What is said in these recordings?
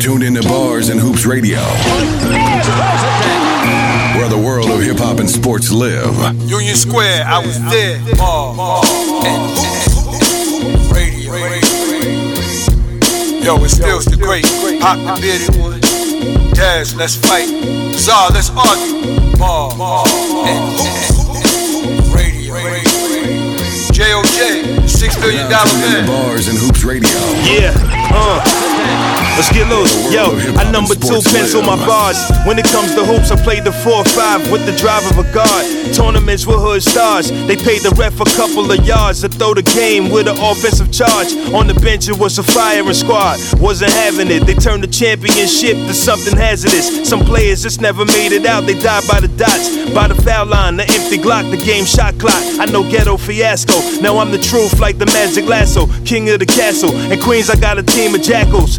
tuned into Bars and Hoops Radio, where the world of hip hop and sports live. Union Square, I was there. Bar, bar, and radio. Yo, it's still the great. Pop the bearded one. Dash, let's fight. Czar, let's argue. Bar, bar, and radio. JOJ, six billion Now dollar tuned into man. Bars and Hoops Radio. Yeah, uh. Let's get loose. Yo, I number two pencil my bars. When it comes to hoops, I play the 4-5 with the drive of a guard. Tournaments with hood stars. They paid the ref a couple of yards to throw the game with an offensive charge. On the bench, it was a firing squad. Wasn't having it. They turned the championship to something hazardous. Some players just never made it out. They died by the dots, by the foul line, the empty Glock, the game shot clock. I know ghetto fiasco. Now I'm the truth, like the magic lasso, king of the castle. In Queens, I got a team of jackals.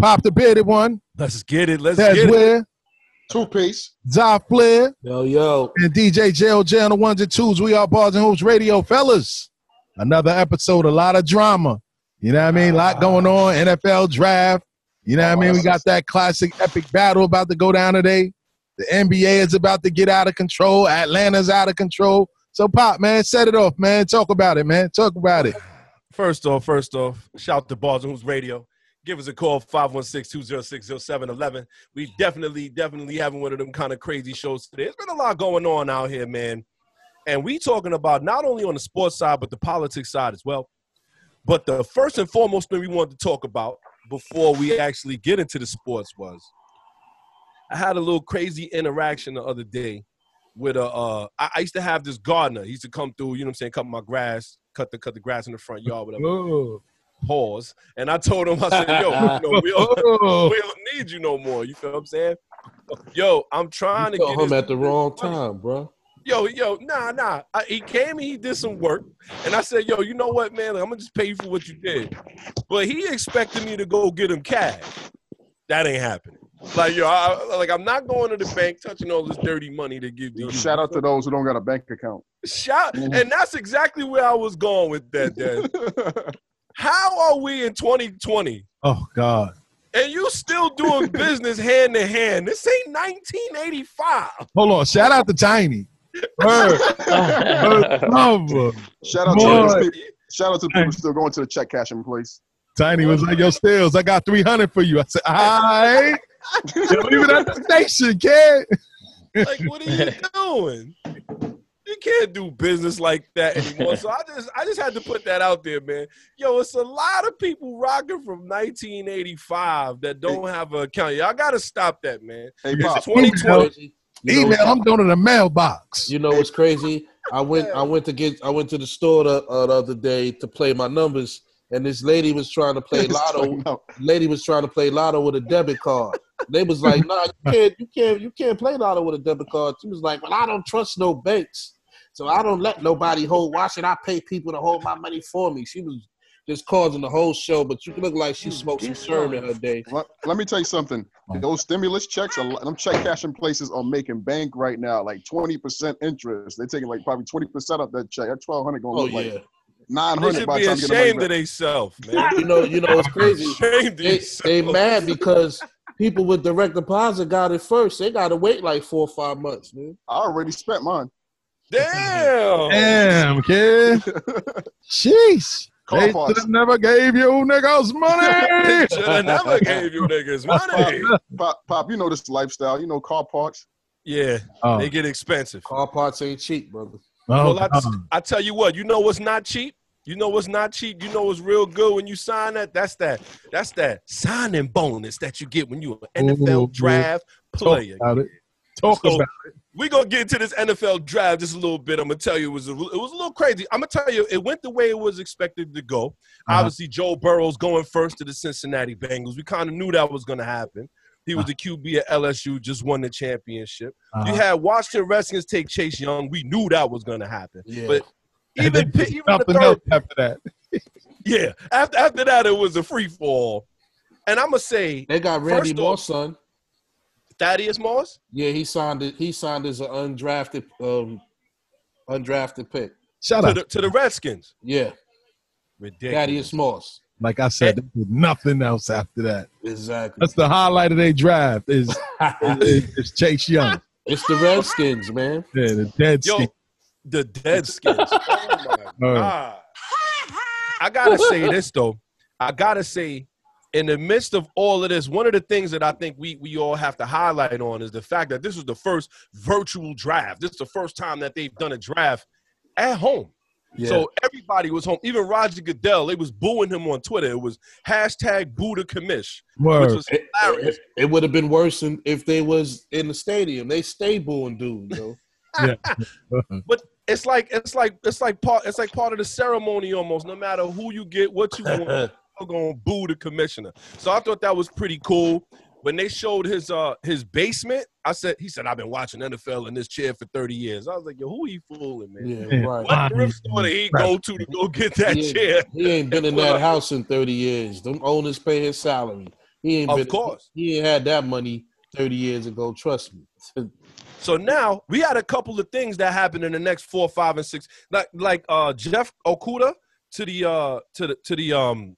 Pop the bearded one. Let's get it. Let's That's get it. where Two piece. Zy Flair Yo, yo. and DJ JOJ on the ones and twos. We are Bars and Hoops Radio, fellas. Another episode, a lot of drama. You know what I mean? A lot going on. NFL draft. You know what I mean? We got that classic epic battle about to go down today. The NBA is about to get out of control. Atlanta's out of control. So, Pop, man, set it off, man. Talk about it, man. Talk about it. First off, first off, shout to Bars and Hoops Radio. Give us a call, 516-206-0711. We definitely, definitely having one of them kind of crazy shows today. There's been a lot going on out here, man. And we talking about not only on the sports side, but the politics side as well. But the first and foremost thing we wanted to talk about before we actually get into the sports was I had a little crazy interaction the other day with a uh I, used to have this gardener. He used to come through, you know what I'm saying, cut my grass, cut the cut the grass in the front yard, whatever. Oh. Pause. And I told him, I said, yo, you know, we, don't, Oh. we don't need you no more. You feel what I'm saying? Yo, I'm trying You to called get him at the wrong time, bro. Yo, yo, nah, nah. I, he came and he did some work, and I said, yo, you know what, man? I'm gonna just pay you for what you did. But he expected me to go get him cash. That ain't happening. Like yo, I, like I'm not going to the bank touching all this dirty money to give to you. shout out to those who don't got a bank account. Shout, mm-hmm. and that's exactly where I was going with that. Dad. How are we in 2020 Oh, God. and you still doing business hand to hand? This ain't 1985. Hold on. Shout out to Tiny. Word. Word. Love. shout out to Boy. those people. Shout out to the people still going to the check cashing place. Tiny was like, yo, Stills, I got 300 for you. I said, all right. Leave it at the station, kid. Like, what are you doing? You can't do business like that anymore. So I just, I just had to put that out there, man. Yo, it's a lot of people rocking from 1985 that don't have an account. Y'all got to stop that, man. Hey, It's Pop. 2020. Crazy. You know, Email, I'm going to the mailbox. you know what's crazy? I went I went to get I went to the store the, uh, the other day to play my numbers, and this lady was trying to play lotto. Lady was trying to play lotto with a debit card. They was like, "Nah, you can't, you can't, you can't play lotto with a debit card." She was like, "Well, I don't trust no banks, so I don't let nobody hold. Why should I pay people to hold my money for me?" She was just causing the whole show, but you look like she hmm, smoked some sherm in her day. Let, let me tell you something. Those stimulus checks, a lot- them check cashing places are making bank right now, like 20% interest. They're taking like probably 20% of that check. That 1200 going to Oh look yeah, like They 900 should by be time you ashamed of back. themselves, man. you know, you know, it's crazy. Ashamed They, they mad because people with direct deposit got it first. They got to wait like four or five months, man. I already spent mine. Damn. Damn, kid. Jeez. They parts. should've never gave you niggas money. Should have never gave you niggas money. Pop, Pop, you know this lifestyle. You know car parts. Yeah, Oh, they get expensive. Car parts ain't cheap, brother. oh, Well, I, I tell you what, you know what's not cheap? You know what's not cheap? You know what's real good when you sign that? That's that. That's that signing bonus that you get when you're an Ooh, NFL draft player. Talk about it. Talk So- about We're gonna get into this NFL draft just a little bit. I'm gonna tell you it was a, it was a little crazy. I'm gonna tell you it went the way it was expected to go. Uh-huh. Obviously, Joe Burrow's going first to the Cincinnati Bengals. We kind of knew that was gonna happen. He was the QB at LSU, just won the championship. Uh-huh. You had Washington Redskins take Chase Young. We knew that was going to happen. Yeah. But even, even the third, after that. yeah, after after that, it was a free fall. And I'm gonna say They got Randy First off- Moss, son. Thaddeus Moss. Yeah, he signed it. He signed as an undrafted, um, undrafted pick. Shut to up. the, to the Redskins. Yeah, Ridiculous. Thaddeus Moss. Like I said, there was nothing else after that. Exactly. That's the highlight of their draft is, is, is Chase Young. it's the Redskins, man. Yeah, the dead Yo, skin. the dead skins. Oh my god. I gotta say this though. I gotta say, in the midst of all of this, one of the things that I think we we all have to highlight on is the fact that this was the first virtual draft. This is the first time that they've done a draft at home. Yeah. So everybody was home. Even Roger Goodell, they was booing him on Twitter. It was hashtag boo the commish, which Word. was it, hilarious. it, it would have been worse than if they was in the stadium. They stay booing dude, yo. But it's like it's like it's like part it's like part of the ceremony almost. No matter who you get, what you want, they're gonna boo the commissioner. So I thought that was pretty cool. When they showed his uh his basement, I said he said I've been watching NFL in this chair for 30 years. I was like, yo, who he fooling, man? Yeah, right. What thrift store did he go to to go get that He chair? he ain't been in that house in 30 years. Them owners pay his salary. He ain't Of been, course. He ain't had that money 30 years ago. Trust me. So now we had a couple of things that happened in the next four, five, and six. Like like uh Jeff Okudah to the uh to the to the um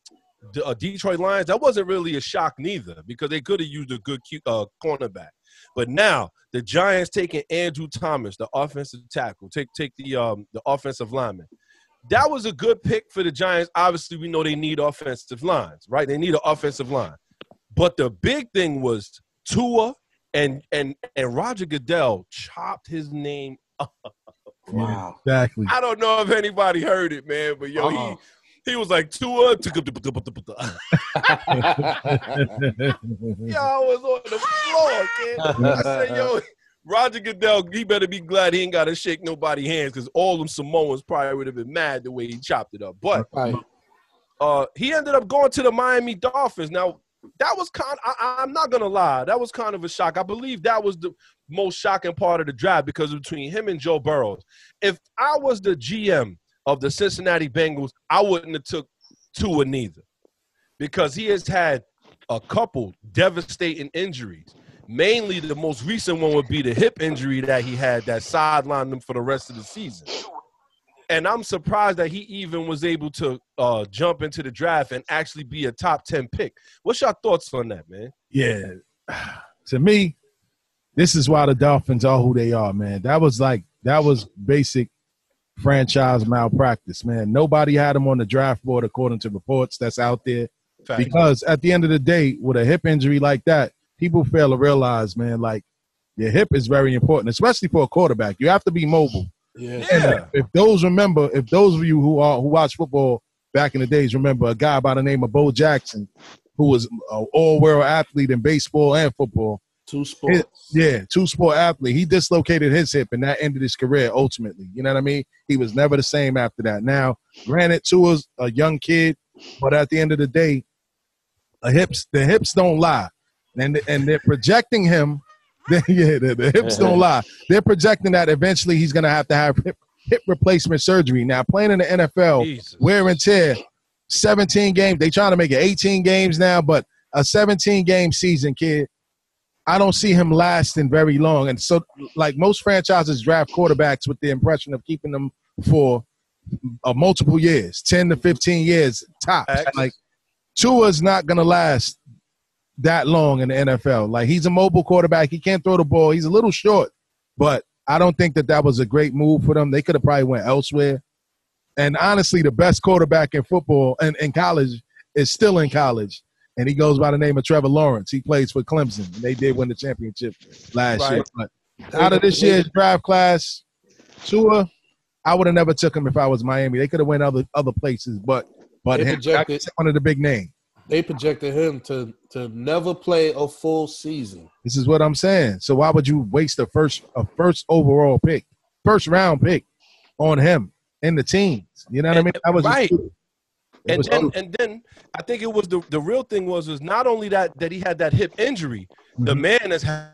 the, uh, Detroit Lions. That wasn't really a shock neither because they could have used a good cu- uh, cornerback. But now the Giants taking Andrew Thomas, the offensive tackle, take take the um the offensive lineman. That was a good pick for the Giants. Obviously, we know they need offensive lines, right? They need an offensive line. But the big thing was Tua and and and Roger Goodell chopped his name. up. Wow. Exactly. I don't know if anybody heard it, man, but yo, Uh-uh. he he was like Tua. I was on the floor, kid. I said, yo, Roger Goodell, he better be glad he ain't got to shake nobody hands because all them Samoans probably would have been mad the way he chopped it up. But uh, he ended up going to the Miami Dolphins. Now, that was kind. I, I'm not gonna lie, that was kind of a shock. I believe that was the most shocking part of the draft because between him and Joe Burrows, if I was the GM of the Cincinnati Bengals, I wouldn't have took Tua neither, because he has had a couple devastating injuries. Mainly, the most recent one would be the hip injury that he had that sidelined him for the rest of the season. And I'm surprised that he even was able to uh, jump into the draft and actually be a top 10 pick. What's your thoughts on that, man? Yeah. To me, this is why the Dolphins are who they are, man. That was like that was basic franchise malpractice, man. Nobody had him on the draft board according to reports that's out there. Facts. Because at the end of the day, with a hip injury like that, people fail to realize, man, like your hip is very important, especially for a quarterback. You have to be mobile. Yeah. Yeah. Uh, if those remember, if those of you who are who watch football back in the days remember a guy by the name of Bo Jackson, who was an all-world athlete in baseball and football. Two sports. Yeah, two-sport athlete. He dislocated his hip, and that ended his career ultimately. You know what I mean? He was never the same after that. Now, granted, Tua's a young kid, but at the end of the day, the hips the hips don't lie, and and they're projecting him. yeah, the, the hips don't lie. They're projecting that eventually he's going to have to have hip, hip replacement surgery. Now, playing in the NFL, Jesus. wear and tear, 17 games. They trying to make it 18 games now, but a 17 game season, kid. I don't see him lasting very long. And so, like most franchises draft quarterbacks with the impression of keeping them for uh, multiple years, 10 to 15 years tops. Like Tua's not going to last that long in the NFL. Like he's a mobile quarterback. He can't throw the ball. He's a little short, but I don't think that that was a great move for them. They could have probably went elsewhere. And honestly, the best quarterback in football and in college is still in college. And he goes by the name of Trevor Lawrence. He plays for Clemson. And they did win the championship last year. But out of this year's draft class, Tua, I would have never took him if I was Miami. They could have went other other places, but but They him, projected- one of the big name. They projected him to to never play a full season. This is what I'm saying. So why would you waste a first a first overall pick, first round pick on him in the teams? You know what I mean? That was Right. stupid. And then and then I think it was the the real thing was was not only that that he had that hip injury, the Mhm. man has had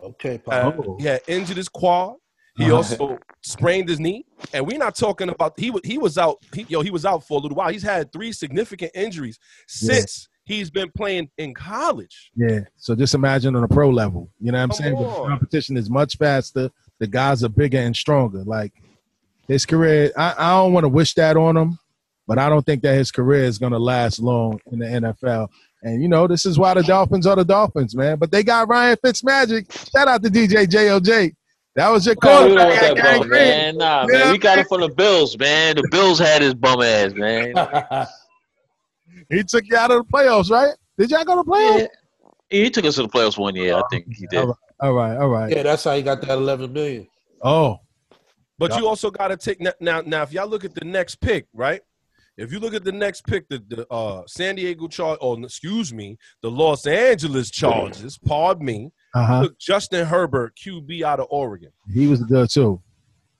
Okay, uh, Oh. he had injured his quad. He Uh-huh. also sprained his knee, and we're not talking about he he was out. He, yo, he was out for a little while. He's had three significant injuries Yeah. since he's been playing in college. Yeah. So just imagine on a pro level. You know what I'm Come saying? The competition is much faster. The guys are bigger and stronger. Like his career, I, I don't want to wish that on him, but I don't think that his career is going to last long in the NFL. And you know, this is why the Dolphins are the Dolphins, man. But they got Ryan Fitzmagic. Shout out to DJ JOJ. That was your Nah, we don't want that bum, Green. man. Nah, Yeah, man. We got it from the Bills, man. The Bills had his bum ass, man. He took you out of the playoffs, right? Did y'all go to playoffs? Yeah. He took us to the playoffs one year. I think he did. All right, all right, all right. yeah, that's how he got that 11 million. Oh, But Yeah. you also got to take now, now. If y'all look at the next pick, right? If you look at the next pick, the, the uh, San Diego Charge, or excuse me, the Los Angeles Chargers. Pardon me. uh huh. Look, Justin Herbert, QB out of Oregon. He was good too.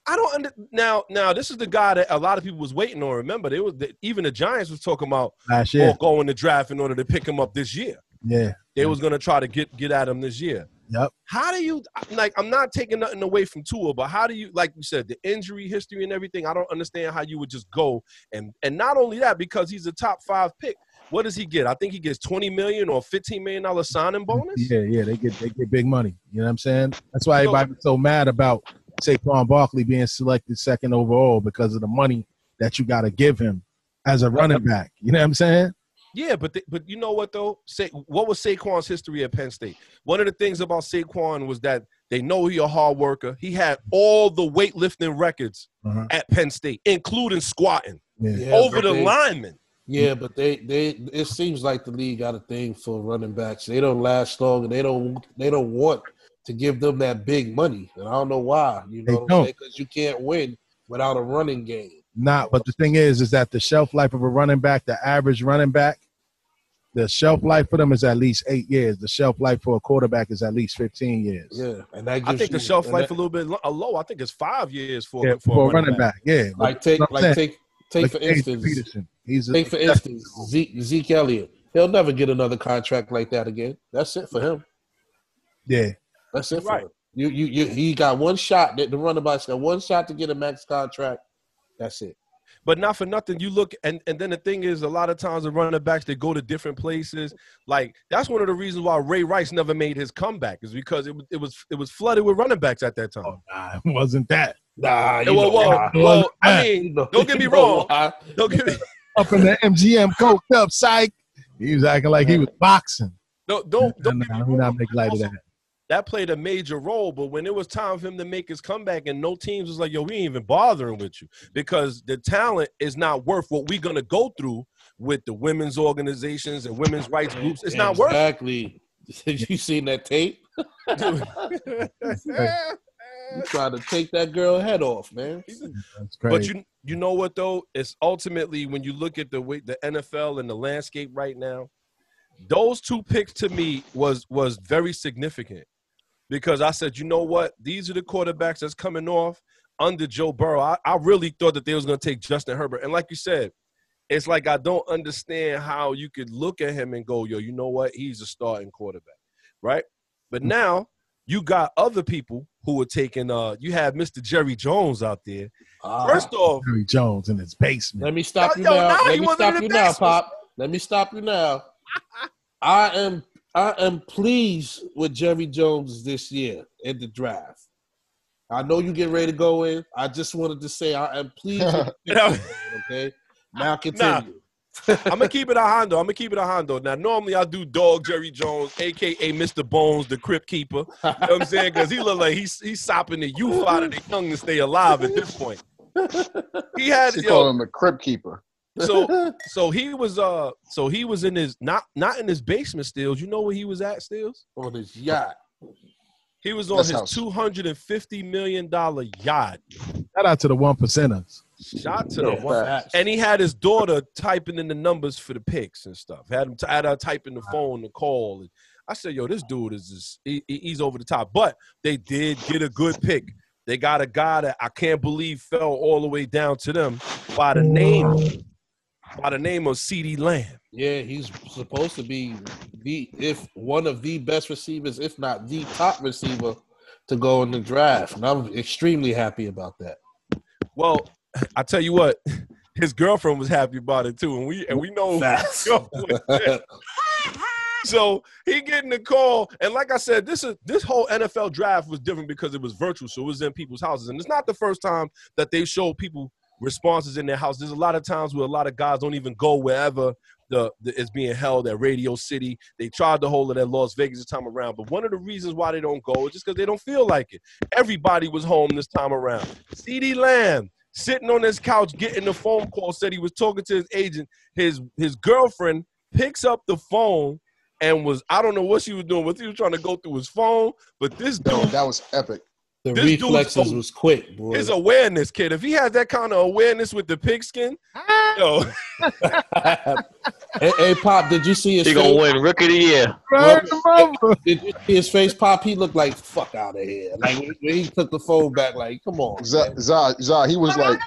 I don't under, now. Now this is the guy that a lot of people was waiting on. Remember, they was even the Giants was talking about Last oh, year. going to draft in order to pick him up this year. Yeah. They was gonna try to get get at him this year. Yep. How do you like? I'm not taking nothing away from Tua, but how do you like you said the injury history and everything? I don't understand how you would just go and and not only that because he's a top five pick. What does he get? I think he gets 20 million or 15 million dollar signing bonus. Yeah, yeah, they get they get big money. You know what I'm saying? That's why everybody's so mad about Saquon Barkley being selected second overall because of the money that you got to give him as a running back. You know what I'm saying? Yeah, but the, but you know what though? Say what was Saquon's history at Penn State? One of the things about Saquon was that they know he a hard worker. He had all the weightlifting records Uh-huh. at Penn State, including squatting Yeah. Yeah, over but the they- linemen. Yeah, but they they it seems like the league got a thing for running backs. They don't last long, and they don't they don't want to give them that big money. And I don't know why. You know, what I'm don't. saying? Because you can't win without a running game. Not, but the thing is, is that the shelf life of a running back, the average running back, the shelf life for them is at least eight years. The shelf life for a quarterback is at least 15 years. Yeah, and that gives I think the shelf life that- a little bit uh, low. I think it's five years for, Yeah, for, for, a running back. Yeah. like take That's what I'm like saying. take take Look for at instance Peterson. He's a, take for instance Zeke, Zeke Elliott. He'll never get another contract like that again. That's it for him. yeah. That's it for Right. him. You, you, you, he got one shot. The the running back's got one shot to get a max contract. That's it. But not for nothing. You look and, and then the thing is a lot of times the running backs they go to different places. Like that's one of the reasons why Ray Rice never made his comeback is because it was it was it was flooded with running backs at that time. Oh, nah, it wasn't that. Nah, you well, know well, why. well, I mean, don't get me wrong. why. Don't get me Up in the MGM coked up psych. He was acting like he was boxing. No, don't don't, don't Nah, get me nah, we not make light of that. That played a major role. But when it was time for him to make his comeback, and no teams was like, "Yo, we ain't even bothering with you," because the talent is not worth what we're gonna go through with the women's organizations and women's rights groups. It's not worth. exactly. Have you seen that tape? You trying to take that girl head off, man. That's crazy. But you you know what though? It's ultimately when you look at the way the NFL and the landscape right now, those two picks to me was was very significant because I said, you know what? These are the quarterbacks that's coming off under Joe Burrow. I, I really thought that they was gonna take Justin Herbert. And like you said, it's like I don't understand how you could look at him and go, yo, you know what? He's a starting quarterback. Right? But now you got other people who are taking uh you have Mr. Jerry Jones out there. Ah. First off, Jerry Jones in his basement. Let me stop Yo, you yo, now. now Let me stop you the now. Pop. Let me stop you now. I am I am pleased with Jerry Jones this year in the draft. I know you get ready to go in. I just wanted to say I am pleased with the you made, okay? Now continue. I'm gonna keep it a Hondo. I'm gonna keep it a Hondo. Now, normally I do Dog Jerry Jones, aka Mr. Bones, the Crypt Keeper. You know what I'm saying? Because he look like he's he's sopping the youth out of the young to stay alive at this point. He had She yo, call him the crib keeper. So so he was uh so he was in his not not in his basement stills. You know where he was at stills? on his yacht. He was on This his house. two hundred and fifty million dollar yacht. Shout out to the one percenters. Shot to Yeah, the one. facts. And he had his daughter typing in the numbers for the picks and stuff. Had him t- had her typing the phone to call. And I said, "Yo, this dude is just he, he- he's over the top." But they did get a good pick. They got a guy that I can't believe fell all the way down to them by the name by the name of CeeDee Lamb. Yeah, he's supposed to be the if one of the best receivers, if not the top receiver, to go in the draft, and I'm extremely happy about that. Well, I tell you what, his girlfriend was happy about it too, and we and we know. So he getting the call, and like I said, this is this whole NFL draft was different because it was virtual, so it was in people's houses, and it's not the first time that they showed people responses in their house. There's a lot of times where a lot of guys don't even go wherever the, the is being held at Radio City. They tried to hold it at Las Vegas this time around, but one of the reasons why they don't go is just because they don't feel like it. Everybody was home this time around. CeeDee Lamb sitting on his couch getting the phone call said he was talking to his agent. His his girlfriend picks up the phone and was I don't know what she was doing, but he was trying to go through his phone. But this dude, that was epic. The This dude's reflexes so- was quick, boy. his awareness, kid. If he has that kind of awareness with the pigskin, yo, hey, hey, Pop, did you see his He face? gonna win Rookie of the Year. Did you see his face pop? He looked like fuck out of here. Like when when he took the phone back, like come on, Za, man. Za, Za, he was like,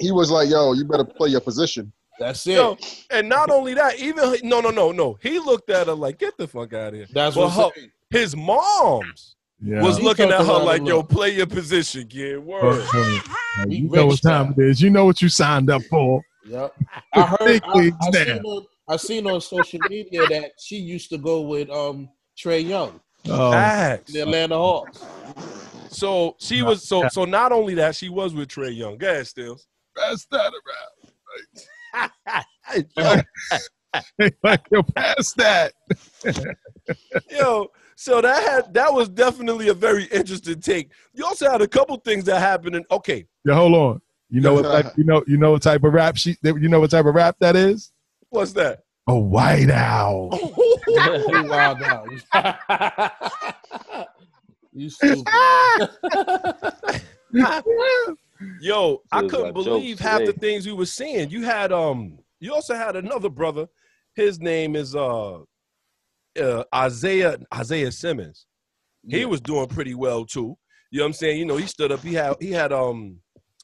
he was like, yo, you better play your position. that's it. yo, and not only that, even no, no, no, no. He looked at her like, "Get the fuck out of here." That's Well, what her- I'm saying. His mom's Yeah. was He looking at her like, "Yo, play your position, kid." Word. Well, you know what rich time it is. You know what you signed up for. Yep. I heard. I, I, seen on, I seen on social media that she used to go with um Trae Young, Oh, Facts. the Atlanta Hawks. So she was so so. Not only that, she was with Trae Young. Go ahead, Stills. pass that around. like yo, pass that. Yo, so that had that was definitely a very interesting take. You also had a couple things that happened. In, okay, Yeah, hold on. You know what type, you know you know what type of rap she you know what type of rap that is? what's that? A white owl. You wild out. you stupid. Yo, I couldn't believe half the things we were seeing. You had um, you also had another brother. His name is uh, uh Isaiah Isaiah Simmons. He was doing pretty well too. You know what I'm saying? You know, he stood up. He had he had um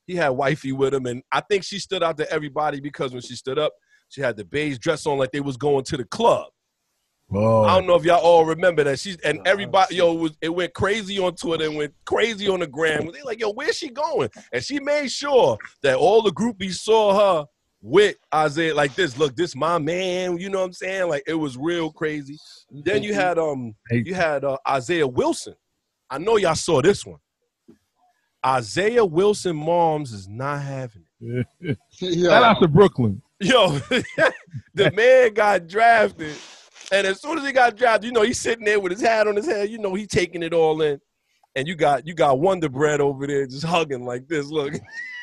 he had wifey with him, and I think she stood out to everybody because when she stood up, she had the beige dress on like they was going to the club. I don't know if y'all all remember that. She's and everybody, yo, it was it went crazy on Twitter and went crazy on the gram. They like, yo, where's she going? And she made sure that all the groupies saw her with Isaiah like this. Look, this my man. You know what I'm saying? Like it was real crazy. Then you had um you had uh, Isaiah Wilson. I know y'all saw this one. Isaiah Wilson moms is not having it. shout Yeah. out to Brooklyn. Yo, the man got drafted, and as soon as he got drafted, you know he's sitting there with his hat on his head. You know he's taking it all in, and you got you got Wonder Bread over there just hugging like this. Look,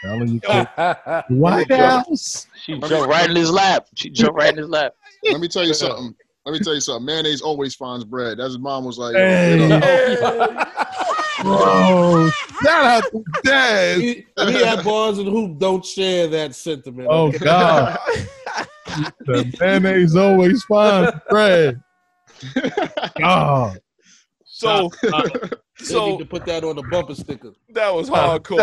Telling you, White House. She jumped right in his lap. She jumped right in his lap. Let me tell you something. Let me tell you something. Mayonnaise always finds bread. That's his mom was like, yo, Hey. you know, Yeah. Oh, shout out to Daz. We, we at Bars and Hoop don't share that sentiment. Oh? God, the mayonnaise always finds bread. God, so They need so to put that on the bumper sticker. that was hardcore.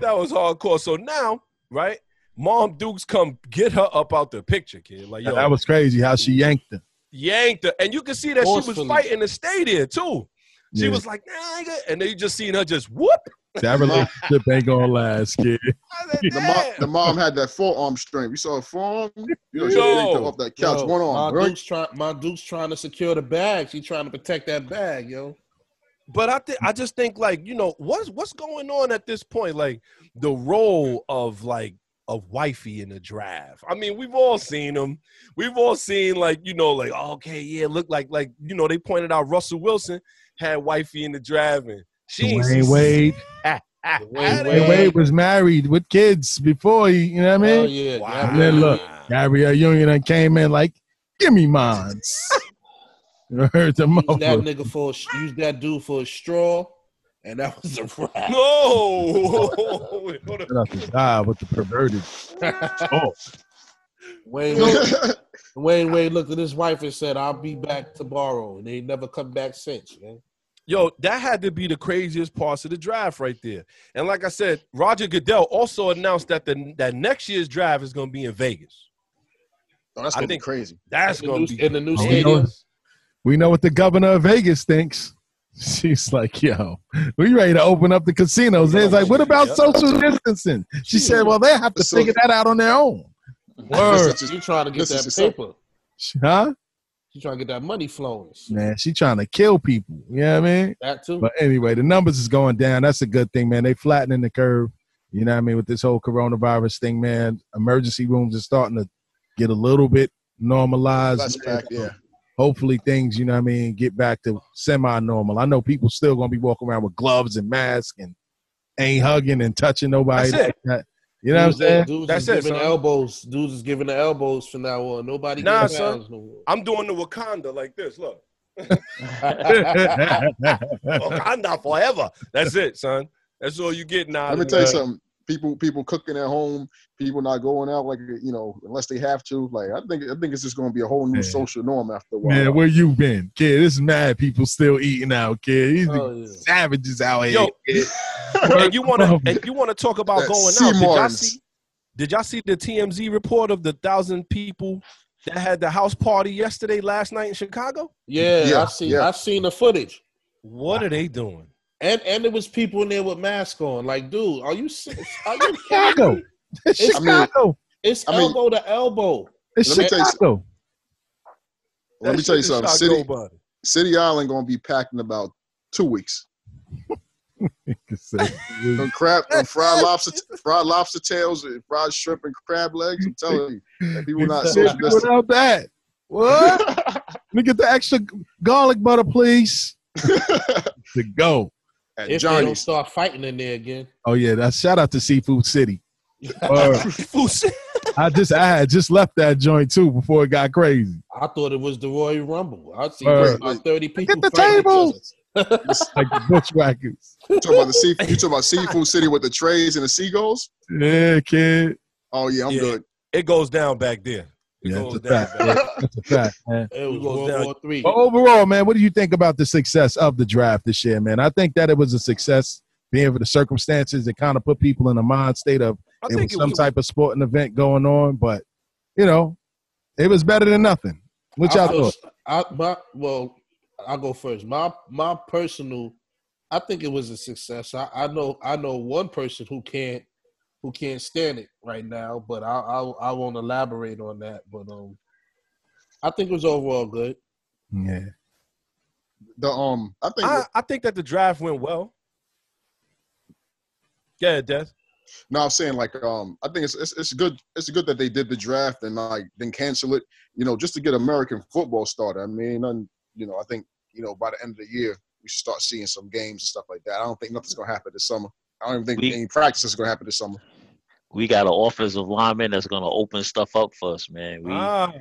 That was hardcore. So now, right, Mom Dukes come get her up out the picture, kid. Like yo, that was crazy how she yanked her. yanked her, and you can see that she was fighting to stay there too. She Yeah. was like, nah, and then you just seen her just whoop. That relationship ain't gonna last, kid. The mom, the mom had that forearm strength. You saw a forearm? You know, she Yo. off that couch, Yo, one my arm. Right? Duke's trying. My Duke's trying to secure the bag. She trying to protect that bag, yo. But I think I just think like you know what's what's going on at this point, like the role of like a wifey in the draft. I mean, we've all seen them. We've all seen like you know like okay, yeah, look like like you know they pointed out Russell Wilson had wifey in the draft and she ain't Dwayne see- Wade. Dwayne Dwayne Dwyane Wade was married with kids before he, you know what I mean? Oh mean? yeah. Wow. And then look, Gabrielle Union done came in like, give me mines. you heard the Use that nigga for a, use that dude for a straw, and that was a wrap. No, Wait, hold up. Shout out to God with the perverted. Oh, Wayne Wade, Wayne Wade looked at his wife and said, "I'll be back tomorrow," and they never come back since. Man. Yo, that had to be the craziest part of the draft right there. And like I said, Roger Goodell also announced that the that next year's draft is going to be in Vegas. Oh, that's I gonna think- be crazy. That's In the going new- to be in the new Oh, stadium. Know- We know what the governor of Vegas thinks. She's like, yo, we ready to open up the casinos. They're like, what about Yeah. social distancing? She said, well, they have to figure that out on their own. Word. This is- You trying to get that paper? Huh? You trying to get that money flowing? Man, she trying to kill people. You know what I mean? That too. But anyway, the numbers is going down. That's a good thing, man. They flattening the curve. You know what I mean? With this whole coronavirus thing, man. Emergency rooms are starting to get a little bit normalized. Less packed, yeah. Hopefully things, you know what I mean, get back to semi-normal. I know people still gonna be walking around with gloves and masks and ain't hugging and touching nobody That's it. that. You know what I'm saying? Dudes That's is it, giving son. the elbows. Dudes is giving the elbows from now on. Nobody Nah, getting son. no. I'm doing the Wakanda like this. Look, yeah, Wakanda forever. That's it, son. That's all you get now. Let me tell you something. People, people cooking at home. People not going out like you know, unless they have to. Like I think, I think it's just going to be a whole new Yeah. social norm after a while. Man, where you been? Kid, this is mad people still eating out, kid. These Oh, yeah. savages out here. Yo, and you want to and you want to talk about That going sea out? Did y'all see? Did y'all see the TMZ report of the thousand people that had the house party yesterday, last night in Chicago? Yeah, Yeah, I seen. yeah. I seen the footage, What are they doing? And and there was people in there with masks on. Like, dude, are you? Are you Chicago. It's It's- I mean- Chicago. It's I mean- elbow to elbow. It's Let me tell you Chicago. Let me tell you something. shot City, nobody. City Island going to be packed in about two weeks. Them crab, them fried lobster, fried lobster tails, and fried shrimp and crab legs. I'm telling you, and people not social distance. Without that. What? Let me get the extra garlic butter, please. to go. At If they don't start fighting in there again. Oh yeah, that's shout out to Seafood City. Uh, Word. Food- I just I had just left that joint too before it got crazy. I thought it was the Royal Rumble. I see uh, Word. about thirty people. Get the fighting each tables. other. Like the bushwhackers. You talking about the sea, you talking about seafood city with the trays and the seagulls? Yeah, kid. Oh yeah, I'm Yeah. good. It goes down back there. It Yeah, goes it's a down. fact. That's a fact, man. It was goes World down. War Three. But overall, man, what do you think about the success of the draft this year, man? I think that it was a success, being for the circumstances. It kind of put people in a mind state of I it was it some was. type of sporting event going on, but you know, it was better than nothing. What y'all I thought? I, my, well, I'll go first. My my personal, I think it was a success. I, I know I know one person who can't who can't stand it right now, but I I, I won't elaborate on that. But um, I think it was overall good. Yeah, The um, I think I, I think that the draft went well. Yeah, Death. No, I'm saying like um, I think it's, it's it's good. It's good that they did the draft and like then cancel it. You know, just to get American football started. I mean, none, you know, I think you know by the end of the year we should start seeing some games and stuff like that. I don't think nothing's gonna happen this summer. I don't even think We- any practices is gonna happen this summer. We got an offensive lineman that's gonna open stuff up for us, man. We Ah,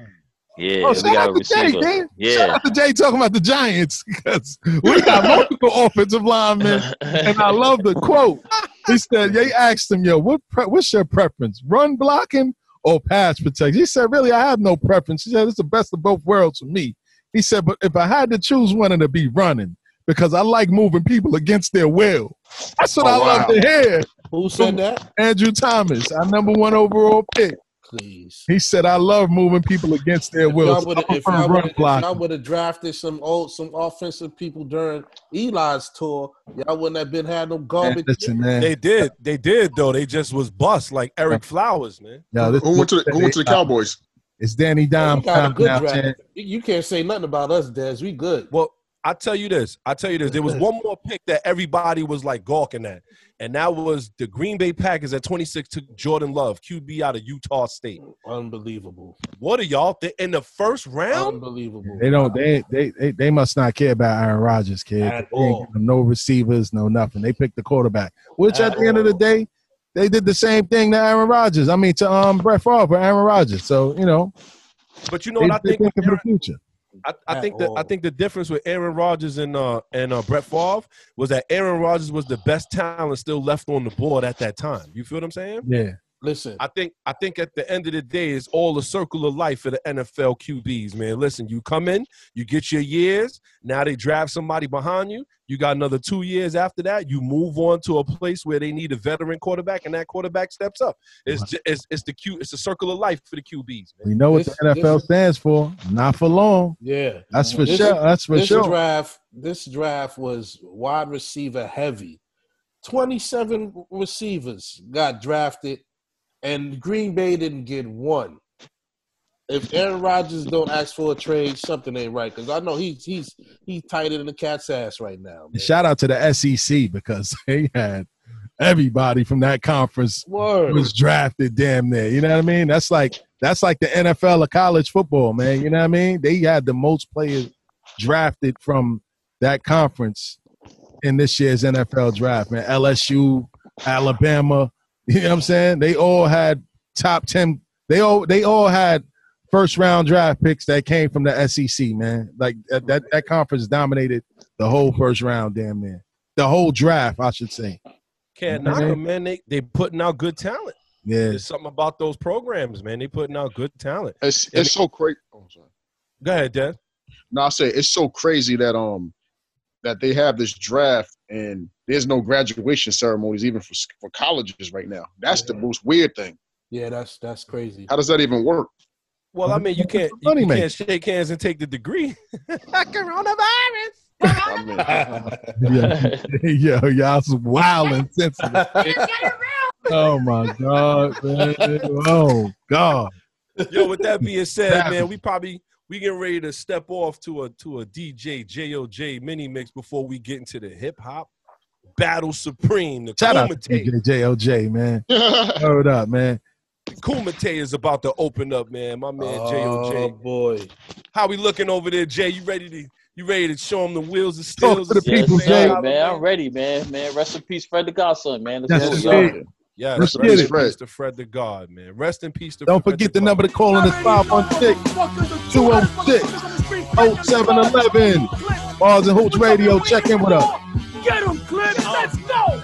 yeah, Oh, we shout got a out to Jay, receiver. man. Shout Yeah. out to Jay talking about the Giants because we got multiple offensive linemen, and I love the quote. He said, "They asked him, yo, what pre- what's your preference, run blocking or pass protection?" He said, "Really, I have no preference." He said, "It's the best of both worlds for me." He said, "But if I had to choose one, it'd be running." Because I like moving people against their will. That's what Oh, I love to hear. Who said that? Andrew Thomas, our number one overall pick. Please. He said, "I love moving people against their If will." y'all So would I have if y'all run would've- blocking. y'all would have drafted some old some offensive people during Eli's tour, y'all wouldn't have been had no Man, garbage. listen, man. they did. They did though. They just was bust like Ereck Flowers, man. Yo, this- Who went to the, who went to the Cowboys? It's Danny We Dime got a good now, draft. You you can't say nothing about us, Des. We good. Well, I tell you this. I tell you this. There was one more pick that everybody was like gawking at, and that was the Green Bay Packers at 26 took Jordan Love, QB out of Utah State. Unbelievable. What are y'all think in the first round? Unbelievable. They don't. They, they they they must not care about Aaron Rodgers, kid. At all. no receivers, no nothing. They picked the quarterback, which at, At the end of the day, they did the same thing to Aaron Rodgers. I mean, to um Brett Favre Aaron Rodgers. So you know, But you know they, what I they think? with for Aaron- the future. I, I think that I think the difference with Aaron Rodgers and uh and uh, Brett Favre was that Aaron Rodgers was the best talent still left on the board at that time. You feel what I'm saying? Yeah, Listen, I think I think at the end of the day, it's all a circle of life for the NFL QBs, man. Listen, you come in, you get your years. Now they draft somebody behind you. You got another two years after that. You move on to a place where they need a veteran quarterback, and that quarterback steps up. It's ju- it's, it's the Q. It's a circle of life for the QBs, man. We know what This- the NFL this- stands for. Not for long. yeah. That's for This- sure. That's for this sure. draft, this draft was wide receiver heavy. Twenty-seven receivers got drafted, and Green Bay didn't get one. If Aaron Rodgers don't ask for a trade, something ain't right. Because I know he's he's he's tighter than the cat's ass right now. Man. Shout out to the SEC because they had everybody from that conference Word. was drafted damn near. You know what I mean? That's like that's like the NFL of college football, man. You know what I mean? They had the most players drafted from that conference in this year's NFL draft, man. LSU, Alabama, you know what I'm saying? They all had top 10 they all they all had first round draft picks that came from the SEC, man. Like that that, that conference dominated the whole first round damn near. The whole draft, I should say. Can't knock them, man. They they putting out good talent. Yeah. There's something about those programs, man. They putting out good talent. It's And it's so crazy. Oh. Go ahead, Dad. No, I say it's so crazy that um that they have this draft and there's no graduation ceremonies even for for colleges right now. That's the most weird thing. Yeah, that's that's crazy. How does that even work? Well, I mean, you can't you, you can't shake hands and take the degree. Coronavirus. I mean, yeah, yo, y'all some wild and sensitive. Oh my god, man. Oh god. Yo, with that being said, man, we probably we getting ready to step off to a to a DJ JOJ mini mix before we get into the hip hop battle supreme. The Shout out to Kumite, DJ JOJ, man. Hold up, man. Kumite is about to open up, man. My man oh JOJ. boy, How we looking over there, Jay? You ready to you ready to show them the wheels of Talk steels? to the Yes, people, Jay. man. I'm ready, man. Man, rest in peace, Fred the Godson, man. Let's That's go, it. y'all. Hey. Yes, Let's rest get in it. peace to Fred the God, man. Rest in peace to Don't Fred forget the the number to call in is 516 206 0711. Bars and Hoops Radio. Check in with us. Get him, Clint. Let's go.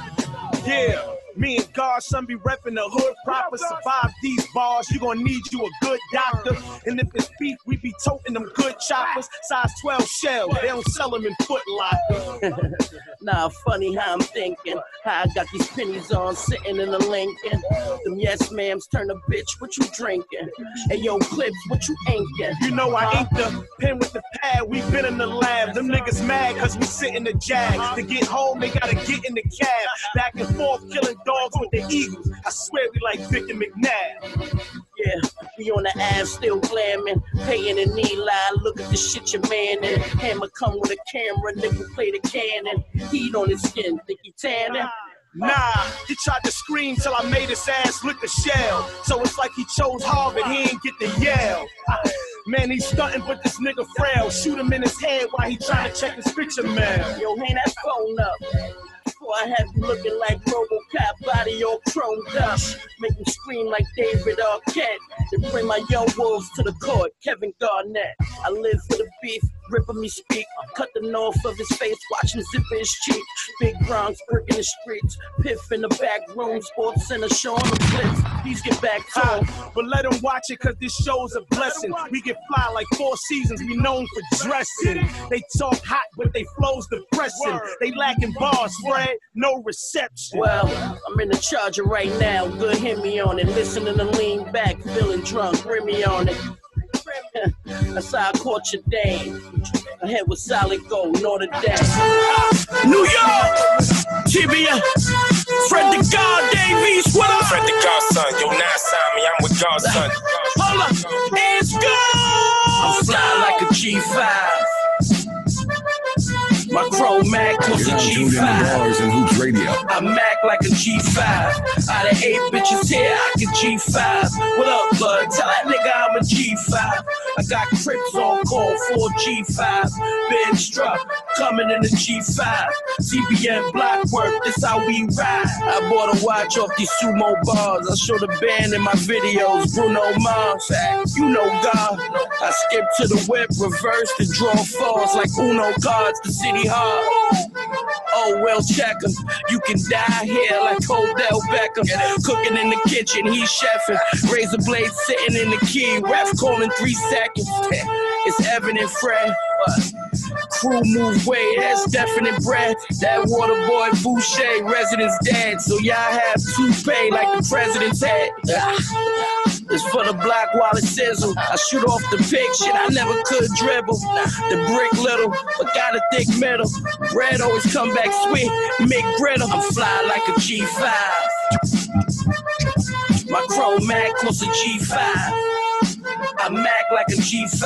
Yeah. Me and Godson be repping the hood proper. Survive these bars, you gonna need you a good doctor. And if it's beef, we be toting them good choppers. Size 12 shells, they don't sell them in Foot Locker. Nah, funny how I'm thinking. How I got these pennies on sitting in the Lincoln. Them yes ma'ams turn a bitch, what you drinking? Hey yo, clips, what you inking? You know I ink the pen with the pad, we been in the lab. Them niggas mad cause we sit in the jag. To get home, they gotta get in the cab. Back and forth, killing dogs with the Eagles. I swear we like Vic and McNabb. Yeah, we on the ass still glamming. Paying in Eli, look at the shit your man in. Hammer come with a camera, nigga play the cannon. Heat on his skin, think he tanning? Nah, he tried to scream till I made his ass lick the shell. So it's like he chose Harvard, he ain't get the Yale. Man, he's stunting, but this nigga frail. Shoot him in his head while he trying to check his picture mail. Yo, hang that phone up. Before I have you looking like Robocop, body all chromed up. Make him scream like David Arquette. Then bring my young wolves to the court, Kevin Garnett. I live for the beef, ripping me speak. Cut the north of his face, watch him zip his cheek. Big Bronx, brick in the streets. Piff in the back room, sports center showing the clips. Please get back him. Ah, but let him watch it cause this show's a blessing. We get fly like four seasons, we known for dressing. They talk hot, but they flows depressing. They lacking bars, Fred, no reception. Well, I'm in the charger right now. Good, hit me on it. Listening to lean back, feeling drunk. Bring me on it. That's saw I caught your dame. Her head was solid gold, Notre Dame. New York, Tibia, uh, Fred the God Davies, what up? Fred the Godson, yo, now sign me, I'm with Godson. Hold up, it's go! I'm fly like a G5. My chrome Mac was a You're now tuned in to G5. Bars and Hoops Radio. I Mac like a G5. Out of eight bitches here, I can G5. What up, bud? Tell that nigga I'm a G5. I got Crips on call for G5. Ben struck, coming in the G5. CBN block work, this how we ride. I bought a watch off these sumo bars. I show the band in my videos. Bruno Mars, you know God. I skip to the whip, reverse to draw falls like Uno cards, the city Oh, well, check. You can die here like Odell Beckham. Cooking in the kitchen, he's chefing. Razor blade sitting in the key. Ref calling three seconds. It's evident, Fred. But crew move way, that's definite bread. That water boy Boucher, residence dead. So y'all have toupee like the president's head. It's for the black wallet sizzle. I shoot off the pick shit, I never could dribble. The brick little, but got a thick middle. Bread always come back sweet, make brittle. I'm fly like a G5. My chrome Mac close to G5. I Mac like a G5.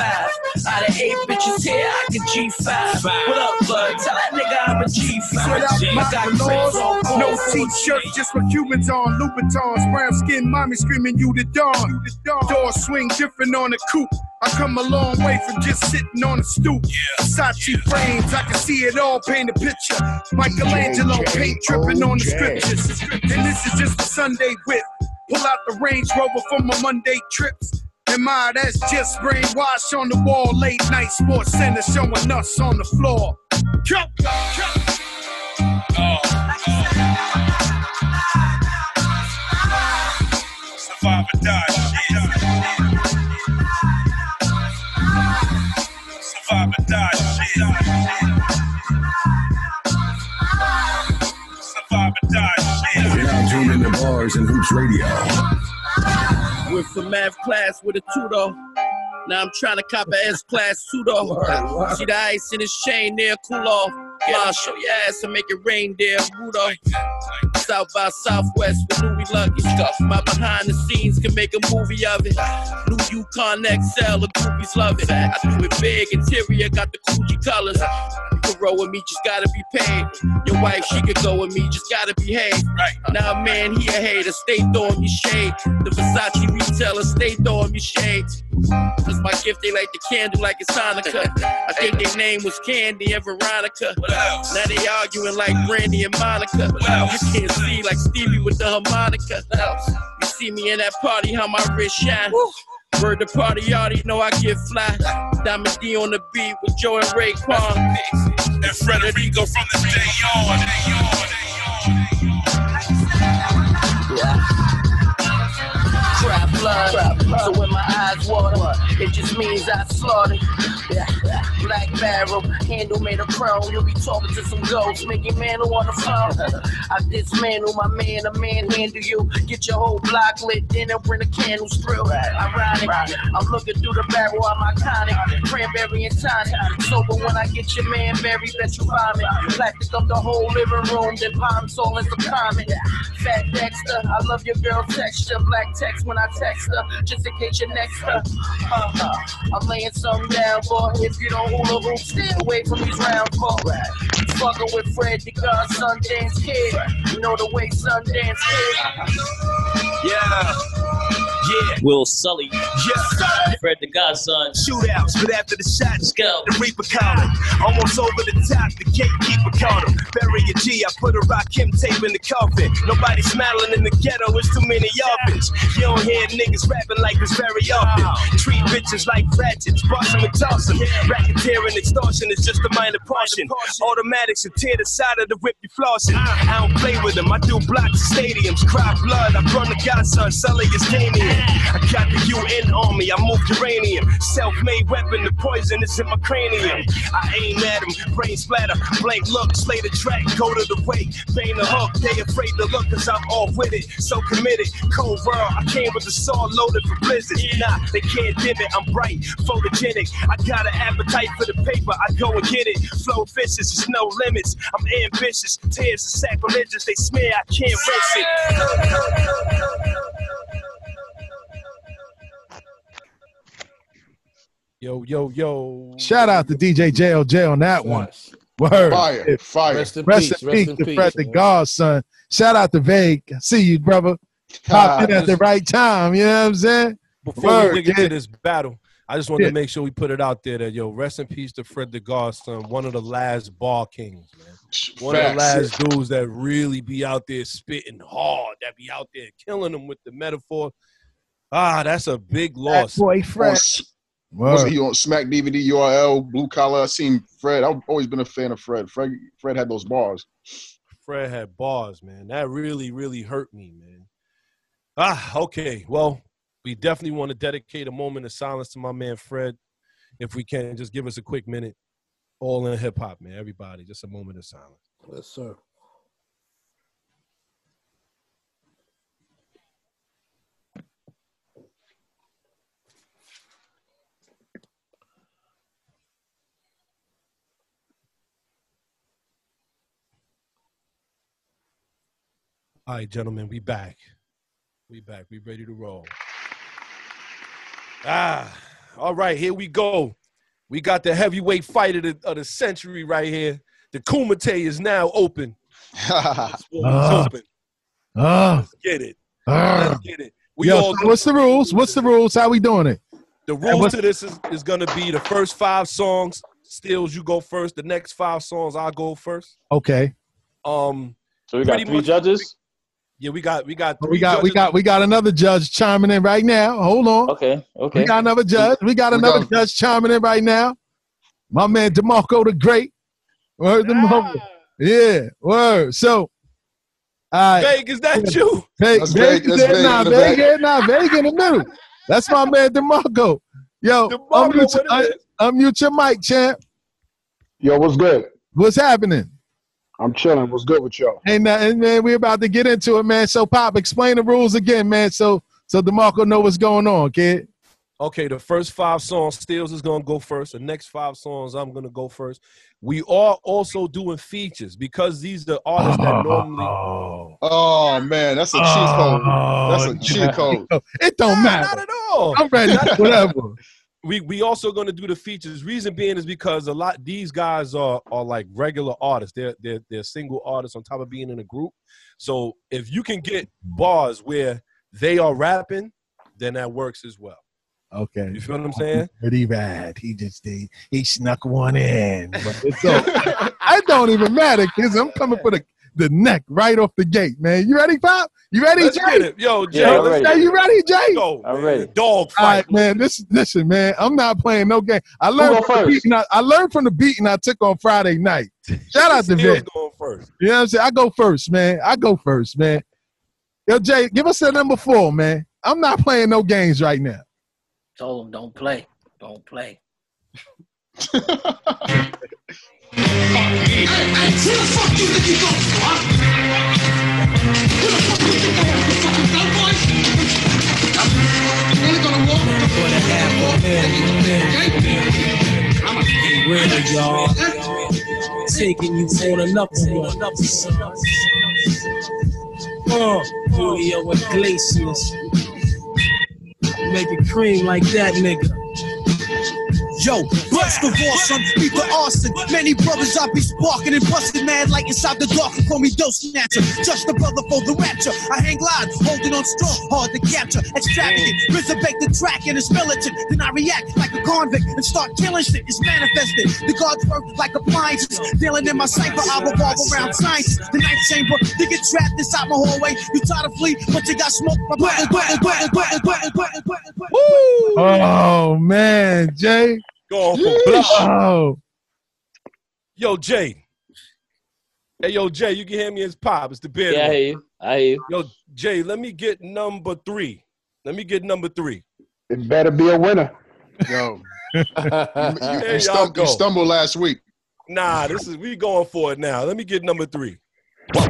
Out of eight bitches here, I can G5. What up, bud? Tell that nigga I'm a G5. I got cribs on call No t-shirt, just with Cubans on, Louboutins, brown skin, mommy screaming you the dawn. Door swing different on the coupe. I come a long way from just sitting on the stoop. Versace frames, I can see it all, paint a picture. Michelangelo paint dripping on the scriptures. And this is just a Sunday whip. Pull out the Range Rover for my Monday trips. And my, that's just brainwash on the wall. Late night sports center showing us on the floor. Jump, jump. Survive or die shit. Survive or die shit. Survive or die shit. You're now tuned into Bars and Hoops Radio. Went for math class with a tutor. Now I'm trying to cop a S class tutor. See the ice in his chain there, cool off. Yeah, show your ass and make it rain there, Rudolph. South by Southwest with Louis luggage. My behind the scenes can make a movie of it. New Yukon XL, the groupies love it. I do it big, interior got the Coogi colors. You can roll with me, just gotta be paid. Your wife, she could go with me, just gotta behave. Now, man, he a hater, stay throwing me shade. The Versace retailer, stay throwing me shade. Cause my gift, they light the candle like it's Hanukkah. I think their name was Candy and Veronica. Now they arguing like Brandy and Monica. You can't see like Stevie with the harmonica. You see me in that party, how my wrist shine. Word the party, already know I get fly. Diamond D on the beat with Joe and Raekwon. And Frederico from the day on. Blood. So when my eyes water, it just means I slaughtered. Black barrel, handle made of chrome. You'll be talking to some ghosts, making man who on the phone. I dismantle my man, a man handle you. Get your whole block lit, then they'll bring the candles through. Ironic, I'm looking through the barrel, I'm iconic. Cranberry and tonic. Sober when I get your man buried, bet you vomit. Plastic up the whole living room, then palms all in some comment. Fat Dexter, I love your girl texture. Black text when I text just in case you're next. Uh-huh. I'm laying something down, boy. If you don't hula hoop, stay away from these round boy. You fucking with Fred the God, Sundance Kid. You know the way Sundance Kid. Yeah. Yeah. Will Sully. Yeah. Fred the Godson. Shootouts, but after the shots, go. the Reaper counter. Almost over the top, the gatekeeper caught him. Bury a G, I put a rock him tape in the coffin. Nobody smiling in the ghetto, it's too many orphans. You don't hear niggas rapping like this very often. Treat bitches like ratchets, boss them and toss them. Racketeering, extortion is just a minor portion. Automatics and tear the side of the whip you flossing. I don't play with them, I do blocks and stadiums. Cry blood, I run the godson, Sully is Damien. I got the UN on me, I move uranium. Self-made weapon, the poison is in my cranium. I aim at him, brain splatter, blank look, slay the track, go to the wake, bang the hook. They afraid to look cause I'm off with it, so committed. Cold world, I came with the saw loaded for blizzards. Nah, they can't dim it, I'm bright, photogenic. I got an appetite for the paper, I go and get it. Flow vicious, there's no limits. I'm ambitious, tears are sacrilegious, they smear, I can't risk it. Yo, yo, yo. Shout out to DJ JOJ on that one. Word. Fire, fire. Rest in Rest peace. in Rest peace in to peace. Fred the Godson. Shout out to Vague. See you, brother. Popped in at the right time. You know what I'm saying? Before Word, we dig yeah. into this battle, I just wanted Yeah. to make sure we put it out there that yo, rest in peace to Fred the Godson, one of the last bar kings, man. One of the last dudes that really be out there spitting hard, that be out there killing them with the metaphor. Ah, that's a big That loss. boy On, Fred. S- Wasn't he on Smack DVD, URL, Blue Collar? I seen Fred. I've always been a fan of Fred. Fred, Fred had those bars. Fred had bars, man. That really, really hurt me, man. Ah, okay. Well, we definitely want to dedicate a moment of silence to my man Fred. If we can, just give us a quick minute. All in hip hop, man. Everybody, just a moment of silence. Yes, sir. All right, gentlemen, we back. We back. We ready to roll. Ah, all right, here we go. We got the heavyweight fight of the, of the century right here. The Kumite is now open. It's Ah. open. Ah, Let's get it. ah. Let's get it. We Yo, all so what's the rules? What's the rules? How we doing it? The rules to this is, is going to be the first five songs. Stills, you go first. The next five songs, I'll go first. Okay. Um, So we got three much- judges. Yeah, we got we got oh, We got we got we got another judge chiming in right now. Hold on. Okay, okay. We got another judge. We got We another got- judge chiming in right now. My man DeMarco the Great. Word DeMarco. Yeah, word. So, all right. Vegas, is that you? Vegas, That's Veg- Vegas, that's there, Veg nah, in the. Vegas, nah, Vegas in the middle. That's my man DeMarco. Yo, DeMarco, unmute, what your, it is? un- unmute your mic, champ. Yo, what's good? What's happening? I'm chilling. What's good with y'all? Ain't nothing, man. We're about to get into it, man. So, Pop, explain the rules again, man. So, so DeMarco know what's going on, kid. Okay, the first five songs, Stills is gonna go first. The next five songs, I'm gonna go first. We are also doing features because these are artists that oh. normally. Oh, Oh man, that's a cheat code. That's a oh, cheat code. It don't Nah, matter. not at all. I'm ready. Whatever. We we also gonna do the features. Reason being is because a lot these guys are are like regular artists. They're they're they're single artists on top of being in a group. So if you can get bars where they are rapping, then that works as well. Okay. You feel what I'm saying? Pretty bad. He just he, he snuck one in. But it's okay. don't even matter, kids. I'm coming for the, the neck right off the gate, man. You ready, Pop? You ready, Let's Jay? get it. Yo, Jay, Yeah, let's ready. Hey, you ready, Jay? go. I'm man. ready. Dog fight. right, man. This listen, man. I'm not playing no game. I learned go from the first? beating. I, I learned from the beating I took on Friday night. Shout out to Stills Vic. going first. You know what I'm saying? I go first, man. I go first, man. Yo, Jay, give us a number four, man. I'm not playing no games right now. Told him don't play. Don't play. Real, y'all. Taking you on another one. Uh, Julio Iglesias. Make it cream like that, nigga. Yo, first of all, son, beat the arson. Many brothers I be sparking and busting mad like inside the dark. Call me dose snatcher. Just a brother for the rapture. I hang glide, holding on strong, hard to capture. Extravagant, resurrect the track and it's militant. Then I react like a convict and start killing shit. It's manifested. The gods work like appliances. Dealing in my cipher, I revolve around science. The ninth chamber, you get trapped inside my hallway. You try to flee, but you got smoke. Oh man, Jay. Going for block. Oh, Yo, Jay. Hey, yo, Jay, you can hear me as pop. It's the beard. Yeah, I hear you. I hear you. Yo, Jay, let me get number three. Let me get number three. It better be a winner. Yo, you, you, There you, y'all stum- you stumbled last week. Nah, this is we going for it now. Let me get number three. the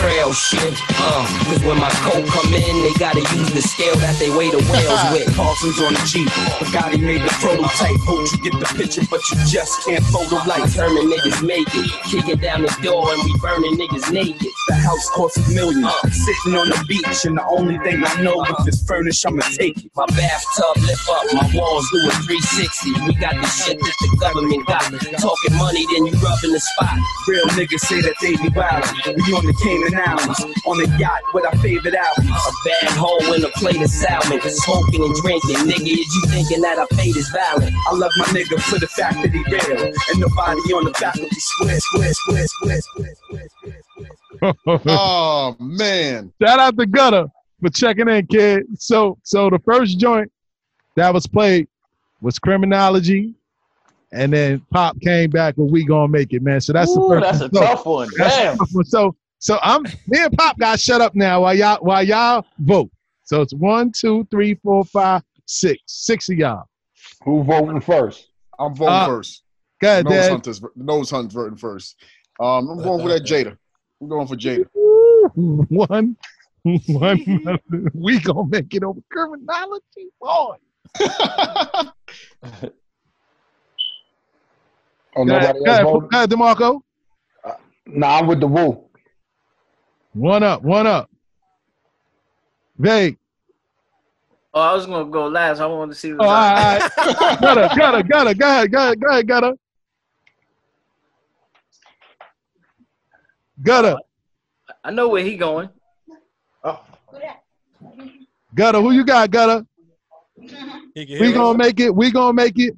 frail shit. Uh, cause when my coat come in, they gotta use the scale that they weigh the whales with. Parsons on the Jeep, Bugatti made the prototype. Hope you get the picture, but you just can't photo like Determined niggas make it. Kicking down the door and we burning niggas naked. The house costs a million. Sitting on the beach, and the only thing I know if it's furnished, I'ma take it. My bathtub lift up, my walls do a 360. We got the shit that the government got. Talking money, then you rubbing the spot. Real niggas say that they be wild. We on the Cayman Islands, on a yacht with our favorite albums. A bad hoe and a plate of salmon. Smoking and drinking. Nigga, is you thinking that our fate is valid? I love my nigga for the fact that he real. And nobody on the back of me square, square, square, square, square, square, square, square. Oh man. Shout out to Gutter for checking in, kid. So, so the first joint that was played was Criminology, and then Pop came back with We Gonna Make It, man. So that's the first that's one. a So- tough one. that's Damn. tough one. So so I'm me and Pop got shut up now while y'all while y'all vote. So it's one, two, three, four, five, six. Six of y'all. Who voting first? I'm voting Uh, first. Go ahead, nose Dad. hunters, nose hunters voting first. Um, I'm going for that Jada. I'm going for Jada. One, one. we gonna make it over criminology, boy. Oh, Go nobody go else ahead, voting? go ahead, DeMarco. Nah, I'm with the woo. One up, one up. Vague. Oh, I was gonna go last. I wanted to see. Oh, all right, all right. gutter, gutter, gutter. Go ahead, go ahead, go ahead, gutter. Gutter, I know where he going. Oh. Gutter. Who you got, gutter? He We gonna make it. We gonna make it.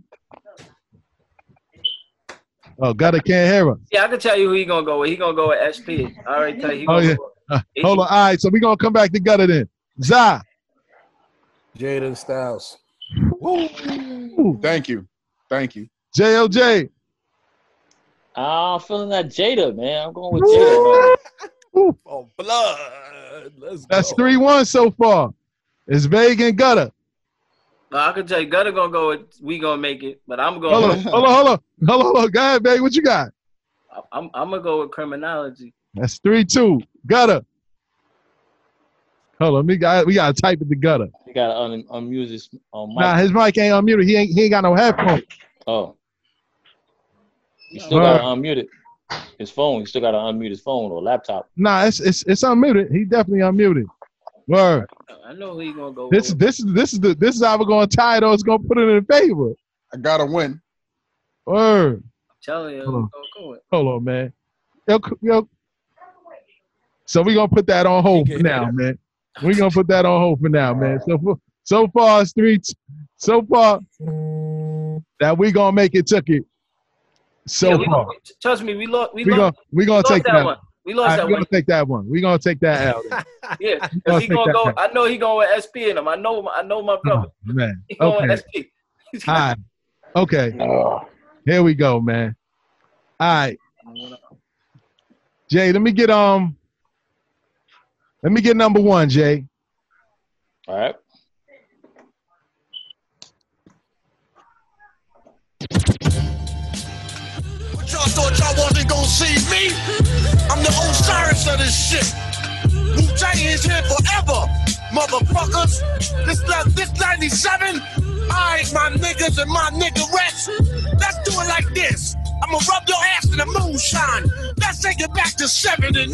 Oh, gutter can't hear us. Yeah, I can tell you who he gonna go with. He gonna go with SP. I already tell you. Oh yeah. go Uh, hold on. All right, so we gonna come back to gutter then. Zah. Jaden Styles. Woo. Thank you. Thank you. JOJ. I'm feeling that Jada, man. I'm going with Jada. man. Oh, blood. Let's That's go. three one so far. It's vague and gutter. No, I can tell you, Gutter gonna go with. We gonna make it, but I'm Hold on, going. hold on, hold on, hold on, hold on. Go ahead, babe. What you got? I'm I'm gonna go with criminology. That's three two. Gutter. Hold on, we got we gotta type it to gutter. You gotta un- unmute his um, mic. Nah, his mic ain't unmuted. He ain't he ain't got no headphones. Oh. You still gotta unmute it. His phone. You still gotta unmute his phone or laptop. Nah, it's it's it's unmuted. He definitely unmuted. Word. I know who he gonna go This with. this is this is the this is how we're gonna tie it or it's gonna put it in favor. I gotta win. Word. I'm telling you, Hold on. go, go with. Hold on, man. Yo, yo. So we gonna put that on hold for now, man. we gonna put that on hold for now, man. So so far it's three. So far that we gonna make it took it. So Yeah, far, gonna, trust me, we lost. We, we lost. gonna we gonna lost take that that. one. We lost All right, that we one. gonna take that one. We're gonna take that out. Yeah, gonna because he gonna go. I know he going with SP in him. I know. I know my brother. man. He going Okay. with SP. All right. Okay. Here we go, man. All right. Jay, let me get um let me get number one, Jay. All right. But y'all thought y'all wasn't see me? I'm the Osiris of this shit. Wu Tang is here forever, motherfuckers. This this 97. Alright, my niggas and my niggerettes. Let's do it like this. I'ma rub your ass in the moonshine. Let's take it back to 79.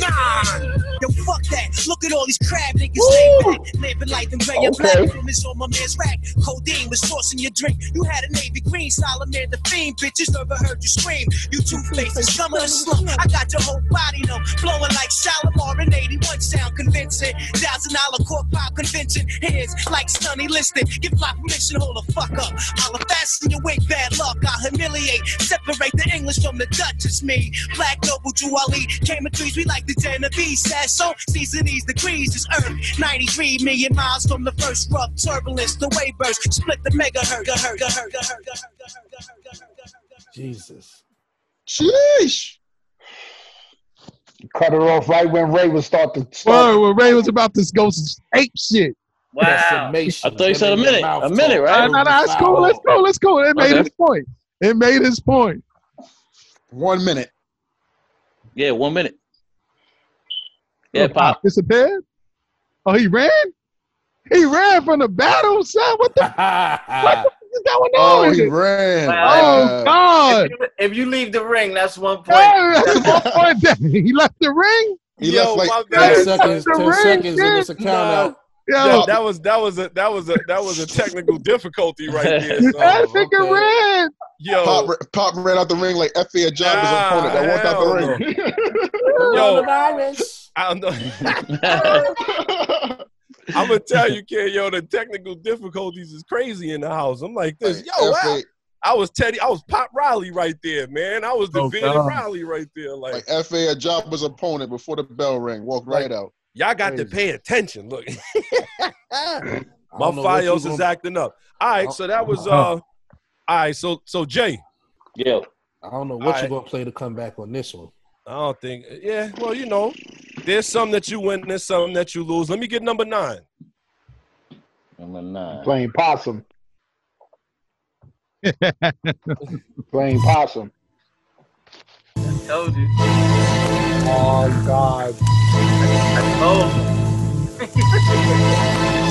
Yo, fuck that. Look at all these crab niggas laid back. Living life in gray and black. Women's on my man's rack. Codeine was forcing your drink. You had a navy green, Solomon the fiend. Bitches never heard you scream. You two faces, scum of the slum. I got your whole body numb. Blowing like Shalimar in 81 sound convincing. Thousand dollar court pop convention. Here's like Sonny listed. Give my permission, hold the fuck up. I'll fasten your wig, bad luck. I'll humiliate. Separate the English from the Dutch. It's me. Black noble Juwali. Came in threes. We like the Genovese. Sad so season these degrees is Earth. 93 million miles from the first rough turbulence. The wave burst. Split the megahertz. Gahertz, gahertz, gahertz, gahertz, gahertz. Jesus. Sheesh. Cut it off right when Ray was start to Word, start. when Ray was about to go ape shit. Wow. I thought you said a minute. A minute, No, right? no, no, it's cool. Let's go. Let's go. It made Okay. his point. It made his point. One minute. Yeah, one minute. Yeah, Oh, pop. disappeared. Oh, he ran. He ran from the battle, son. What the? what the fuck is going Oh, he here? ran. Oh God! If you, if you leave the ring, that's one point. Hey, that's one point. He left the ring. He Yo, left like my Ten seconds. Ten ring, seconds, and shit. it's a count Nah. out. Yo, That, that was that was a that was a that was a technical difficulty right there. son. that nigga okay. ran. Yo, Pop, Pop ran out the ring like F.A. John was Nah, opponent that walked out the ring. yo, I don't know. I'm gonna tell you, kid, yo, the technical difficulties is crazy in the house. I'm like this, yo, wow. I was Teddy, I was Pop Riley right there, man. I was the Oh, Vinny Riley right there. Like, Like F.A. Jabba's opponent before the bell rang. Walked right out. Y'all got to pay attention. Look, My don't know what you Fios is acting up. All right, so that was uh. All right, so so Jay. Yeah. I don't know what you're gonna play to come back on this one. I don't think. Yeah, well, you know, there's some that you win, there's some that you lose. Let me get number nine. Number nine. Playing possum. Playing possum. I Told you. Oh God. Oh.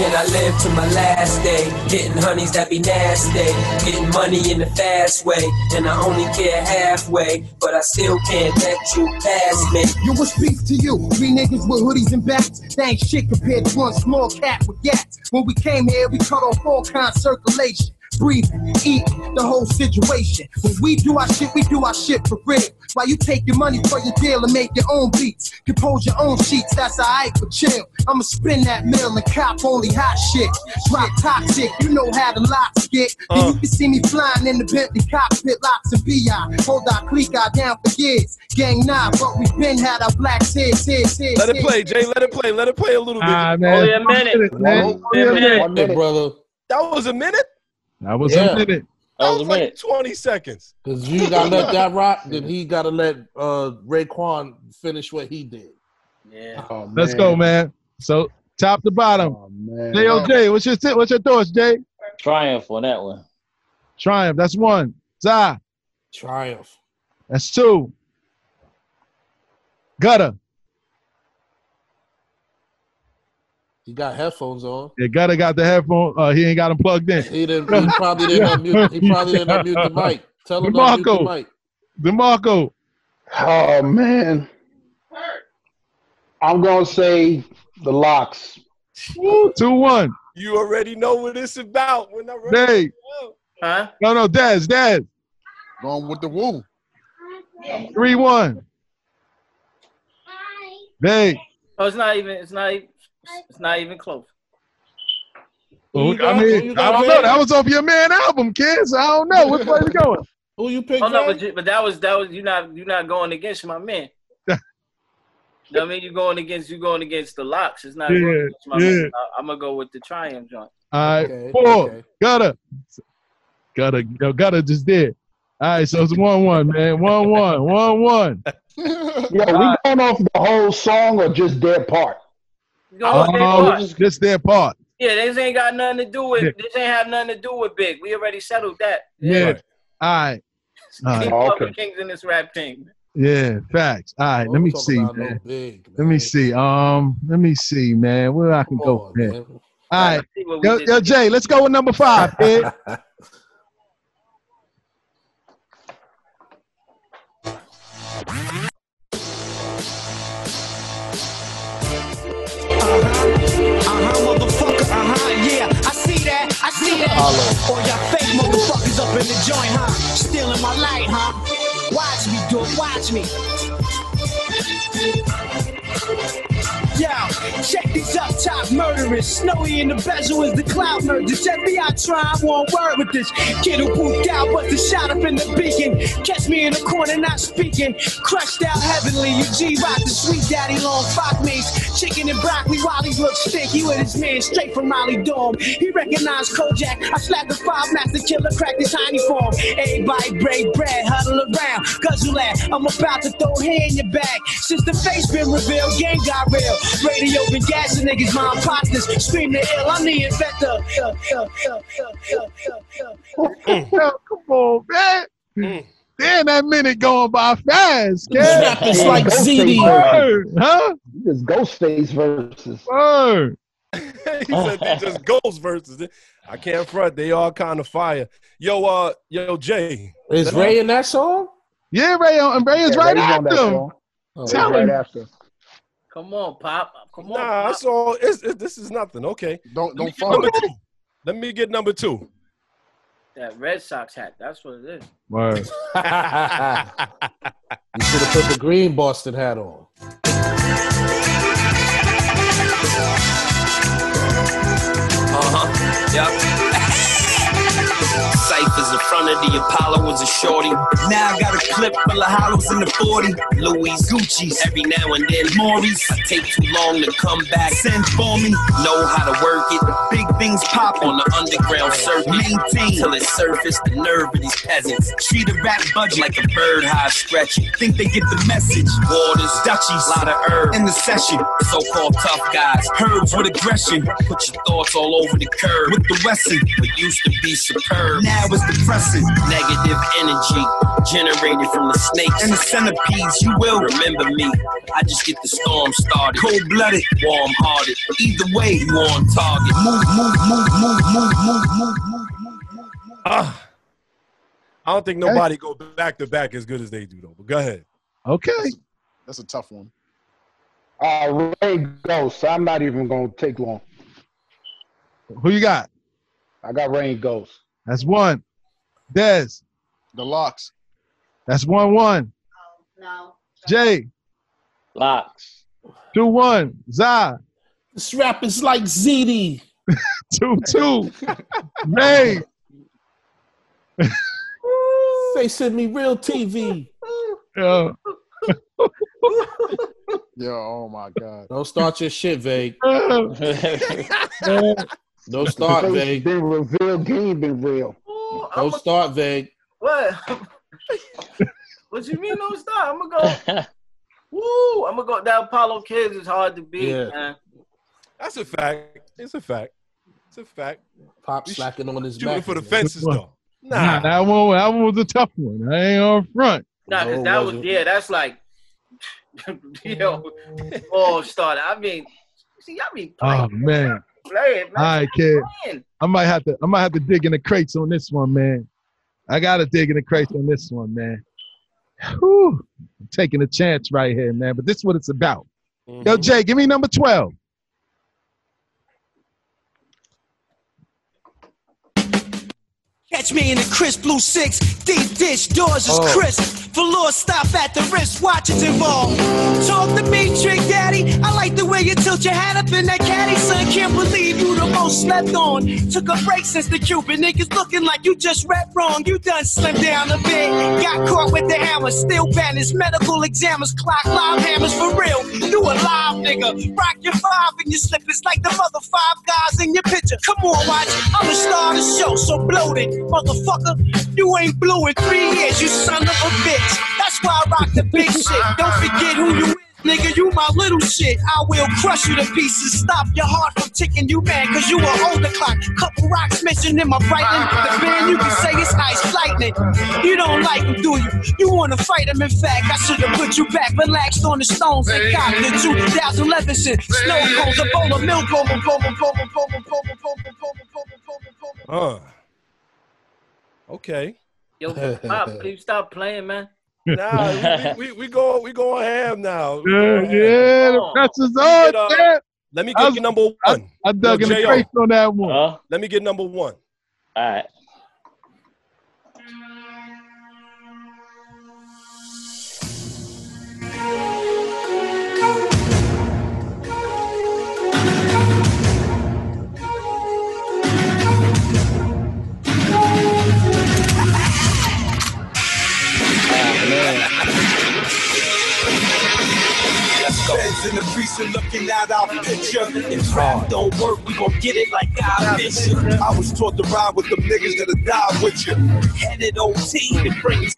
Can I live to my last day? Getting honeys that be nasty. Getting money in the fast way. And I only care halfway. But I still can't let you pass me. Yo, what speaks to you? We niggas with hoodies and bats. That ain't shit compared to one small cat with gats. When we came here, we cut off all kind of circulation. Breathing, eating, the whole situation. When we do our shit, we do our shit for real. While you take your money for your deal and make your own beats. Compose your own sheets, that's alright, but chill. I'ma spin that mill and cop only hot shit. Drop toxic, you know how the locks get. Then you can see me flying in the Bentley cockpit, locks and PI. Hold our clique out down for years. Gang nah, but we been had our black heads, heads, heads. Let it play, Jay. Let it play. Let it play a little bit. Ah, man. Only a minute, man. Only a minute. Hey, brother. That was a minute. That was Yeah. a minute. That was like 20 seconds. Cause you gotta let that rock, then he gotta let uh Raekwon finish what he did. Yeah. Oh, Let's go, man. So top to bottom. man. JOJ, what's your what's your thoughts, Jay? Triumph on that one. Triumph. That's one. Zah. Triumph. That's two. Gutter. He got headphones on. Yeah, Gutter got the headphone. Uh, he ain't got them plugged in. He didn't. He probably didn't unmute. He probably didn't unmute the mic. Tell him to unmute the DeMarco. mic. DeMarco. Oh man. I'm gonna say the LOX. Woo, two one. You already know what it's about. When I ready. Dave. Huh? No, no, Dez, Dez. Going with the woo. Three one. Dave. Oh, it's not even. It's not. even- It's not even close. Oh. I mean, I don't Dave? know. That was off your man album, kids. I don't know. Which way we going? Who you pick? Oh no, but, you- but that was that was you not you not going against my man. I mean, you going against you going against the LOX. It's not going Yeah, against my yeah. man. I, I'm gonna go with the triumph joint. All right, Okay, four. okay. Gutter. Gutter. Yo, Gutter just did. All right, so it's one one, man. One one. One one. Yo, we going off the whole song or just their part? Go on, Big Oh, Boy. this their part. Yeah, this ain't got nothing to do with Yeah. this ain't have nothing to do with big. We already settled that. Yeah. All right. All right. Keep Oh, okay. kings in this rap thing. Yeah, facts. All right, let me see, about no man. Let me see. Um, let me see, man. Where I can Come go on, man. All right, Let's see what we yo, yo. Jay, let's go with number five, I see that. All y'all fake motherfuckers up in the joint, huh? Stealing my light, huh? Watch me do it, watch me. Check these up top murderers. Snowy in the bezel is the cloud murders. FBI trying one word with this kid who pooped out, but the shot up in the beacon. Catch me in the corner, not speaking. Crushed out heavenly. You G rock the sweet daddy long fuck meats. Chicken and broccoli while he looks stinky with his man straight from Molly Dorm. He recognized Kojak. I slapped the five master killer, cracked his tiny form. Everybody break bread, huddle around. Guzzle. I'm about to throw hair in your back. Since the face been revealed, gang got real. Radio been gassing niggas, mom partners. Scream the ill, I'm the inventor. Yo, come on, man. Damn, that minute going by fast, kid. Snap this like ZD. Word, huh? Just Ghostface versus. Word. he said they just ghost versus. I can't front. They all kind of fire. Yo, uh, yo, Jay. Is Ray in that song? Yeah, Ray, on, Ray is Yeah, right Ray's after him. Oh, Tell right him. after. Come on, Pop. Come on. Nah, Pop. that's all. It's, it, this is nothing. Okay. Don't don't get follow. number two. Let me get number two. That Red Sox hat. That's what it is. Word. you should have put the green Boston hat on. Uh huh. Yep. Is in front of the Apollo was a shorty. Now I got a clip full of hollows in the 40. Louis Gucci's every now and then. Maurice, I take too long to come back. Send for me, know how to work it. Big things pop on the underground circuit. Maintain till it surface the nerve of these peasants. Treat a rap budget like a bird high stretching. Think they get the message. Waters, Dutchies, lot of herb in the session. So-called tough guys, herbs with aggression. Put your thoughts all over the curb with the Wesson. What used to be superb, now it's depressing. Negative energy generated from the snakes and the centipedes. You will remember me. I just get the storm started. Cold-blooded, warm-hearted. Either way, you on target. Move, move, move, move, move, move, move, move. Move. Ah. I don't think nobody go back to back as good as they do though. But go ahead. Okay. That's a tough one. Uh, Ray Ghost. I'm not even gonna take long. Who you got? I got Rain Ghost. That's one. Dez. The LOX. That's one one. No. Jay. LOX. Two one. Zah. This rap is like ZD. Two two. Ray. They send me real TV. Yeah. Yo, oh my God. Don't start your shit, Vague. Don't start, Face Vague. Been revealed. Game been real. Don't start, Vague. What? what you mean no start? I'm gonna go. Woo! I'm gonna go. That Apollo Kids is hard to beat, Yeah. man. That's a fact. It's a fact. It's a fact. Pop slacking on his Shooting back. for the fences though. Nah, Nah. that one that one was a tough one. I ain't on front. Nah, 'cause No, that was yeah. That's like, yo, all started. I mean, see, I mean, Oh playing, man. playing, man. All right, kid. I might have to I might have to dig in the crates on this one, man. I gotta dig in the crates on this one, man. Whew. I'm taking a chance right here, man. But this is what it's about. Yo, mm-hmm. Jay, give me number 12. Catch me in the crisp blue six, deep dish, doors is Oh. crisp. Velour stop at the wrist, watches involved. Talk to me, trick daddy. I like the way you tilt your hat up in that caddy, son. Can't believe you the most slept on. Took a break since the Cuban Niggas looking like you just read wrong. You done slimmed down a bit. Got caught with the hammer, still banished. Medical examiners, clock live hammers for real. You a live nigga. Rock your five in your slippers like the mother five guys in your picture. Come on, watch. I'm the star of the show, so bloated. Motherfucker, you ain't blue in three years, you son of a bitch. That's why I rock the big shit. Don't forget who you is. Nigga, you my little shit. I will crush you to pieces. Stop your heart from ticking. You mad cause you a older clock. Couple rocks mentioned in my Breitling. The band you can say it's ice lightning. You don't like him, do you? You wanna fight him. In fact, I should have put you back. Relaxed on the stones and got the 2011 shit. Snow cones, a bowl of milk over, over, over, over, over, over, over, over, over, over. Uh. Okay. Yo, Pop, please stop playing, man. Nah, we, we, we go we going ham now. Yeah, going ham. yeah, the press is on, Get, uh. Let me I get was- you number one. I dug Yo, in the J.O. crates on that one. Huh? Let me get number one. All right. Feds in the precinct looking at our picture. If rap don't work, we gon' get it like I mission. I was taught to ride with the niggas that'll die with you. Headed OT and bring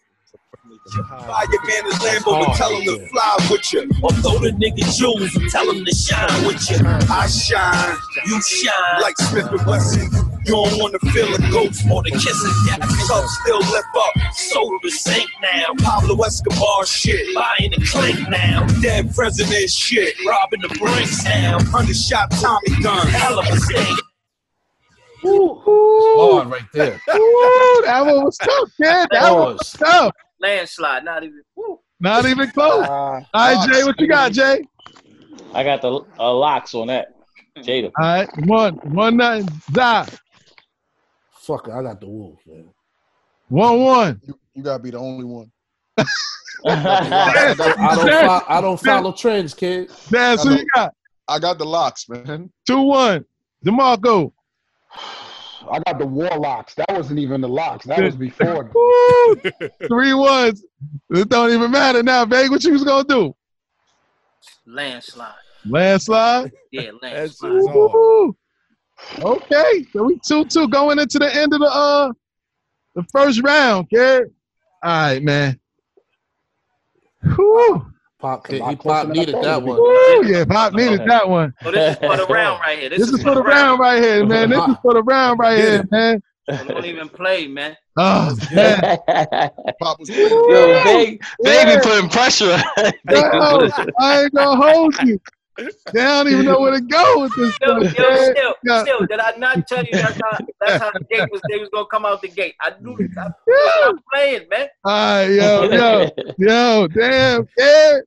Buy your man his Lambo and tell him to fly with you. Or throw the nigga jewels and tell him to shine with you. I shine, you shine. Like Smith and Wesson. You don't wanna feel a ghost or the kissing death. Tough still left up, sold to sink now. Pablo Escobar shit, buying the clink now. Dead president shit, robbing the brinks now. Undershot Tommy gun, hell of a thing. Hard right there. Ooh, that one was tough, kid. That one was tough. Landslide, not even. Woo. Not even close. All right, Jay, what you got, Jay? I got the uh, LOX on that. Jada. All right, one, one, nine, Zah. Fuck it, I got the wolf, man. One, one. You, you gotta be the only one. I don't, fo- I don't follow trends, kid. That's who you got. I got the LOX, man. Two, one. DeMarco. I got the Warlocks. That wasn't even the LOX. That was before. Three ones. It don't even matter now, Big. What you was gonna do? Landslide. Landslide? Yeah, landslide. Woo! Okay, so we two two going into the end of the uh the first round, kid. All right, man. Whew. Pop, he Pop needed that one. Woo, yeah, Pop needed that one. Oh, this is for the round right here. This, This is for the round right here, man. This is for the round right here, man. I don't even play, man. Oh, man. Pop was Yo, Big, Big be putting pressure. Yo, I ain't gonna hold you. They don't even know where to go with this Yo, stuff, yo, still, Yeah. still, did I not tell you that's how that's how the gate was? They was gonna come out the gate. I knew this. I was not playing, man. All right, yo, yo, yo, damn, yeah.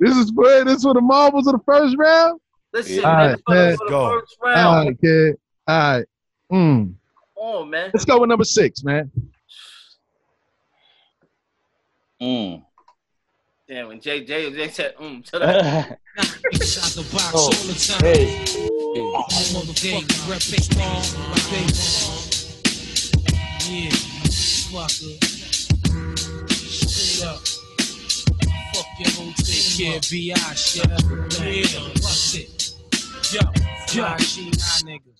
This is for this for the marbles of the first round. Listen, All man, right, for, man. the, for the Go. first All round. right, kid. All right. Mm. Oh man. Let's go with number six, man. Mm. Damn, when Jay Jay Jay said mm to that. Inside the box Oh, all the time. hey. All motherfucking rep it wrong, baby. Yeah, fucker. Straight up. Fuck your whole take care, BI shit. Yeah, what's it? Yo, yo, G9 niggas.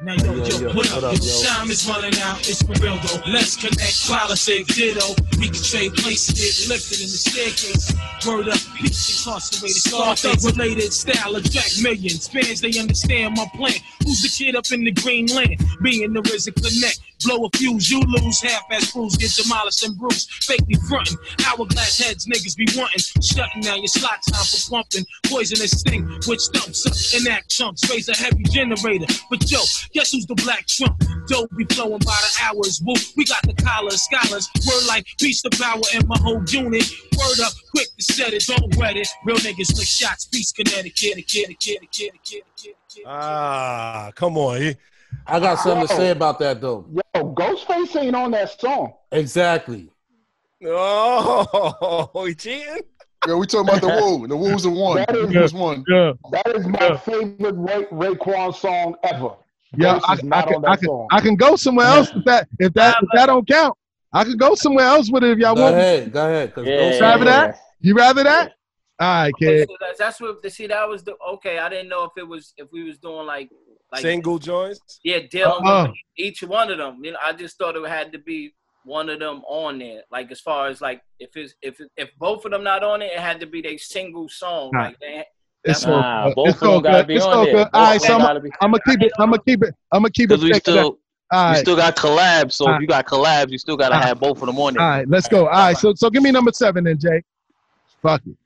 Now yo, Yo, yo, yo, what what up? up, Yo, time is running out. It's for real though. Let's connect. Politics, ditto. We can trade places. Get lifted in the staircase. Word up, peace incarcerated. Scarface related style attract millions. Fans they understand my plan. Who's the kid up in the green land? And the RZA connect. Blow a fuse, you lose. Half-ass fools get demolished and bruised. Fake me frontin'. Hourglass heads niggas be wantin'. Shutting down your slot time for pumping. Poisonous sting, which dumps up and act chunks. Raise a heavy generator. But yo, guess who's the black trump? Dope be flowing by the hours. Woo, we got the collars, scholars. Word like beast of power in my whole unit. Word up, quick to set it, don't wet it. Real niggas lick shots, peace, Connecticut, kid, kid, kid, kid, kid, kid. Ah, come on. I got something to say about that though. Yo, Ghostface ain't on that song. Exactly. Oh, he cheating? Yeah, we talking about the Woo. The Woo's the one. That The one. Yeah. That is my favorite Ray, Raekwon song ever. Yeah, I, I, can, I, can. I can go somewhere else if that if that if that don't count. I could go somewhere else with it if y'all want. Go want. ahead, go ahead. 'cause Yeah, those- yeah, Rather yeah. that? You rather that? All right, Okay, kid. so that's, that's what see that was the okay. I didn't know if it was if we was doing like like Single joints? yeah dealing Uh-uh. with uh-huh. each one of them. You know, I just thought it had to be one of them on there. Like as far as like if it's if if both of them not on it, it had to be their single song. Nah. Like they, It's Nah, all Nah, good. both It's of them all gotta good. be It's all good. Both All of right, them so I'm gotta be- gonna keep it. I'm gonna keep it. I'm gonna keep it. Because we back to that. still All we still got collabs, so All if you got collabs, you still gotta All right. have both of them on there. All right, let's go. All right, so so give me number seven then, Jake. Fuck it.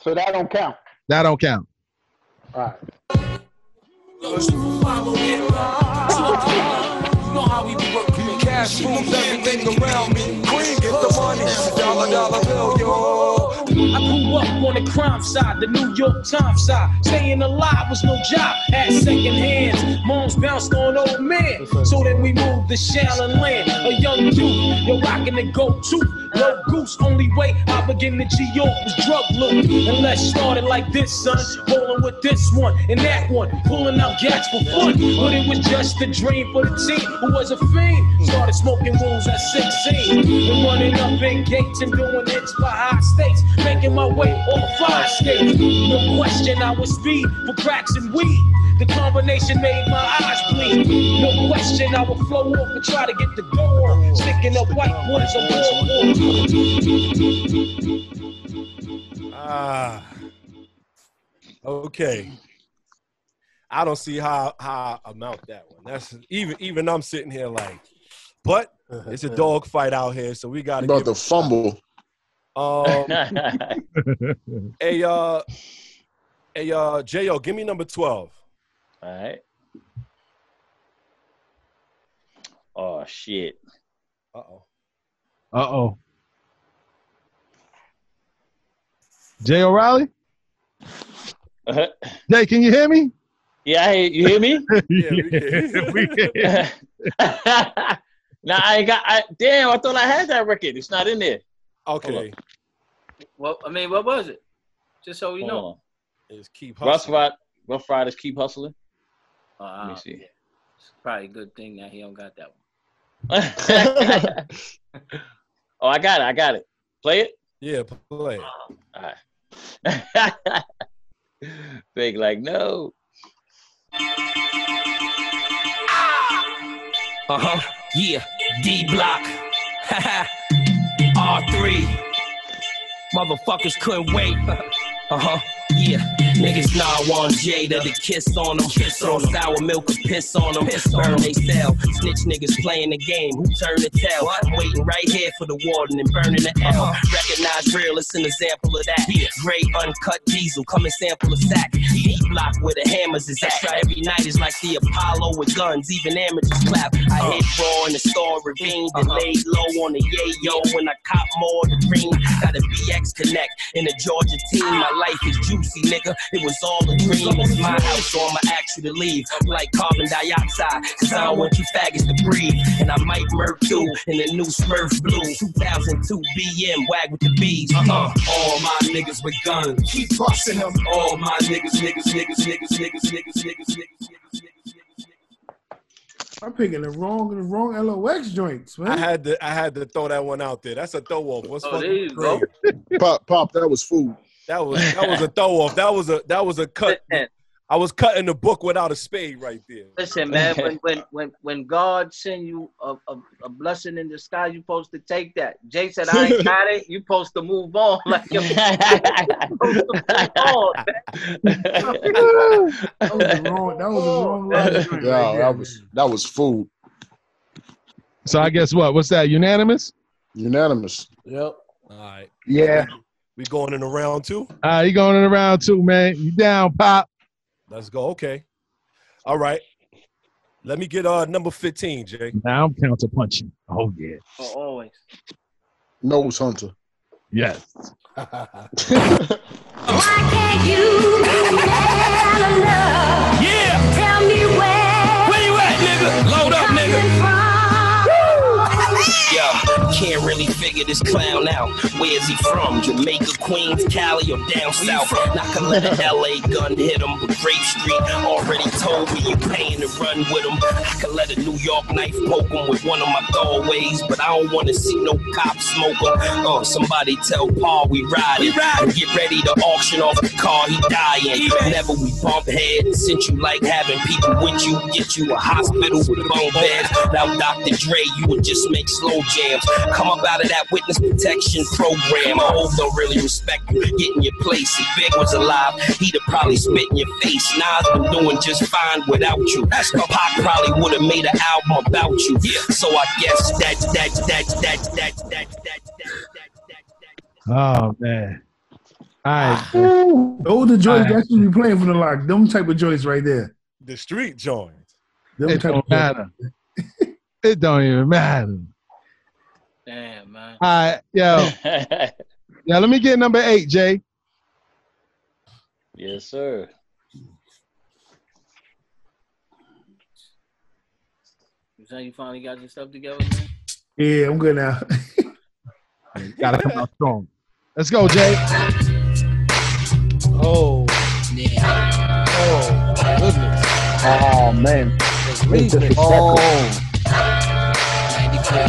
So that don't count. That don't count. All right. Cash moves everything around me. Queen, get the money. Dollar, dollar bill, yo. I grew up on the crime side, the New York Times side. Staying alive was no job, had second hands. Moms bounced on old men. So then we moved to Shaolin Land. A young dude, you're rocking the go-to. Low goose, only way I begin to G-York was drug loot. And let's start it like this, son. Rolling with this one and that one. Pulling out gats for fun. But it was just a dream for the team who was a fiend. Started smoking rules at 16. And running up in gates and doing hits by high stakes. Making my way off fire skates. No question, I was speed for cracks and weed. The combination made my eyes bleed. No question, I would flow off and try to get the go on. Sticking up white boys on the board. Ah. Okay. I don't see how how I mount that one. That's even even I'm sitting here like, but it's a dog fight out here, so we got to About the fumble. Um, hey, uh, hey, uh, Jo, give me number twelve. All right. Oh shit. Uh oh. Uh oh. Jay O'Reilly. Jay, can you hear me? Yeah, I hear, you hear me? yeah, we can. Now I ain't got. I, damn, I thought I had that record. It's not in there. Okay. Well, I mean, what was it? Just so we Hold know. on. It's keep Rough hustling. Ride, Rough Riders keep hustling. Uh, Let me see. It's probably a good thing that he don't got that one. oh, I got it. I got it. Play it. Yeah, play it. All right. Big like no. Uh huh. Yeah. D block. R3. Motherfuckers couldn't wait. Uh huh. Yeah. Niggas nah I want Jada to kiss on them. Throw sour milk or piss on them. Burn they cell. Snitch niggas playing the game. Who turn the tail? I'm waiting right here for the warden and burning the L. Recognize real, it's an example of that. Great uncut diesel, come and sample a sack. D block where the hammers is at. Every night is like the Apollo with guns, even amateurs clap. I hit raw in the store, ravine, then laid low on the yayo. When I cop more, the green. Got a BX connect in the Georgia team. My life is juicy, nigga. It was all a dream. It's my house, so I'ma ask you to leave. I'm like carbon dioxide, cause I don't want you faggots to breathe. And I might murk you in the new Smurf Blue 2002 BM, wag with the bees. Uh-huh. All my niggas with guns, keep busting them. All my niggas, niggas, niggas, niggas, niggas, niggas, niggas, niggas. Niggas, niggas. I'm picking the wrong the wrong LOX joints, man. I had to I had to throw that one out there. That's a throw off. What's Oh, fucking there great? Pop, pop, that was food. That was that was a throw off. That was a that was a cut. I was cutting the book without a spade right there. Listen, man, when when when when God send you a, a, a blessing in the sky, you supposed to take that. Jay said, "I ain't got it." You supposed to move on like you're supposed to move on. That was the wrong. That was the wrong last. Yeah, that was that was food. So I guess what? What's that? Unanimous? Unanimous. Yep. All right. Yeah. We going in a round two? All right, you going in a round two, man. You down, Pop? Let's go. Okay. All right. Let me get uh number 15, Jay. Now I'm counter punching. Oh yeah. Oh, always. Nose hunter. Yes. Yeah. Tell me where. Where you at, nigga? Load up, nigga. Can't really figure this clown out. Where's he from? Jamaica, Queens, Cali, or down south? Not gonna let a LA gun hit him, but Grape Street already told me you paying to run with him. I could let a New York knife poke him with one of my throwaways, but I don't wanna see no cop smoker. Oh, uh, somebody tell Paul we riding. And get ready to auction off the car he dying. Whenever we bump heads, since you like having people with you, get you a hospital with bunk beds. Now, Dr. Dre, you would just make slow jams. Come up out of that witness protection program. I hope don't really respect you. Get in your place. If Big was alive, he'd have probably spit in your face. Nas been doing just fine without you. Pac probably would have made an album about you. So I guess that that that that that that that that. Oh man. All right. man. Those the joints All right. that should be playing for the LOX. Them type of joints right there. The street joint. Them It type don't of matter. It don't even matter. Damn, man. All right, yo. Yeah, let me get number eight, Jay. yes, sir. You say you finally got your stuff together, man? Yeah, I'm good now. Gotta come out strong. Let's go, Jay. Oh. yeah. Oh, goodness. Oh, man. It's Yeah,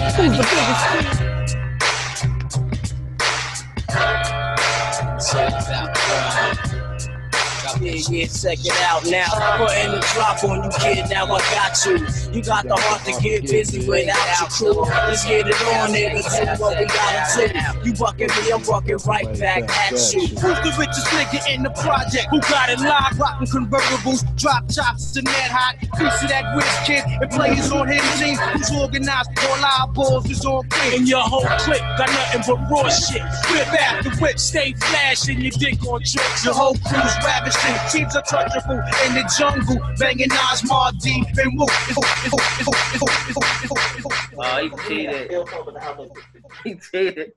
yeah, check it out now. Putting the drop on you, kid. Now I got you. You got the heart to get busy without your crew. Let's get it on, nigga. Do what we gotta do. You bucking me, I'm bucking right back at you. Who's the richest nigga in the project? Who got it live? Rockin' convertibles, drop chops, and that hot. Piece of that rich kid and players on his team. Who's organized? All our balls is on clean. And your whole clique got nothing but raw shit. Whip after whip, stay flashing your dick on tricks. Your whole crew's ravishing. Teams are touchable in the jungle. Banging Nas, Mardi, and Woo. Oh, he cheated. He cheated.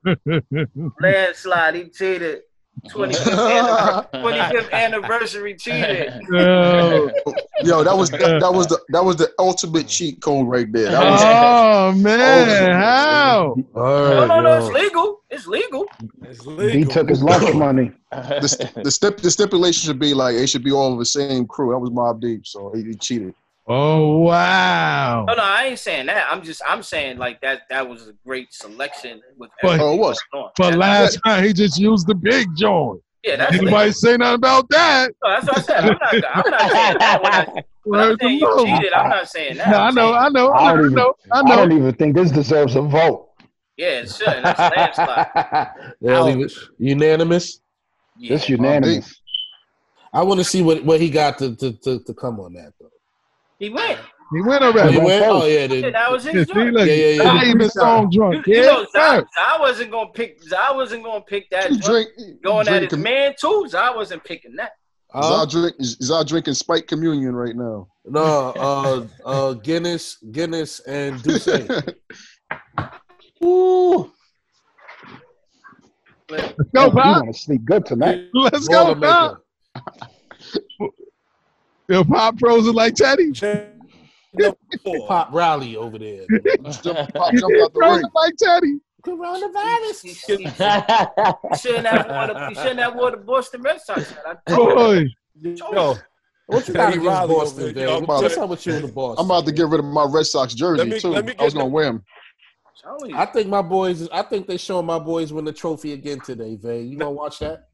Landslide, he cheated. 25th, anniversary, 25th anniversary cheated. Yo, yo, that was that was the that was the ultimate cheat code right there. That was, Oh man, how? No, no, no, it's legal. It's legal. It's legal. He took his lunch money. the, st- the stip the stipulation should be like it should be all of the same crew. That was Mobb Deep, so he, he cheated. Oh wow. No, no, I ain't saying that. I'm just, I'm saying like that. That was a great selection with But, Oh, it was. going on. but That- last time he just used the big joint. Yeah, that's Anybody say nothing about that? No, that's what I said. I'm not, I'm not saying that when I, when I'm saying you cheated. I'm not saying that. No, I I'm know, I know, I I don't even, know, I I don't even think this deserves a vote. Yeah, it should. That's landslide. They don't unanimous. It's unanimous. I want to see what, what he got to, to, to, to come on that though. He went. He went already. he went? Oh yeah, Yeah, they, that was his Yeah, joint. see, look, Yeah, yeah, yeah. Not even song drunk. You, you know, Zai. Zai wasn't gonna pick. Zai wasn't gonna pick that. You joint. drink, Going at his drinking- man too. Zai wasn't picking that. Huh? Zai drink, Zai drinking Spike Communion right now. no, uh, uh, Guinness, Guinness, and Douce. Ooh. Let's Yo, go, you Pop. want to sleep good tonight? Let's go, Pop. Yo, Pop frozen like Teddy. Pop rally over there. Pop jumped out the ring. Frozen like Teddy. Coronavirus. He shouldn't have wore the. He shouldn't have wore the Boston Red Sox. I told you. Boy. Yo, What you got Teddy against Riley over Boston, there. Dave? Yo, What's I'm up with you in the Boston? I'm about to get rid of my Red Sox jersey Let me- too. let me I was gonna wear them. I think my boys. I think they showing my boys win the trophy again today, Vay. You gonna watch that?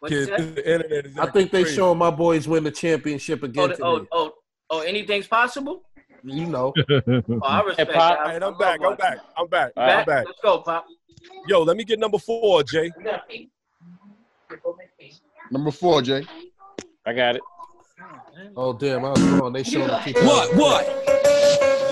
What kids, the internet is I think they crazy. showing my boys win the championship Oh, again the- today. oh, oh, oh, anything's possible. You know. Oh, I respect Pop. that. All I- right, I I'm back. I'm back. I'm back. All right. I'm back. Let's go, Pop. Yo, let me get number four, Jay. Number four, Jay. I got it. Oh damn, I was wrong. They showing the What? What?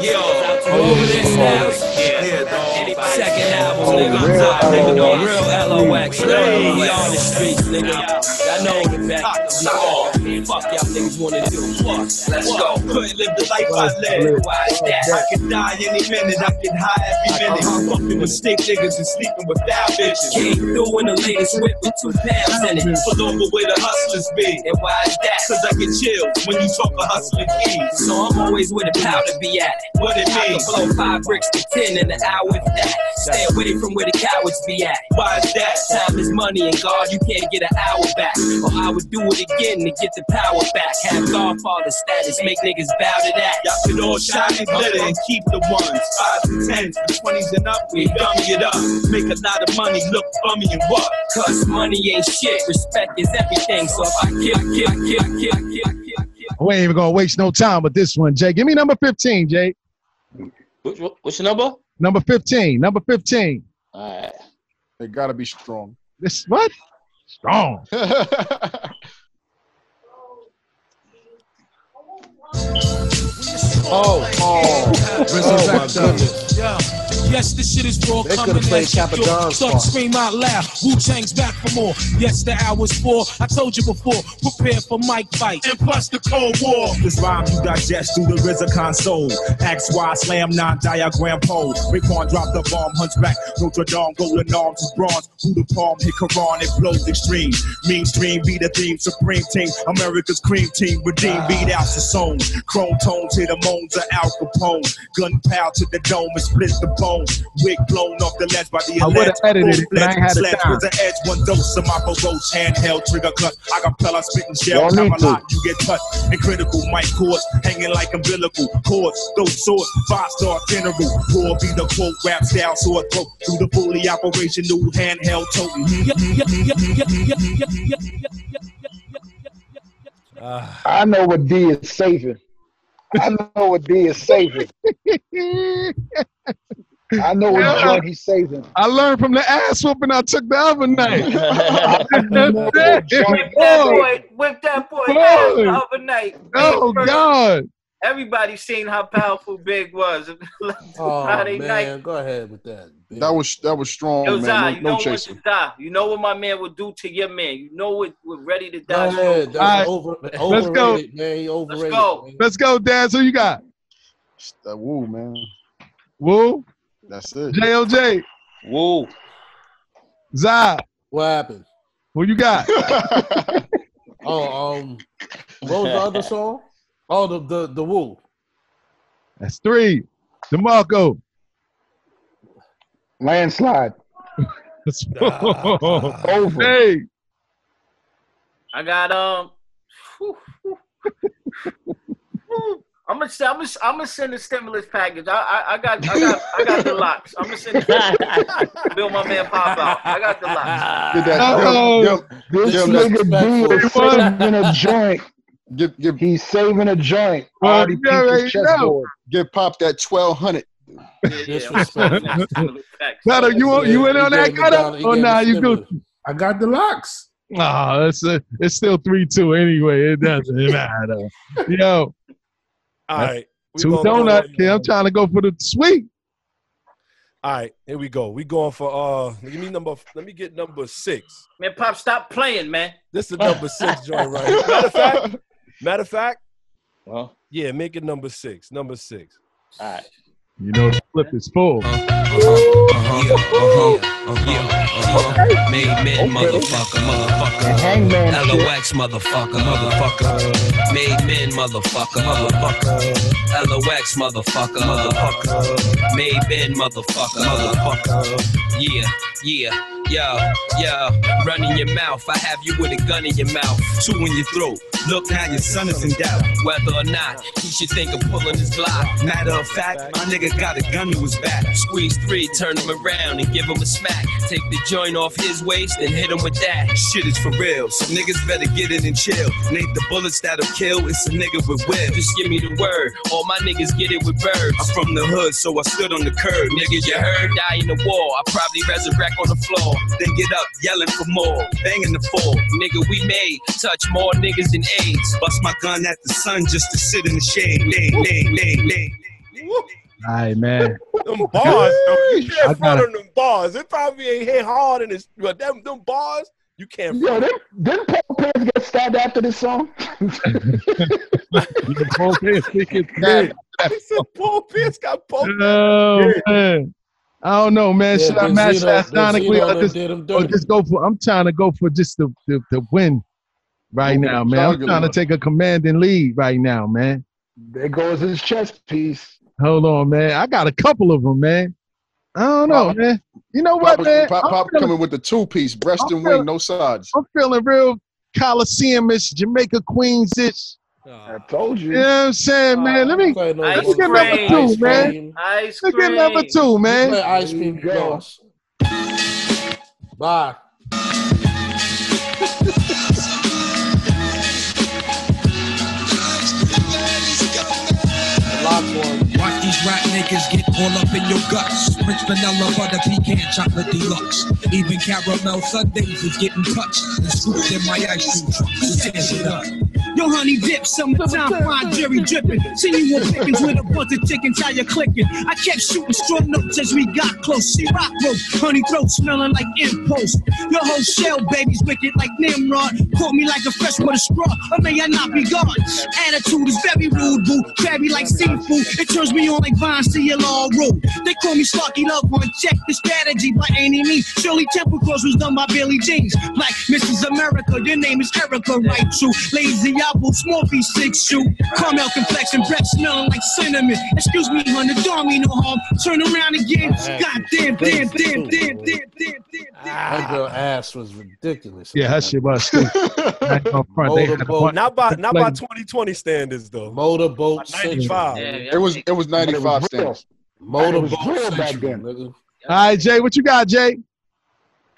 Yo, over this now. Second album, nigga. real Top, nigga. No, real LOX. We on the streets, nigga. I know the back. Fuck y'all niggas wanna do. What? Let's go. Couldn't live the life I live. Why is that? I could die any minute. I get high every minute. I'm fucking with stick niggas and sleeping with without bitches. Came through in the latest whip with two pounds in it. Pull over where the hustlers be. And why is that? Cause I get chills when you talk of hustling keys. So I'm always where the powder be at. What it means. I can blow five bricks to ten in an hour with that. Stay away from where the cowards be at. Why is that? Time is money, and God, you can't get an hour back. Or I would do it again to get the power back. Have Godfather status, make niggas bow to that. Y'all could all shine and glitter and keep the ones. Fives and tens, the twenties and up, we dummy it up. Make a lot of money, look bummy and what? Cause money ain't shit, respect is everything. So if I kill, I kill, I kill, I kill, I kill, kill, I kill. We ain't even gonna waste no time with this one, Jay. Give me number 15, Jay. What's your number? Number 15. Number 15. All right. They gotta be strong. This what? Strong. Oh, oh, oh my goodness. Yeah. Yes, this shit is raw. They coming could've played at you, yo. Capadon's Start part. to scream out loud. Wu Tang's back for more. Yes, the hour's four. I told you before. Prepare for mic fight. And plus the Cold War. This rhyme you digest through the RZA console. X Y slam nine diagram pole. Raekwon drop the bomb, hunchback. Notre Dame, golden arms is bronze. Who the palm hit Quran, it blows extreme. Mainstream be the theme, supreme team. America's cream team. Redeem beat out the zone. Chrome tones hit the moans of Al Capone. Gunpowder to the dome and split the bone phone. Wig blown off the ledge by the I would have edited I had. With the edge, one dose of my Roach handheld trigger cut. I got fell, I shell. Time a lot, you get cut. And mic cords hanging like umbilical cords. Those sword, five star general. Raw be the quote, rap style, sword throat. Through the bully operation, new handheld totem. Uh, I know what D is saving. I know what D is saving. I know what Yeah. joint he's saving. I learned from the ass whooping I took the other night. know what joint Whip he's that Boy. boy, whip that boy Boy. ass the other night. oh First- God. Everybody seen how powerful Big was. Oh Friday man, night. go ahead with that. bitch. That was that was strong, Yo, Zai, man. you No, know no what chasing. Zai, You know what my man would do to your man. You know what what ready to Go die. ahead. That's Alright, over, let's go. overrated, man. He overrated. go. man. Let's go, Daz. Who you got? That Wu, man. Wu, That's it. JLJ, Wu. Zai. What happened? Who you got? Oh, um, what was the other song? Oh, the the the Wu. That's three. DeMarco. landslide. That's Over. Hey. I got um I'm gonna I'm gonna I'm gonna send a stimulus package. I I, I got I got I got the LOX. I'm gonna send it. Bill my man pop out. I got the LOX. Get that. Uh-oh. Give, This give, nigga give, D is saving a joint. give, give, He's saving a joint. Uh, well, Already you peeped his chessboard. give Pop that twelve hundred. Gutter, you want- you in on that, He oh, gave me Gutter? Or nah, you stimulus. good? I got the LOX. Oh, it's a, it's still three two anyway. It doesn't matter. Yo, All right. two gonna go donut on- kid. Um, I'm trying to go for the sweet. All right, here we go. We going for uh give me number let me get number six. Man, pop, stop playing, man. This is number six joint right here. Matter of fact, matter of fact, Well, yeah, make it number six. Number six. all right. You know, the flip is full. Uh-huh. Uh-huh. Uh-huh. Made men, motherfucker, motherfucker. LOX, motherfucker, motherfucker. Made men, motherfucker, motherfucker. LOX, motherfucker, motherfucker. Made men, motherfucker, motherfucker. Yeah, yeah. Yo, yo, run in your mouth. I have you with a gun in your mouth, two in your throat. Look now, your son is in doubt. Whether or not he should think of pulling his Glock. Matter of fact, my nigga got a gun to his back. Squeeze three, turn him around and give him a smack. Take the joint off his waist and hit him with that. Shit is for real, so niggas better get in and chill. Nate the bullets that'll kill, it's a nigga with will. Just give me the word, all my niggas get it with birds. I'm from the hood, so I stood on the curb. Nigga, you heard? Die in the war, I probably resurrect on the floor. Then get up, yelling for more, banging the floor. Nigga, we made, touch more niggas than AIDS. Bust my gun at the sun just to sit in the shade. Lay, lay, lay, lay. All right, man. Them bars, though, you I can't front gotta- on them bars. It probably ain't hit hard in this but them them bars, you can't Yo, them, didn't, didn't Paul Pierce get stabbed after this song? Paul Pierce thinking He said Paul Pierce got poked. Oh man. I don't know, man. Yeah, Should I match Benzino- that sonically Benzino or done just, did him or dirty. just go for? I'm trying to go for just the the, the win right Go now, man. I'm trying to take a commanding lead right now, man. There goes his chess piece. Hold on, man. I got a couple of them, man. I don't know, man. You know what, Pop, man? Pop, Pop feeling- coming with the two piece, breast I'm and wing, no sides. I'm feeling real Coliseum-ish, Jamaica Queens ish. I told you. You know what I'm saying, man? Let me uh, Play let me Ice get number two, Ice man. cream. Ice Let's cream. get number two, man. Ice cream There glass. Bye. Rap niggas get all up in your guts. French vanilla butter pecan chocolate deluxe. Even caramel sundaes is getting touched and scooped in my ice cream truck. Stand it up. Yo, honey dip, summertime fine jerry dripping. See you on pickings with a bunch of chickens, how you clicking? I kept shooting straw notes as we got close. See rock rope, honey throat smelling like impost. Your whole shell, baby's wicked like Nimrod. Caught me like a fresh a straw, or may I not be gone? Attitude is very rude, boo. Crabby like seafood. It turns me on like Vine CLR road. They call me Slarky Love One. Check the strategy by any means. Shirley Temple Cross was done by Billy Jeans. Black Mrs. America, your name is Erica, right? True. Lazy apple, small piece, six shoe. Caramel complexion, breath smelling like cinnamon. Excuse me, honey, don't mean no harm. Turn around again. God damn, damn, damn, damn, damn, damn, damn. That ah. girl ass was ridiculous. Yeah, that shit was. I ain't gonna front. They had a Motorboat. Not by not by 2020 standards though. Motorboat By 95. Central. It was it was ninety five But it was. Motorboat was real back then. nigga. All right, Jay, what you got, Jay?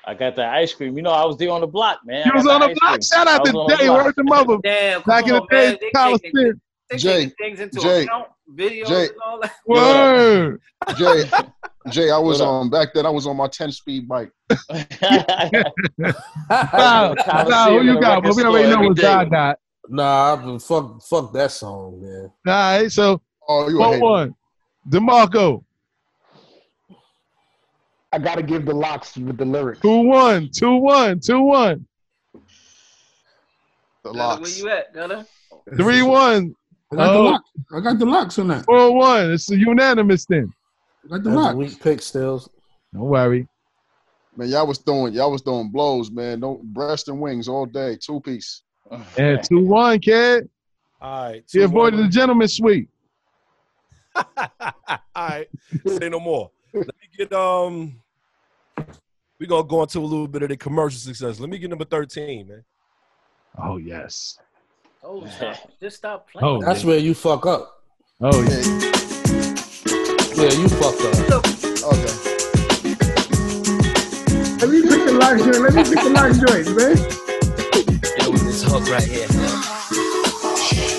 I got the ice cream. You know, I was there on the block, man. You was on the the block. cream. Shout out was to on the Jay. block. Word to mother. Damn, Back in the on, days, man. They Coliseum. taking- They Jay, things into Jay, account, videos Jay. and all that. Word. Jay, Jay, I was What up? on back then. I was on my ten speed bike. Nah, nah, who you got? But we already know what I got. Nah, I've been fuck fuck that song, man. All right, so Oh, you one one. DeMarco. I gotta give the LOX with the lyrics. Two one. Two one. Two one. The LOX. Where you at, Gunna? Three one. I got the Oh. LOX. I got the LOX on that. Four one. It's a unanimous then. I got the That's LOX. weak pick, Stills. Don't worry. Man, y'all was throwing y'all was throwing blows, man. Don't breast and wings all day, two piece. And two one, kid. All right. He two, avoided one. the gentleman's suite. All right. Say no more. Let me get um we're gonna go into a little bit of the commercial success. Let me get number 13, man. Oh yes. Oh, stop. Just stop playing. Oh, That's where you fuck up. Oh yeah. Yeah, you fucked up. Okay. Let me pick the LOX joint. Let me pick the LOX joint, man. Yo, with this hook right here.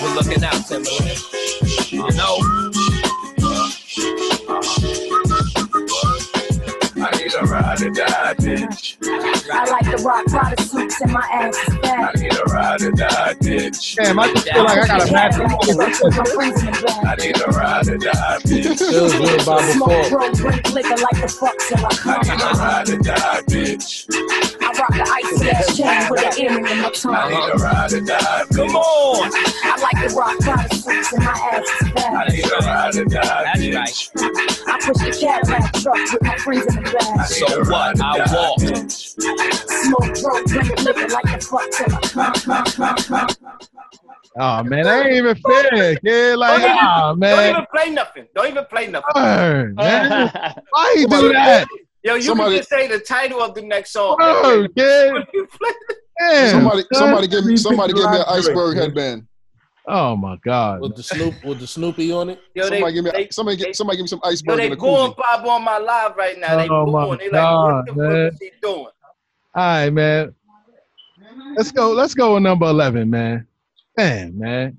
We're looking out, Timbaland. You know. A ride or die, bitch. I like the rock Prada suits and my ass is fat. I need a ride or die, bitch. Damn, I just feel like I got a match. I need a ride or die, bitch. Feels good by Smoke, before. bro, drink liquor like the fuck till I I need a ride or die, bitch. I rock the icy ass chain with an earring in my tongue. I need a ride or die, bitch. Come on. I like the rock Prada suits and my ass is I need a ride or die, bitch. That's right. I push the Cadillac truck with my friends in the back. Need So what? I walk. Smoke, bro, drink liquor like come. Oh man, I ain't even fair, Yeah, Like, Don't even- ah Don't even play nothing. Don't even play nothing. Word, man. Why you do that? Yo, you Somebody- can just say the title of the next song. Word, yeah. Damn, Somebody, somebody give me, somebody give me an the LOX joint, iceberg headband. Oh my god. With the Snoop, with the Snoopy on it. Yo, they, Somebody give me, they, somebody, get, somebody give me some yo, iceberg they in a booing. Bob on my live right now. They Oh, my booing. They like, God, what the man. fuck is he doing? All right, man. Let's go. Let's go with number eleven, man. Damn, man.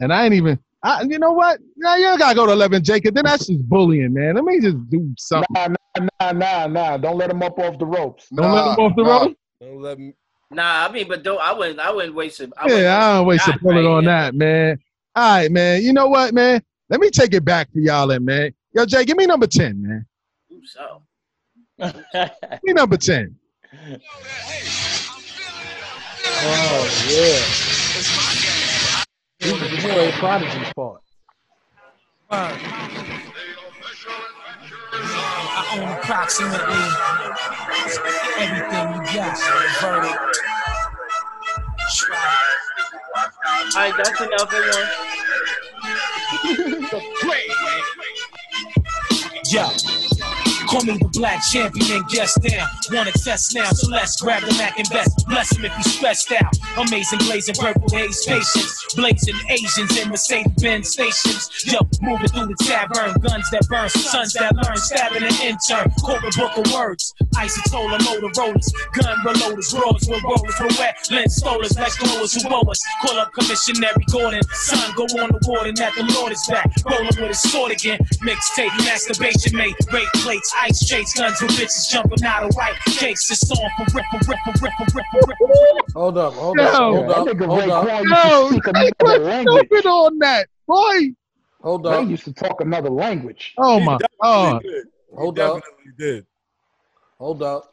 And I ain't even. I, you know what? Now you gotta go to eleven, Jacob. Then that's just bullying, man. Let me just do something. Nah, nah, nah, nah, nah. Don't let him up off the ropes. Don't let him off the nah. road. Don't let me. Nah, I mean, but don't, I wouldn't. I wouldn't waste it. I wouldn't Yeah, I don't waste a shot bullet on that, man. All right, man. You know what, man? Let me take it back for y'all, then, man. Yo, Jay, give me number ten, man. Ooh, so. Give me number ten. Oh yeah. You you played Prodigy's part. I own approximately everything you got. Verdict. All right, that's enough. Everyone. Yo. Call me the black champion and guess down. Wanna test now, so let's grab the Mac and best. Bless him if he's stressed out. Amazing blazing purple haze patience. Blazing Asians in Mercedes Benz stations. Yo, moving through the tavern. Guns that burn, sons that learn. Stabbing an intern. Corporate book of words. Isotola Motorola's. Gun reloaders. Rollers with rollers. With wet lens stolers. Let's who blow us. Call up Commissionary Gordon. Son, go on the warden that the Lord is back. Rolling with his sword again. Mixtape, masturbation mate. Rape plates, ice chase, guns with bitches jumping out of white cakes. It's on for ripple, ripple, ripple, ripple, ripple. Hold up, hold Yo, up, hold up, nigga hold Ray up, Kwan used Yo, to speak they another language. stupid on that, boy. hold Ray up, used to talk another language. Oh He my definitely god. did. He hold up, did. hold up.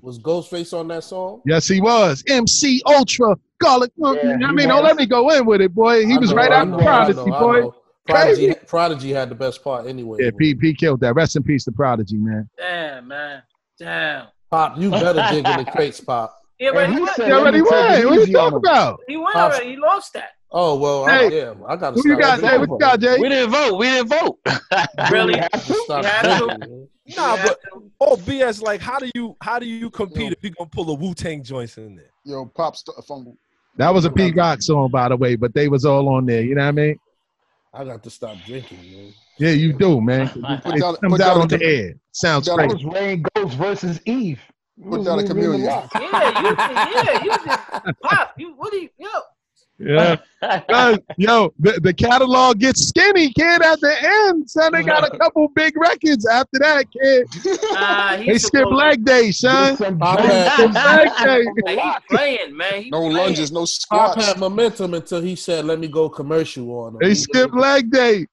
Was Ghostface on that song? Yes, he was. MC Ultra Garlic. Yeah, I he mean, don't let me go in with it, boy. He I was know, right I after know, I Prodigy, know, boy. Know. Prodigy, Crazy. Prodigy had the best part anyway. Yeah, P, P killed that. Rest in peace to Prodigy, man. Damn, man. Damn. Pop, you better dig in the crates, Pop. Yeah, but And he won. said, You already me take won. it What you talking about? He won Pops- already. He lost that. Oh well, Hey, I, yeah, I got to Who you got? Hey, what you got, Jay? We didn't vote. We didn't vote. Really? Stop You had to. Nah, but oh BS, like how do you how do you compete if you gonna pull a Wu Tang joints in there? Yo, pop st- fumble. That was a Pete Rock song, by the way, but they was all on there. You know what I mean? I got to stop drinking, man. Yeah, you do, man. Put It down- comes out on the the air. Sounds down That was Rain Ghost versus Eve. It Put down a the chameleon. Yeah, you can. Yeah, you can. Pop. You. What do you? Yo. Yeah. Guys, Yo, the, the catalog gets skinny, kid, at the end. Son, they got a couple big records after that, kid. Nah, They he's skip leg day, son. Get some Pop drink, had, some Leg day. Hey, he's playing, man. He No playing. lunges, no Pop squats. had momentum until he said, "Let me go commercial on him." They skip leg day.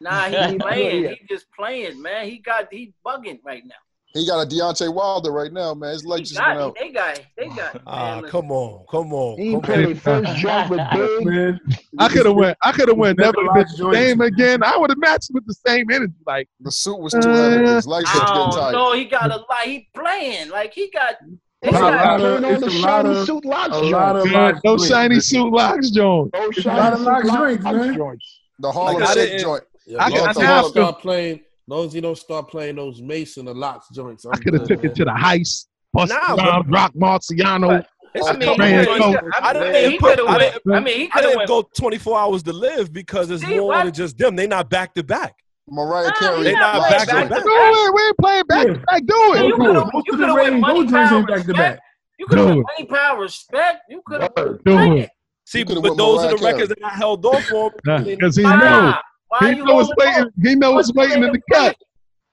Nah, he's playing. Yeah. He just playing, man. He got. He bugging right now. He got a Deontay Wilder right now, man. His He legs just went got. out. They got. They got. Ah, man, come on, come on, He come played on. first joint with Big. Man, I could have went. I could have went. Never Never been lost the joints. same again. I would have matched with the same energy. Like The suit was too heavy. His legs was I getting don't tired. He got a lot. He playing like he got. They It's a got lot of- on it's the a lot shiny of- suit LOX a joint. lot of man, no shiny suit LOX, Jones. No shiny suit LOX joints, man. joints. The Harlem I Shake didn't- joint. Yeah, I as long could- as I you have don't to- playing, as long as you don't start playing those Mason and LOX joints. I'm I could have good, took it to the heist. Bust Nah, down, Rock Marciano. But It's I a mean, couple he joints. could've- I I didn't mean, he even put- could've I went- I mean, he I could've didn't go 24 hours to live because it's See, more what? than just them. They not back to back. Mariah Carey. They not playing back to back back. Do it. We ain't playing back to back. Do You it. could have Most you of could the have went rain, money, those power, back to respect. back. You could have Do went it. money, power, respect. You could have. Do it. See, but those are the records that I held off on. Because he Why? Knows. Why He know what's waiting. He know what's What's waiting in the cut.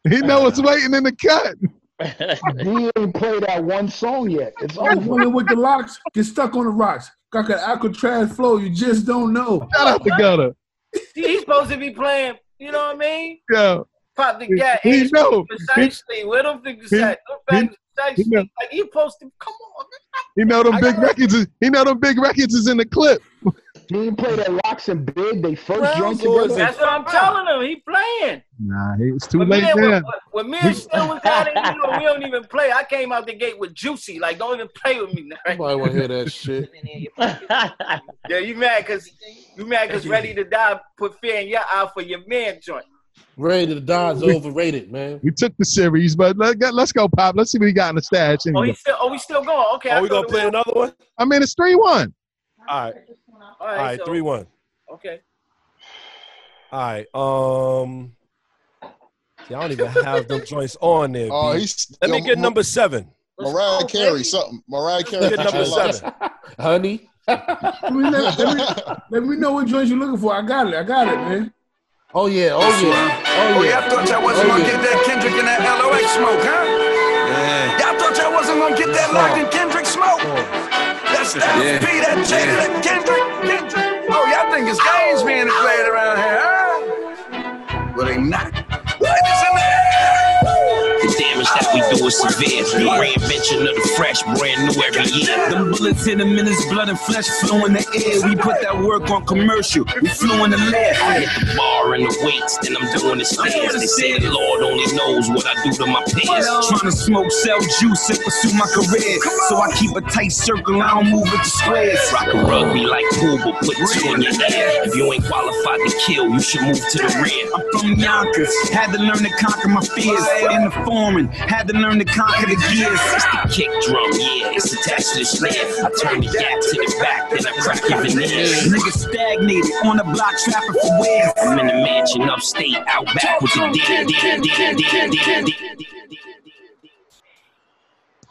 He know what's waiting in the cut. He ain't played that one song yet. It's That's over. women with the locks get stuck on the rocks. Got an Alcatraz flow. You just don't know. Shout out to Gutter. He's supposed to be playing. You know what I mean? Yo, Pop the gat. He He know. precisely. Where them niggas He- at? Them back he precisely. know. Like he supposed to. Come on. he know them I big got- records. Is, he know them big records is in the clip. He ain't played at LOX and Big. They first Browns joined together. That's what I'm telling him. He playing. Nah, it's too When late me, and, now. when, when me and Still was at it, you know, we don't even play. I came out the gate with Juicy. Like, don't even play with me. Now. Nobody want to hear that shit. Yeah, you mad because you mad because Ready to Die put fear in your eye for your man joint. Ready to die is overrated, man. We took the series, but let, let's go, Pop. Let's see what he got in the stash. Oh, Anyway. he still. Oh, we still going. Okay. I Are we gonna play another one? I mean, it's 3 1. All right. All All right. right. so- Three one. Okay. All right. Um. See, I don't even have them joints on there. Oh, B. he's Let me get Ma- number seven. Mariah Carey, something. Mariah Carey. Get number seven. Honey. Let me, let, let me, let me know what joints you're looking for. I got it. I got it, man. Oh yeah, oh yeah, oh Oh, yeah. y'all thought y'all wasn't Oh, gonna yeah. get that Kendrick and that LOX smoke, huh? Yeah. Y'all thought y'all wasn't gonna get that LOX and Kendrick smoke? That's that Yeah. P, that J, Yeah. that Kendrick, Oh, y'all think it's games being played around here, huh? Well, they not. Damage that we do is severe. The reinvention of the fresh, brand new every year. Them bullets in his blood and flesh flow in the air. We put that work on commercial. We flew in the lead. I hit the bar and the weights, then I'm doing the stairs. They say the Lord only knows what I do to my peers. Trying to smoke, sell juice, and pursue my career. So I keep a tight circle, I don't move with the squares. Rockin' rugby like pool, but put two in your ear. If you ain't qualified to kill, you should move to the rear. I'm from Yonkers, had to learn to conquer my fears. In the foreign, had to learn to conquer the gears. It's the kick drum, yeah, it's attached to the snare. I turn the gap to the back, then I crack your veneers. Niggas stagnated on the block trapping for wares. I'm in the mansion upstate, out back with the deer, deer, deer, deer, deer, deer.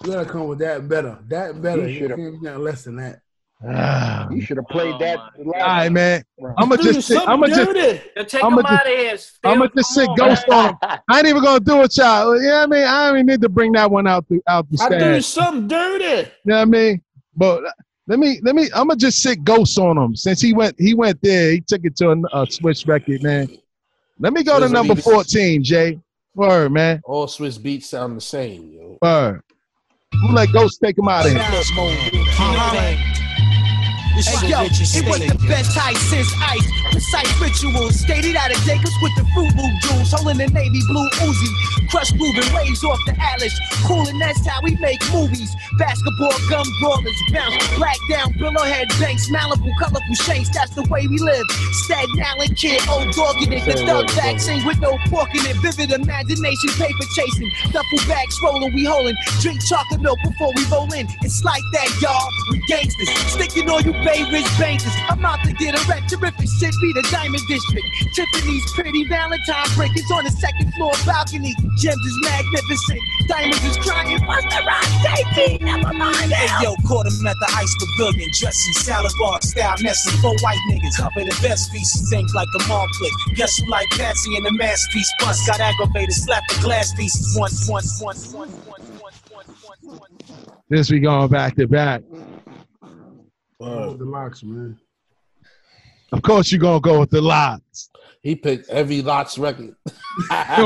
You gotta come with that better. That better. You You can't get less than that. Ah. You should have played that. All right, man. I'm gonna Dude, just sit. I'm gonna just. dirty. Take I'ma just- out of here. I'm gonna just sit ghost on him. I ain't even gonna do it, y'all. Yeah, I mean, I don't even need to bring that one out the out the I do stash. something dirty. You know what I mean? But let me let me. I'm gonna just sit ghost on him since he went he went there. He took it to a, a Swizz record, man. Let me go to number we- 14, Jay. Word, man. All Swizz Beatz sound the same, yo. Word. I'm gonna let Ghost take him out of here. Hey yo, it was the best ice since ice. Precise rituals, skated out of Jacobs with the fruit loop jewels, holding the navy blue Uzi. Crush moving waves off the Alice, cool and that's how we make movies. Basketball gum brawlers, bounce black down, billowhead banks, Malibu colorful shapes. That's the way we live. Staten Island kid, old dog in it, the thug vaccine with no pork in it. Vivid imagination, paper chasing, duffel bags rolling, we holding. Drink chocolate milk before we roll in. It's like that, y'all. We gangsters, sticking on you Bay Ridge bankers. I'm out to get a wreck. Terrific shit, be the Diamond District. Tiffany's pretty Valentine brickets on the second floor balcony. Gems is magnificent. Diamonds is crying. What's the rock? JT, never mind. Hey yo, caught him at the Ice Pavilion, dressed in salad bar style, nesting four white niggas. Cover the best pieces, ain't like a mall click. Guess who like Patsy in the masterpiece bust? Got aggravated, slapped the glass pieces. One, one, one, one, one, one, one, one, one. This we going back to back. Oh, the LOX, man. Of course, you're gonna go with the LOX. He picked every LOX record. Said,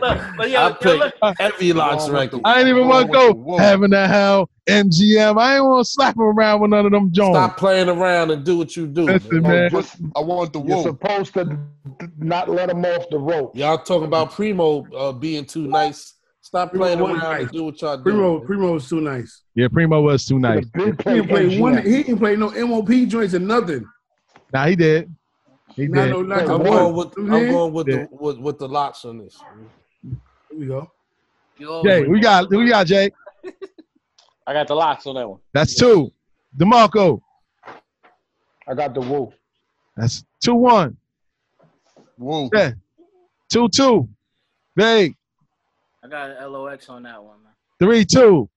But yo, I yo, picked look, every LOX record. I ain't even want to go having to hell, MGM. I ain't want to slap him around with none of them Jones. Stop playing around and do what you do. Listen, man. man. I want the wolf. You're supposed to not let him off the rope. Y'all talking about Primo uh, being too nice. Stop Primo playing wasn't around and nice. do what y'all do. Primo, Primo was too nice. Yeah, Primo was too nice. He didn't play one. He didn't play no MOP joints or nothing. Nah, he did. He Not did. no, not I'm the going with I'm know what I mean? going with Yeah. the with, with the LOX on this. Here we go. yo, Jay, we got we got Jay. I got the LOX on that one. That's two. DeMarco. I got the Wu. That's two one. Wu. Yeah. Two two. Big. I got LOX on that one, man. Three two.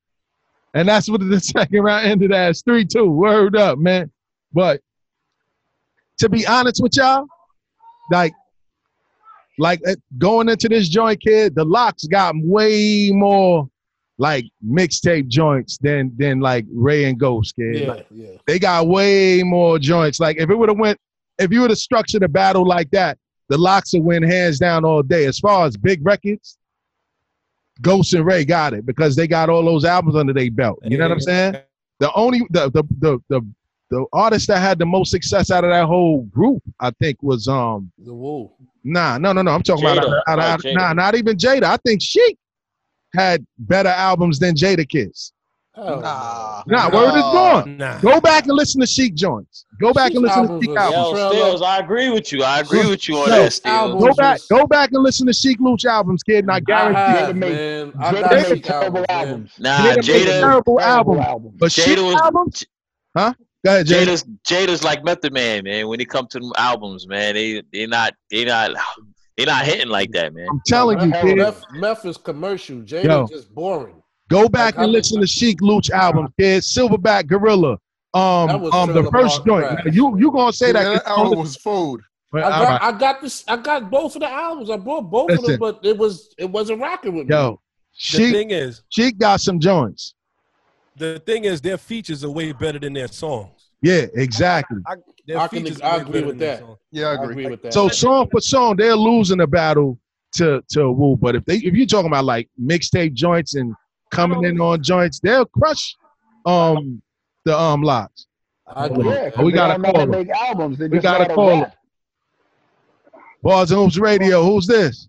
And that's what the second round ended as. Three two. Word up, man. But to be honest with y'all, like, like uh, going into this joint, kid, the LOX got way more like mixtape joints than than like Rae and Ghost, kid. Yeah, Like, yeah. they got way more joints. Like if it would have went, if you would have structured a battle like that, the LOX would win hands down all day. As far as big records, Ghost and Rae got it because they got all those albums under their belt. You know what I'm saying? The only the the the the, the artist that had the most success out of that whole group, I think, was um The Wu. nah no no no I'm talking about Jada. out of- out of- Oh, Jada. nah not even Jada. I think Sheek had better albums than Jada Kids. Nah. Nah, word is gone. Nah. Go back and listen to Sheek joints. Go back and listen to albums Sheek albums. Yo, Stills, I agree with you. I agree with you on Yo, that, Stills. Go back, go back and listen to Sheek Louch albums, kid, and I guarantee have, you. man. I Jada made terrible albums, man. Nah, Jada made Jada. terrible album. But Jada Sheek was- albums, huh? Go ahead, Jada. Jada's Jada's like Method Man, man. When it comes to them albums, man, they they not they not they not hitting like that, man. I'm telling you, Meth, kid. Meth, Meth is commercial. Jada Yo. just boring. Go back Like, and I- listen to Sheek Louch album, kid. Silverback Gorilla. Um, um, the first joint. Crash. You you gonna say Yeah, that? that album was food. But, I got, right. I got this. I got both of the albums. I bought both of them, but it was it wasn't rocking with me. Yo, The thing is, Sheek got some joints. the thing is, their features are way better than their songs. Yeah, exactly. I, their I can- I agree with that. songs. Yeah, I I agree. agree with that. So song for song, they're losing the battle to to Wu. But if they if you're talking about like mixtape joints and coming in on joints, they'll crush um the um LOX. I agree. Yeah, Oh, we gotta call how them. make albums. They We gotta know how to call rap. Bars and Hoops Radio. Who's this?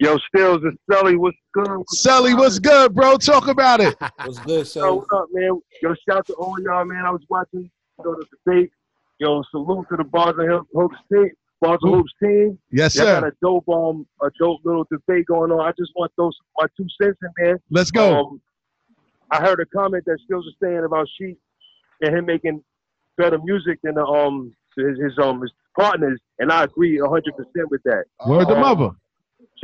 Yo, Stills and Sully, what's good? Sully, what's good, bro? Talk about it. What's good, Yo, Sally? what's up, man? Yo, shout out to all y'all, man. I was watching you know, the debate. Yo, salute to the Bars and Hoops- Hoops and Hoops team. Yes, Y'all sir. got a dope, um, a dope little debate going on. I just want those my two cents in, there. Let's go. Um, I heard a comment that Stills was saying about Sheek and him making better music than the, um his, his um his partners, and I agree hundred percent with that. Word to Um, mother.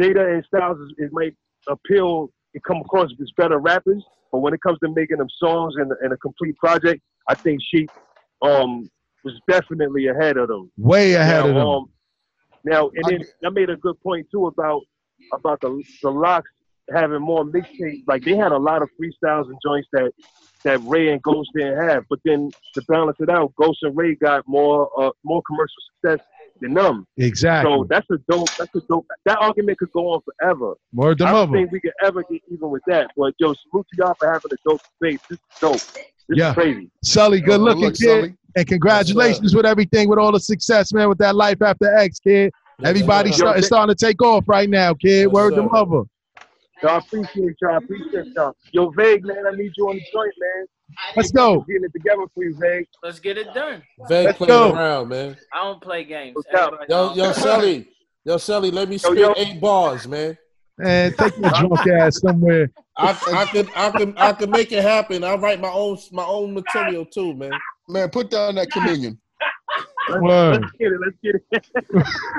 Jada and Styles is, it might appeal, it come across as better rappers, but when it comes to making them songs and, and a complete project, I think she um was definitely ahead of them. Way ahead now, of them. Um, now, and then I made a good point too about about the the LOX having more mixtapes. Like they had a lot of freestyles and joints that that Rae and Ghost didn't have. But then to balance it out, Ghost and Rae got more uh, more commercial success than them. Exactly. So that's a dope. That's a dope. That argument could go on forever. Word to I don't think we could ever get even with that. But yo, salute to y'all for having a dope debate. This is dope. This Yeah. is crazy. Sully, good looking look, kid. Sully. And congratulations with everything, with all the success, man, with that Life After X, kid. Everybody's sir. start, it's starting to take off right now, kid. Word to mother. Y'all appreciate y'all. Appreciate y'all. Yo, Vague, man, I need you on the joint, man. Let's go. Getting it together for you, Vague. Let's get it done. Vague Let's playing go. around, man. I don't play games. doubt. Everybody Yo, knows. yo, Sally, yo, Sally, let me spit yo. eight bars, man. Man, take your drunk ass somewhere. I, I can, I can, I can make it happen. I write my own, my own material too, man. Man, put down that communion. Word. Let's get it. Let's get it.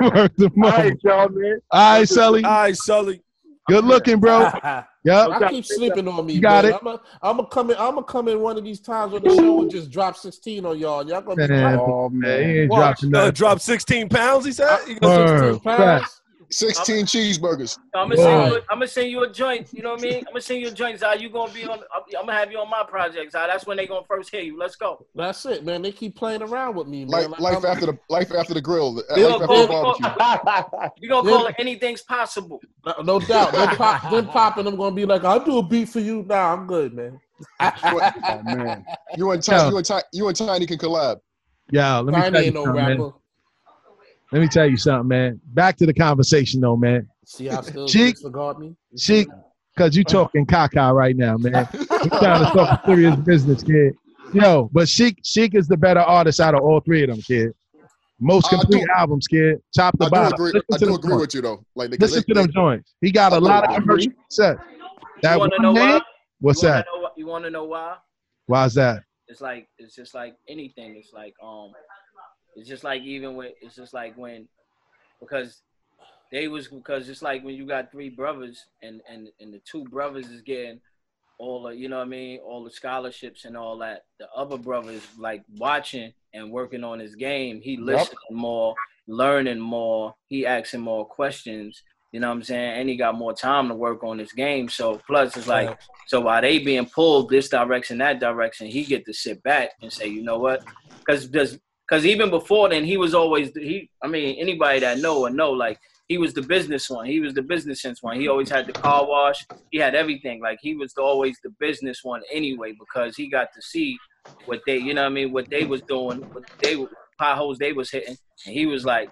Word to All y'all, man. All right, Sully. All right, Sully. Good looking, bro. Yep. I keep sleeping on me. You got man. it. I'm a, I'm gonna come in. I'm gonna come in one of these times when the show will just drop 16 on y'all. Y'all gonna be Man, like, oh, man, he ain't Watch. dropping Uh, that. drop 16 pounds, he said? He Word. 16 pounds. Facts. 16 cheeseburgers. I'm gonna send you. Word. I'm gonna send you a joint. You know what I mean? I'm gonna send you a joint. Zai, you gonna be on? I'm I'm gonna have you on my project. Zai. That's when they gonna first hear you. Let's go. That's it, man. They keep playing around with me, man. Life, Like, life after the life after the grill. Life after gonna the call, we barbecue. gonna, we gonna call it anything's possible. No, no doubt. Then pop, then popping. I'm gonna be like, I'll do a beat for you. Nah, I'm good, man. oh man, you and Tiny, you and Tiny, you and Tiny can collab. Yeah, let me Tiny ain't no rapper. Let me tell you something, man. Back to the conversation, though, man. See how still Sheek. disregard me? Sheek, because you talking caca right now, man. We trying to talk serious business, kid. Yo, but Sheek, Sheek is the better artist out of all three of them, kid. Most complete do- albums, kid. Top to I do bottom. agree. Listen I do them agree joints. with you though. Like they, Listen they, to them joints. He got a I lot of agree. commercial success. That You one wanna know name, why? what's You wanna that? know why? You want to know why? Why's that? It's like it's just like anything. It's like um, it's just like even when it's just like when because they was because it's like when you got three brothers and and and the two brothers is getting all the you know what I mean all the scholarships and all that. The other brother is like watching and working on his game. He listening more, learning more. He asking more questions. You know what I'm saying? And he got more time to work on his game. So plus it's like so while they being pulled this direction, that direction, he get to sit back and say, you know what? Because does because even before then he was always he. I mean anybody that know or know like he was the business one. He was the business sense one. He always had the car wash. He had everything. Like he was always the business one anyway because he got to see what they, you know what I mean, what they was doing, what they potholes they was hitting, and he was like,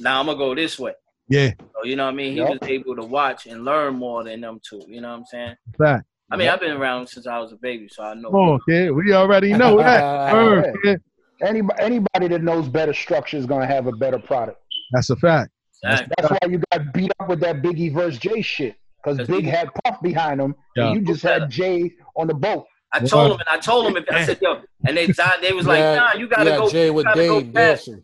"Now I'm gonna go this way." Yeah. So you know what I mean. He Yep. was able to watch and learn more than them two. You know what I'm saying? Fact. I mean, I've been around since I was a baby, so I know. Come on, kid. We already know that. Word, kid. Anybody, anybody that knows better structure is gonna have a better product. That's a fact. That's why you got beat up with that Biggie versus Jay shit. Because Big had Puff behind him, Yeah. and you just had Jay on the boat. I told him, and I told him, if I said, "Yo," and they they was like, Yeah, "Nah, you gotta yeah, go." Jay you with gotta go past. dancing.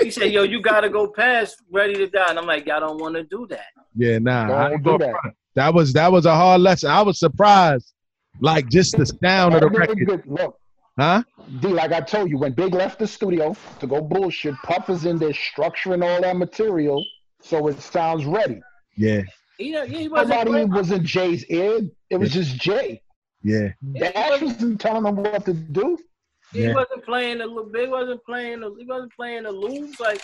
He said, "Yo, you gotta go past, ready to die." And I'm like, "Y'all don't want to do that." Yeah, nah. Don't I do gonna that. front. That was that was a hard lesson. I was surprised. Like just the sound of the record. good. Look, Huh? D, like I told you, when Big left the studio to go bullshit, Puff is in there structuring all that material so it sounds ready. Yeah. He, yeah, he wasn't. Nobody playing- was in Jay's ear. It was just Jay. Yeah. Dash wasn't telling him what to do. He Yeah. wasn't playing the little big. wasn't playing the. He wasn't playing the lose like.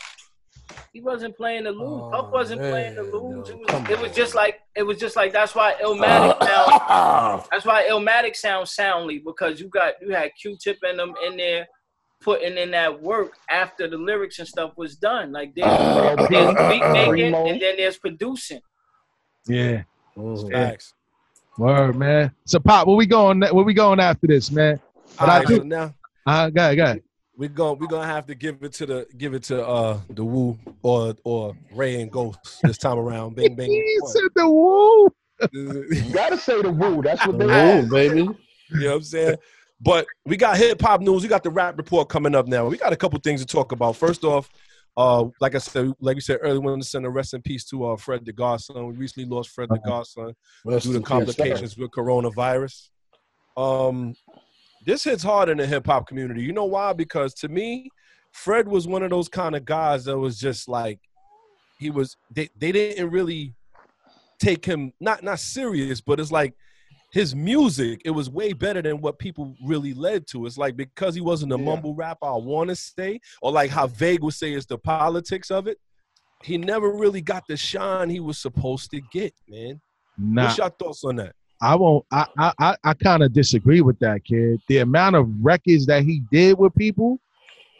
He wasn't playing the lose. Oh, Puff wasn't playing the lose. It was, it was just like it was just like that's why Illmatic uh, sound. That's why Illmatic sounds soundly because you got you had Q-Tip and them in there putting in that work after the lyrics and stuff was done. Like there's, uh, there's beat making uh, and then there's producing. Yeah. Oh, facts. Word, man. So Pop, where we going where we going after this, man? But All I right, do so now uh go ahead, go ahead. We going we gonna have to give it to the give it to uh the Wu or or Rae and Ghost this time around. Bing bing. He said the woo. You gotta say the woo. That's what they Ooh, baby. You know what I'm saying? But we got hip hop news. We got the rap report coming up now. We got a couple things to talk about. First off, uh, like I said, like we said earlier, we want to send a rest in peace to uh, Fred the Godson. We recently lost Fred the Godson Rest due to complications with coronavirus. Um, this hits hard in the hip hop community. You know why? Because to me, Fred was one of those kind of guys that was just like he was. They they didn't really take him not not serious, but it's like his music, it was way better than what people really led to. It's like because he wasn't a mumble rapper, I want to say, or like how Vague would say is the politics of it. He never really got the shine he was supposed to get, man. Nah. What's your thoughts on that? I won't. I I I, I kind of disagree with that kid. The amount of records that he did with people,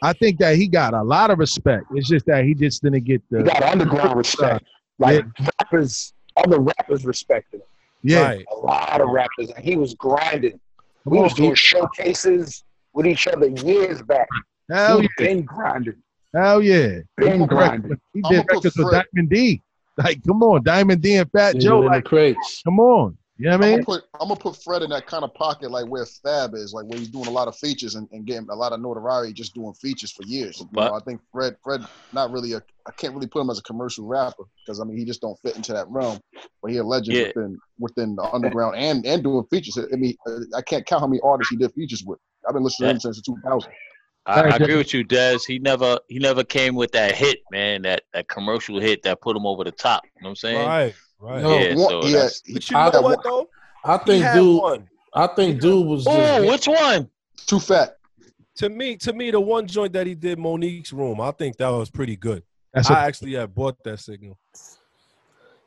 I think that he got a lot of respect. It's just that he just didn't get the. He got underground respect. Uh, like rappers, other rappers respected him. Yeah. A lot of rappers. And he was grinding. We oh, was doing showcases with each other years back. Hell He yeah. been grinding. Hell yeah. Been grinding. He did put records with Diamond D. Like, come on, Diamond D and Fat Nigga Joe. Like, crates. come on. You know what I I'm gonna put I'm gonna put Fred in that kind of pocket like where Fab is, like where he's doing a lot of features and, and getting a lot of notoriety just doing features for years. You But- know, I think Fred Fred not really a I can't really put him as a commercial rapper because I mean he just don't fit into that realm. But he a legend Yeah. within within the underground and and doing features. I mean uh, I can't count how many artists he did features with. I've been listening to him since 2000. I, I agree with you, Des. He never he never came with that hit, man. That that commercial hit that put him over the top. You know what I'm saying? Right, right. Yeah, One- so yeah, But you know what though? I He think had dude. one. I think dude was just. Oh, which one? Too fat. To me, to me, the one joint that he did Monique's room, I think that was pretty good. That's I a- actually had bought that signal.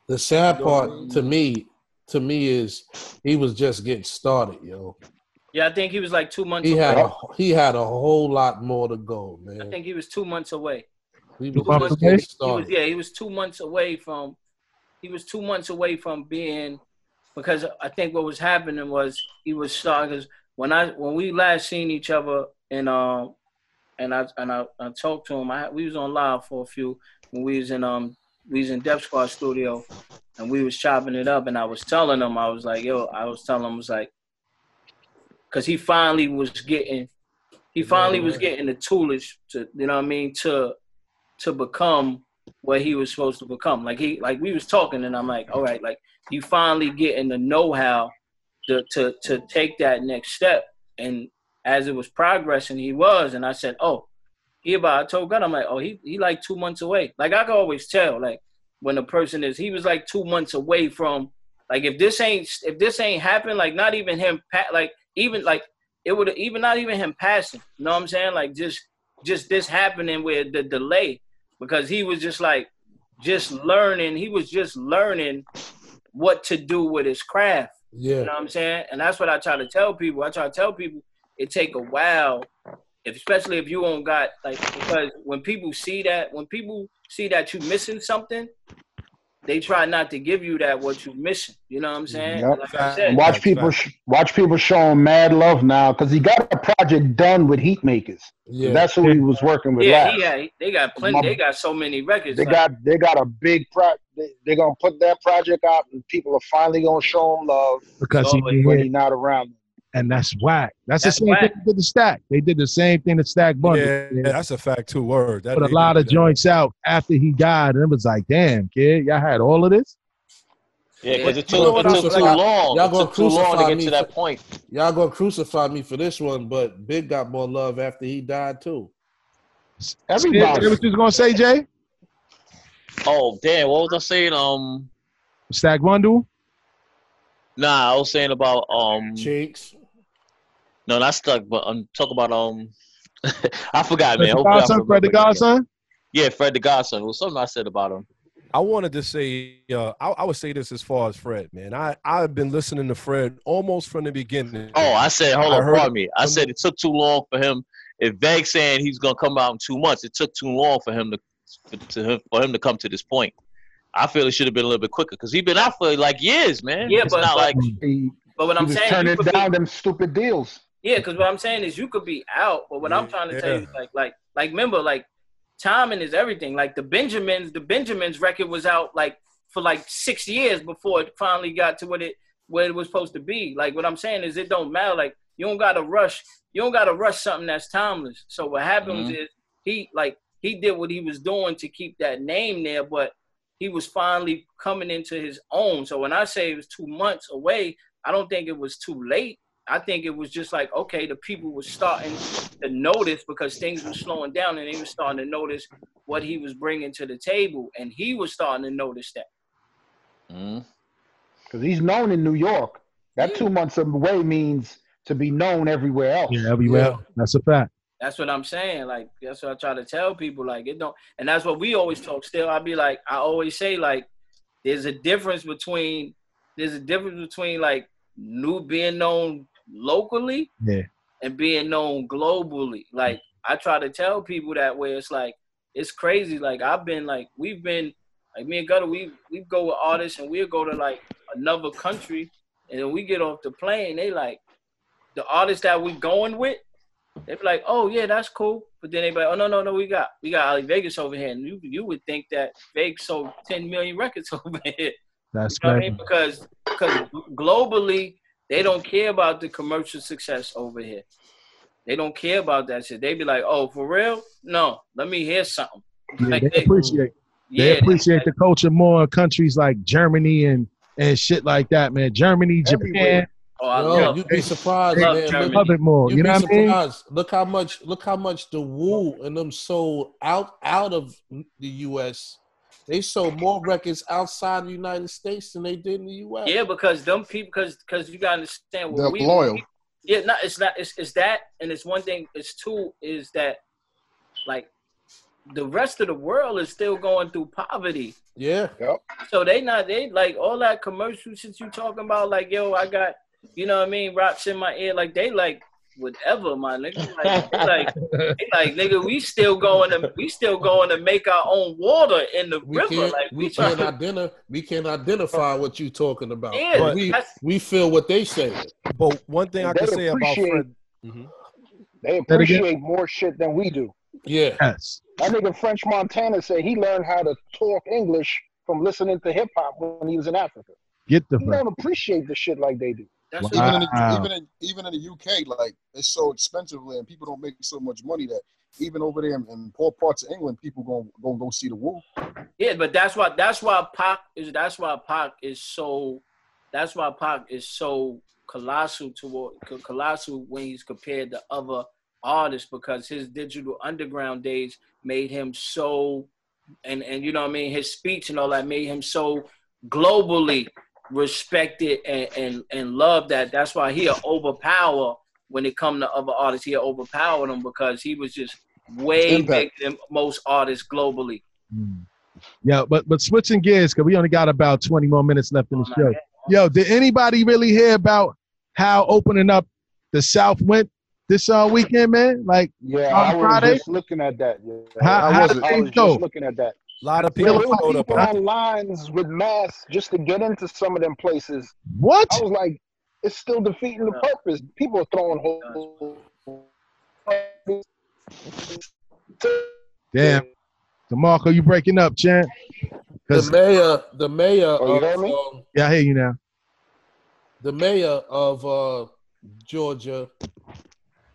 The sad part to me, to me, is he was just getting started, yo. Yeah, I think he was like two months He away. had a, he had a whole lot more to go, man. I think he was two months away. He Two was months away? He was, yeah, he was two months away from. He was two months away from being, because I think what was happening was he was starting. Because when I when we last seen each other and um and I and I, I talked to him. I we was on live for a few when we was in um we was in Def Squad studio and we was chopping it up and I was telling him I was like yo I was telling him I was like because he finally was getting, he finally was getting the toolage to, you know what I mean, to to become what he was supposed to become. Like he, like we was talking, and I'm like, all right, like you finally getting the know how to to to take that next step. And as it was progressing, he was, and I said, oh, he about. I told God, I'm like, oh, he he like two months away. Like I can always tell, like when a person is, he was like two months away from, like if this ain't if this ain't happened, like not even him, like even like it would even not even him passing. You know what I'm saying? Like just just this happening with the delay because he was just like just learning. He was just learning what to do with his craft. Yeah. You know what I'm saying? And that's what I try to tell people. I try to tell people it take a while, if, especially if you don't got like because when people see that, when people see that you missing something, they try not to give you that what you missing. You know what I'm saying? Yep. Like I said, watch people sh- watch people show him mad love now because he got a project done with Heatmakerz. Yeah. That's who he was working with Yeah, last. he got, they got plenty. My- They got so many records. They like- got they got a big pro. They, they're gonna put that project out, and people are finally gonna show him love Because he when he's not around. And that's whack. That's, That's the same whack. thing they did the stack. They did the same thing to Stack Bundle. Yeah, that's a fact Two words. That Put a lot of that. joints out after he died, and it was like, damn, kid, y'all had all of this. Yeah, because it You know took, it took too y'all- long. Y'all gonna took too long to crucify get me to that for- point. Y'all gonna crucify me for this one, but Big got more love after he died too. Everybody. What you was gonna say, Jay? Oh damn! What was I saying? Um, Stack Bundle. nah, I was saying about um. Cheeks. No, not stuck, but I'm talking about um. I forgot, man. Fred the Hopefully I Godson, Fred the remember it again. Godson. Yeah, Fred the Godson. It was something I said about him. I wanted to say, uh, I, I would say this as far as Fred, man. I I've been listening to Fred almost from the beginning. Oh, I said, hold I on, heard pardon me. I said it took too long for him. If Veg saying he's gonna come out in two months, it took too long for him to, for, to him, for him to come to this point. I feel it should have been a little bit quicker because he's been out for like years, man. Yeah, it's but- not but- like He, But what he I'm was saying, you turning could be- down them stupid deals. Yeah, because what I'm saying is you could be out, but what I'm trying to tell you is like, like, like, remember, like, timing is everything. Like the Benjamins, the Benjamins record was out like for like six years before it finally got to what it where it was supposed to be. Like what I'm saying is it don't matter. Like you don't gotta rush. You don't gotta rush something that's timeless. So what happens Mhm. is he like he did what he was doing to keep that name there, but he was finally coming into his own. So when I say it was two months away, I don't think it was too late. I think it was just like, okay, the people were starting to notice because things were slowing down and they were starting to notice what he was bringing to the table. And he was starting to notice that. Mm. Because he's known in New York. That two months away means to be known everywhere else. Yeah, everywhere. else. That's a fact. That's what I'm saying. Like, that's what I try to tell people. Like, it don't, and that's what we always talk. Still, I'll be like, I always say, like, there's a difference between, there's a difference between like new being known locally Yeah. and being known globally. Like I try to tell people that way. It's like it's crazy. Like I've been like we've been like me and Gutter. We we go with artists and we'll go to like another country and then we get off the plane. They like the artist that we're going with. They be like, oh yeah, that's cool. But then they be like, oh no no no, we got we got Ali Vegas over here, and you you would think that Vegas sold 10 million records over here. That's You know I mean? Because because globally they don't care about the commercial success over here. They don't care about that shit. They be like, "Oh, for real? No, let me hear something." Yeah, Like, they appreciate. They yeah, appreciate the culture more in countries like Germany and and shit like that, man. Germany, Japan. Oh, I Yo, love you'd be surprised, They man. love it more. You'd You know be what I mean? surprised. Look how much. Look how much the Wu and them sold out out of the U.S. They sold more records outside the United States than they did in the U.S. Yeah, because them people, because because you gotta understand what They're we loyal. Yeah, no, it's not. It's it's that, and it's one thing. It's two is that like the rest of the world is still going through poverty. Yeah. Yep. So they not they like all that commercial shit you talking about. Like yo, I got you know what I mean. Rocks in my ear. Like they like whatever, my nigga. Like they like they like nigga. We still going to we still going to make our own water in the We river. can't. like we trying can't to- identify. We can't identify what you talking about. Yeah, But we we feel what they say. But one thing I can say about appreciate- Fred. Mm-hmm. They That again? appreciate more shit than we do. Yeah. Yes. That nigga French Montana said he learned how to talk English from listening to hip hop when he was in Africa. Get the He don't appreciate the shit like they do. That's even in the, even in even in the UK, like it's so expensive and people don't make so much money that even over there in, in poor parts of England, people going going to go see the Wu. Yeah, but that's why that's why Pac is that's why Pac is so that's why Pac is so colossal toward co- colossal when he's compared to other artists because his digital underground days made him so and and you know what I mean his speech and all that made him so globally respected and and, and loved that that's why he'll overpower when it come to other artists he'll overpower them because he was just way bigger than most artists globally Yeah, but but switching gears because we only got about twenty more minutes left in the show. Yo, did anybody really hear about how opening up the South went this uh, weekend, man? Like Yeah, on I was Friday. just looking at that. Yeah. How- I how was, did I things was go? just looking at that. A lot of people there was showed up. people on lines with masks just to get into some of them places. What? I was like, it's still defeating the purpose. People are throwing whole. Damn, Demarco, you breaking up, champ? The mayor, the mayor Oh, you of um, yeah, I hear you now. the mayor of uh, Georgia,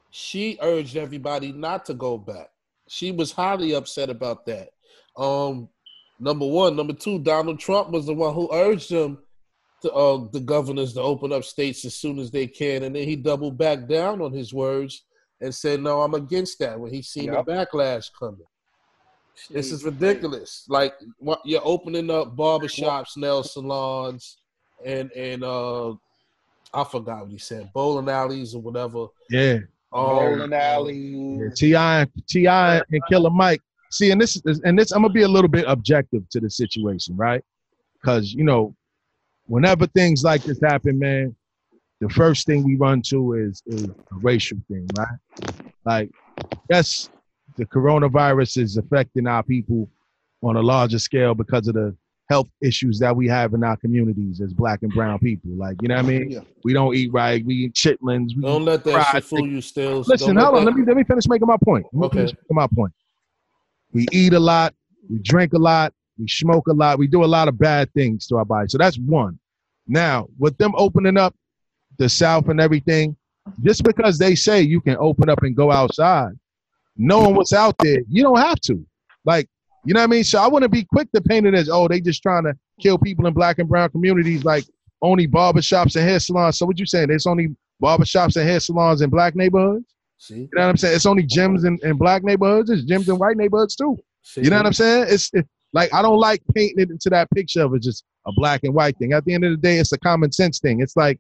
she urged everybody not to go back. She was highly upset about that. Um, number one, number two, Donald Trump was the one who urged them to uh, the governors to open up states as soon as they can, and then he doubled back down on his words and said, "No, I'm against that." When he seen Yep. the backlash coming. This is ridiculous. Like what you're opening up barbershops, nail salons, and and uh I forgot what he said, bowling alleys or whatever. Yeah. Um, Bowling alley. Yeah, Ti Ti and Killer Mike. See, and this is and this I'm gonna be a little bit objective to the situation, right? Because you know, whenever things like this happen, man, the first thing we run to is is a racial thing, right? Like, yes, the coronavirus is affecting our people on a larger scale because of the health issues that we have in our communities as black and brown people. Like, you know what I mean? Yeah. We don't eat right, we eat chitlins, we Don't let that shit fool you, still. Listen, hold on. that- Let me let me finish making my point. Okay. finish making my point. We eat a lot, we drink a lot, we smoke a lot, we do a lot of bad things to our body. So that's one. Now, with them opening up the South and everything, just because they say you can open up and go outside, knowing what's out there, you don't have to. Like, you know what I mean? So I to be quick to paint it as, oh, they just trying to kill people in black and brown communities, like only barbershops and hair salons. So what you saying? There's only barbershops and hair salons in black neighborhoods? See? You know what I'm saying? It's only gyms in, in black neighborhoods. It's gyms in white neighborhoods too. You know what I'm saying? It's it, like I don't like painting it into that picture of it just a black and white thing. At the end of the day, it's a common sense thing. It's like,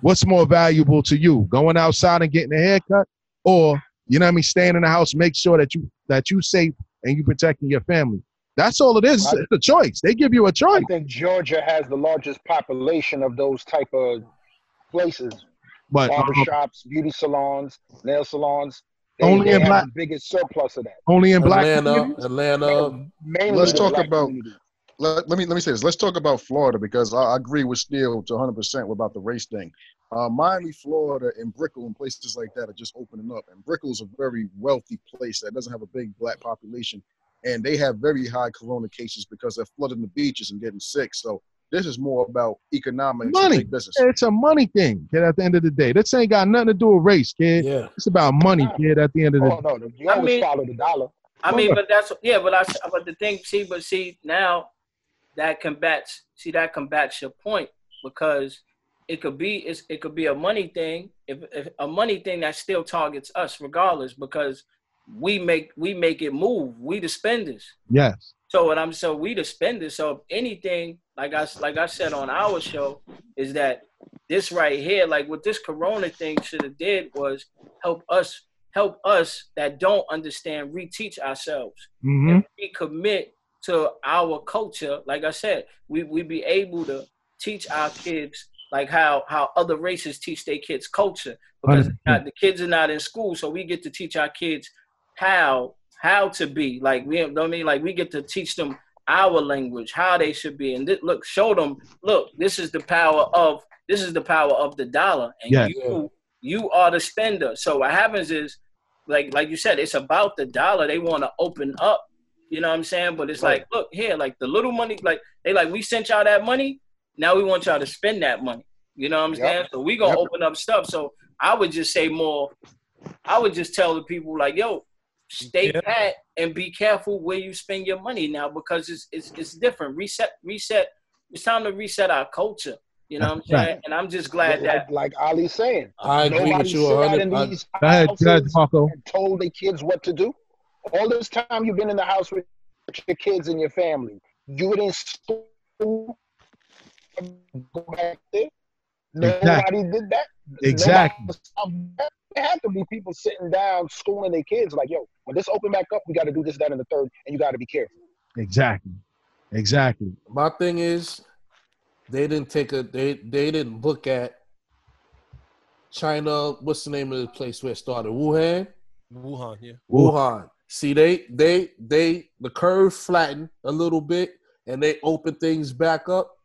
what's more valuable to you, going outside and getting a haircut, or you know what I mean, staying in the house, make sure that you that you safe and you protecting your family. That's all it is. Right. It's a choice. They give you a choice. I think Georgia has the largest population of those type of places. But um, barbershops, beauty salons, nail salons. They, Only they in black- the biggest surplus of that. only in black Atlanta. Atlanta. Mainly Let's talk black about. community. Let, let me let me say this. Let's talk about Florida because I, I agree with Steele to 100 percent about the race thing. Uh, Miami, Florida, and Brickell and places like that are just opening up. And Brickell's a very wealthy place that doesn't have a big black population, and they have very high corona cases because they're flooding the beaches and getting sick. So this is more about economics and money. big business. It's a money thing, kid. At the end of the day, this ain't got nothing to do with race, kid. Yeah. It's about money, kid. At the end of the Oh no, you I always mean- follow the dollar. I mean, but that's yeah, but I but the thing, see, but see now that combats see that combats your point because it could be it's, it could be a money thing if, if a money thing that still targets us regardless because we make we make it move we the spenders yes. so what I'm so we the spenders. So if anything, like I like I said on our show, is that this right here, like what this Corona thing should have did was help us help us that don't understand reteach ourselves. Mm-hmm. we commit to our culture, like I said, we we be able to teach our kids like how how other races teach their kids culture. Because not, the kids are not in school, so we get to teach our kids how how to be. Like we what I mean? Like we get to teach them our language, how they should be, and th- look, show them, look, this is the power of this is the power of the dollar, and Yeah. you you are the spender. So what happens is, like like you said, it's about the dollar. They want to open up, you know what I'm saying? But it's like, look here, like the little money, like they like we sent y'all that money. Now we want y'all to spend that money. You know what I'm Yep. saying? So we gonna Yep. open up stuff. So I would just say more. I would just tell the people like, yo, stay Yeah. pat and be careful where you spend your money now because it's it's it's different. Reset, reset. It's time to reset our culture. You know what I'm Right. saying? And I'm just glad like, that like Ali's saying, I agree with nobody you sit out 100 in I- these Go ahead, go ahead, houses Marco. and told the kids what to do. All this time you've been in the house with your kids and your family. You didn't school. Go back there. Nobody Exactly. did that. Exactly. Nobody- There had to be people sitting down schooling their kids like, yo, when this open back up, we got to do this, that, and the third, and you got to be careful. Exactly. Exactly. My thing is, they didn't take a they they didn't look at China. What's the name of the place where it started? Wuhan. Wuhan, yeah. Wuhan. See, they they they the curve flattened a little bit, and they opened things back up,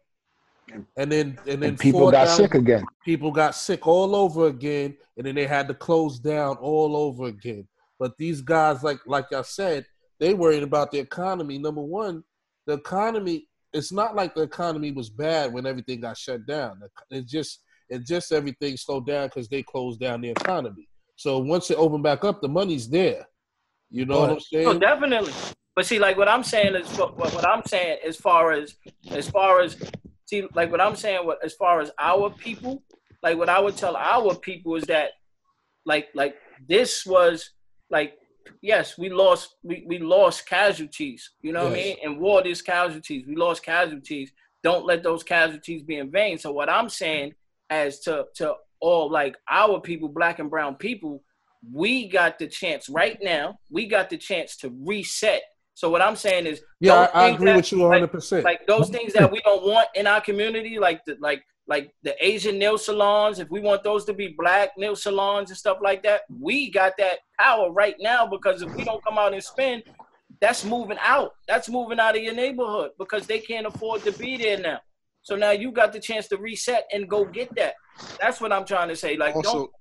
and then and then And people four got down- sick again. People got sick all over again, and then they had to close down all over again. But these guys, like like I said, they worried about the economy. Number one, the economy. It's not like the economy was bad when everything got shut down. It just it just everything slowed down because they closed down the economy. So once it opened back up, the money's there. You know what I'm saying? No, definitely. But see, like what I'm saying is what, what, what I'm saying as far as as far as see, like what I'm saying, what as far as our people, like what I would tell our people is that, like like this was like yes, we lost we, we lost casualties. You know what I mean? And war there's casualties. We lost casualties. Don't let those casualties be in vain. So what I'm saying as to to all like our people, black and brown people, we got the chance right now. We got the chance to reset. So what I'm saying is, Yeah, those I- I agree that- with you 100%. Like, like those things that we don't want in our community, like the like like the Asian nail salons. If we want those to be black nail salons and stuff like that, we got that power right now because if we don't come out and spend, that's moving out. That's moving out of your neighborhood because they can't afford to be there now. So now you got the chance to reset and go get that. That's what I'm trying to say. Like Also- don't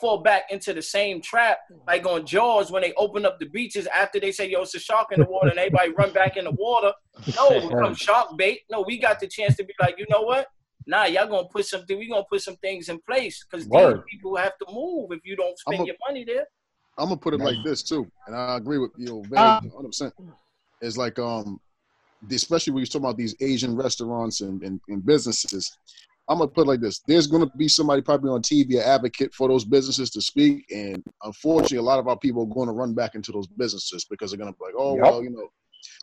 fall back into the same trap like on Jaws when they open up the beaches after they say, yo, it's a shark in the water and everybody run back in the water. No, it becomes shark bait. No, we got the chance to be like, you know what? Nah, y'all gonna put something, we gonna put some things in place because these people have to move if you don't spend I'm a- your money there. I'm gonna put it like this too, and I agree with you, very Uh, 100. percent It's like um, especially when you're talking about these Asian restaurants and, and, and businesses. I'm gonna put it like this: There's gonna be somebody probably on TV, an advocate for those businesses to speak, and unfortunately, a lot of our people are going to run back into those businesses because they're gonna be like, oh Yup. well, you know,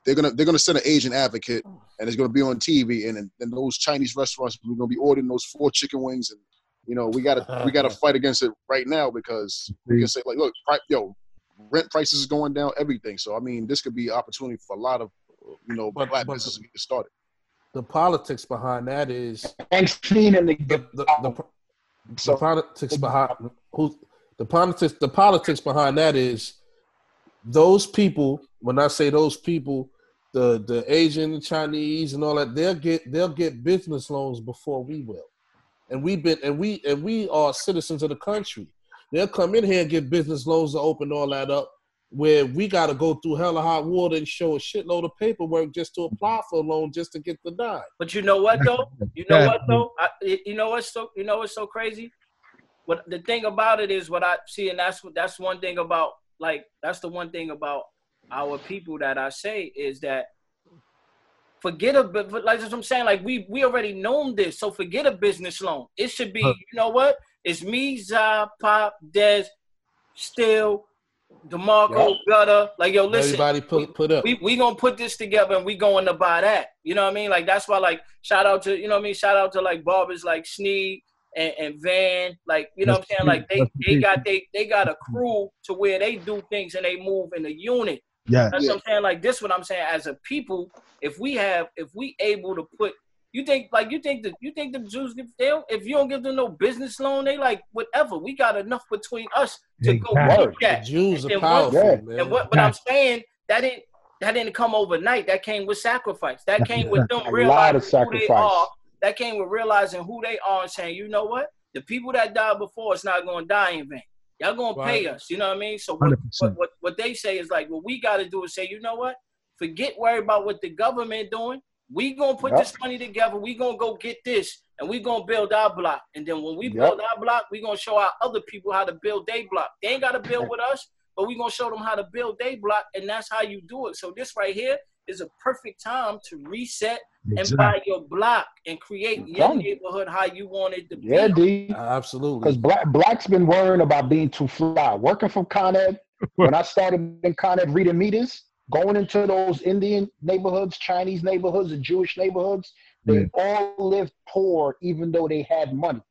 they're gonna they're gonna send an Asian advocate, and it's gonna be on TV, and and, and those Chinese restaurants we're gonna be ordering those four chicken wings, and you know, we gotta we gotta fight against it right now because we can say like, look, pri- yo, rent prices is going down, everything. So I mean, this could be opportunity for a lot of you know black businesses to get started. The politics behind that is and the, the, the, the, the politics behind who the politics the politics behind that is those people. When I say those people, the the Asian, the Chinese, and all that, they'll get they'll get business loans before we will, and we've been and we and we are citizens of the country. They'll come in here and get business loans to open all that up, where we got to go through hella hot water and show a shitload of paperwork just to apply for a loan just to get the dime. But you know what though? You know what though? I, you know what's so you know what's so crazy? What the thing about it is what I see, and that's what that's one thing about like that's the one thing about our people that I say is that forget a but but like that's what I'm saying. Like we we already known this, so forget a business loan. It should be you know what? It's me, Za, Pop, Des, Still, Demarco, Yup. Gutter. Like yo, listen, Everybody put put up. we we gonna put this together and we going to buy that. You know what I mean? Like that's why like shout out to you know what I mean. Shout out to like barbers like Sneed and, and Van. Like you know what I'm saying? Like they they got they they got a crew to where they do things and they move in a unit. Yeah. That's what I'm saying. Like this, what I'm saying. As a people, if we have, if we able to put, you think like you think that you think the Jews if they don't, if you don't give them no business loan, they like whatever. We got enough between us to go Exactly. get that. The Jews And are what- powerful, man. And what, but I'm saying that didn't that didn't come overnight. That came with sacrifice. That came with them A lot realizing of who they are. That came with realizing who they are and saying, you know what, the people that died before it's not going to die in vain. Y'all going to pay us. You know what I mean? So what, what, what, what they say is like, what we got to do is say, you know what, forget worry about what the government doing. We gonna put Yep. this money together. We gonna go get this, and we gonna build our block. And then when we Yep. build our block, we gonna show our other people how to build their block. They ain't gotta build with us, but we gonna show them how to build their block, and that's how you do it. So this right here is a perfect time to reset and buy your block and create your telling neighborhood how you want it to be. Yeah, D. Absolutely. Because black black's been worrying about being too fly. Working from Con Ed, when I started in Con Ed reading meters, going into those Indian neighborhoods, Chinese neighborhoods, and Jewish neighborhoods, they all lived poor even though they had money.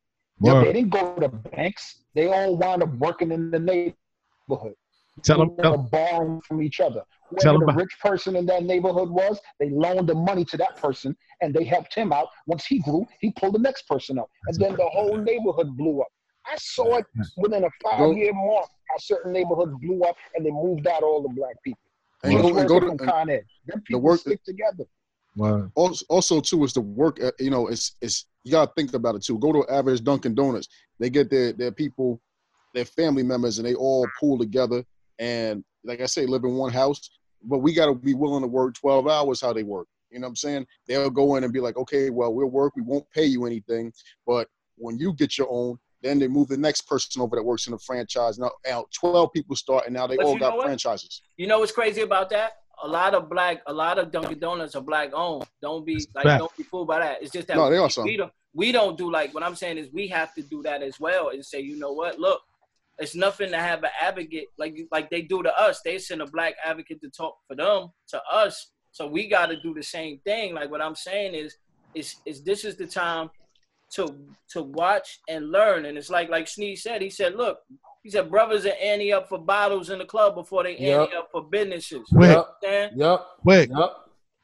Word. They didn't go to banks. They all wound up working in the neighborhood. Tell 'em- They tell were borrowing from each other. Tell Whoever 'em the about- rich person in that neighborhood was, they loaned the money to that person and they helped him out. Once he grew, he pulled the next person up. And then the whole neighborhood blew up. I saw it within a five year mark how certain neighborhoods blew up and they moved out all the black people. And Just go, and go to from Con Ed. Them people work- stick together. Also, also too is the work. uh, You know, it's it's you gotta think about it too. Go to average Dunkin' Donuts. They get their their people, their family members, and they all pool together. And like I say, live in one house. But we gotta be willing to work twelve hours how they work. You know what I'm saying? They'll go in and be like, okay, well, we'll work. We won't pay you anything. But when you get your own, then they move the next person over that works in the franchise. Now, now 12 people start, and now they But all got franchises. You know what's crazy about that? A lot of black, a lot of Dunkin' Donuts are black owned. Don't be like, fact. don't be fooled by that. It's just that No, they we, are some. we don't, we don't do like what I'm saying is we have to do that as well and say, you know what? Look, it's nothing to have an advocate like like they do to us. They send a black advocate to talk for them to us. So we got to do the same thing. Like what I'm saying is, is is this is the time to to watch and learn. And it's like like Sneeze said. He said, look, he said brothers are ante up for bottles in the club before they Yep. ante up for businesses. Quick. You know what I'm? Yep. Quick.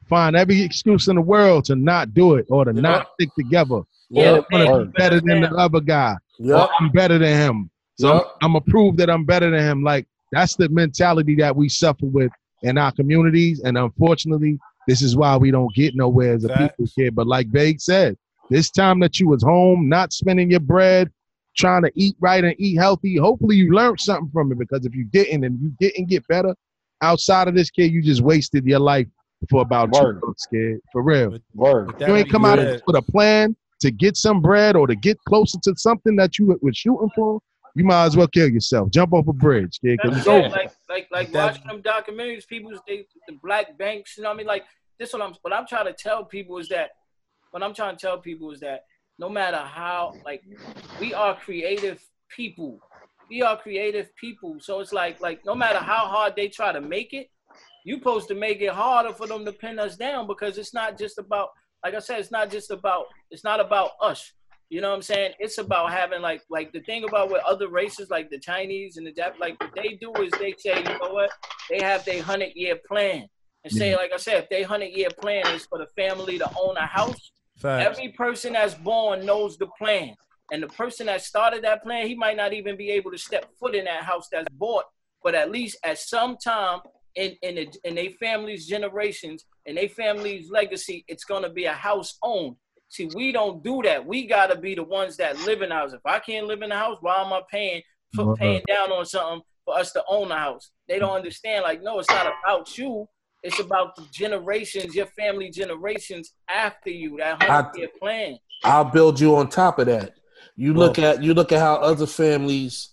Find every excuse in the world to not do it or to not stick together. Yeah. Or I'm better than the other guy. Yep. I'm better than him. So I'm, Yep. I'm gonna prove that I'm better than him. Like that's the mentality that we suffer with in our communities, and unfortunately, this is why we don't get nowhere as a people kid. But like Vague said, this time that you was home, not spending your bread, trying to eat right and eat healthy. Hopefully, you learned something from it because if you didn't and you didn't get better outside of this kid, you just wasted your life for about two months, kid. For real. Word. You ain't come out of this with a plan to get some bread or to get closer to something that you were shooting for. You might as well kill yourself. Jump off a bridge, kid. 'cause it's over. like like like watching them documentaries, people they the black banks, you know what I mean? Like this what I'm what I'm trying to tell people is that what I'm trying to tell people is that no matter how like we are creative people. We are creative people. So it's like like no matter how hard they try to make it, you supposed to make it harder for them to pin us down because it's not just about like I said, it's not just about it's not about us. You know what I'm saying? It's about having like like the thing about with other races like the Chinese and the Jap like what they do is they say, you know what? They have their hundred year plan. And say, like I said, if their hundred year plan is for the family to own a house, Facts. every person that's born knows the plan. And the person that started that plan, he might not even be able to step foot in that house that's bought, but at least at some time in in the, in their family's generations and their family's legacy, it's gonna be a house owned. See, we don't do that. We gotta be the ones that live in the house. If I can't live in the house, why am I paying for paying down on something for us to own a house? They don't mm. understand. Like, no, it's not about you. It's about the generations, your family generations after you. That hundred year plan. I'll build you on top of that. You look at you look at how other families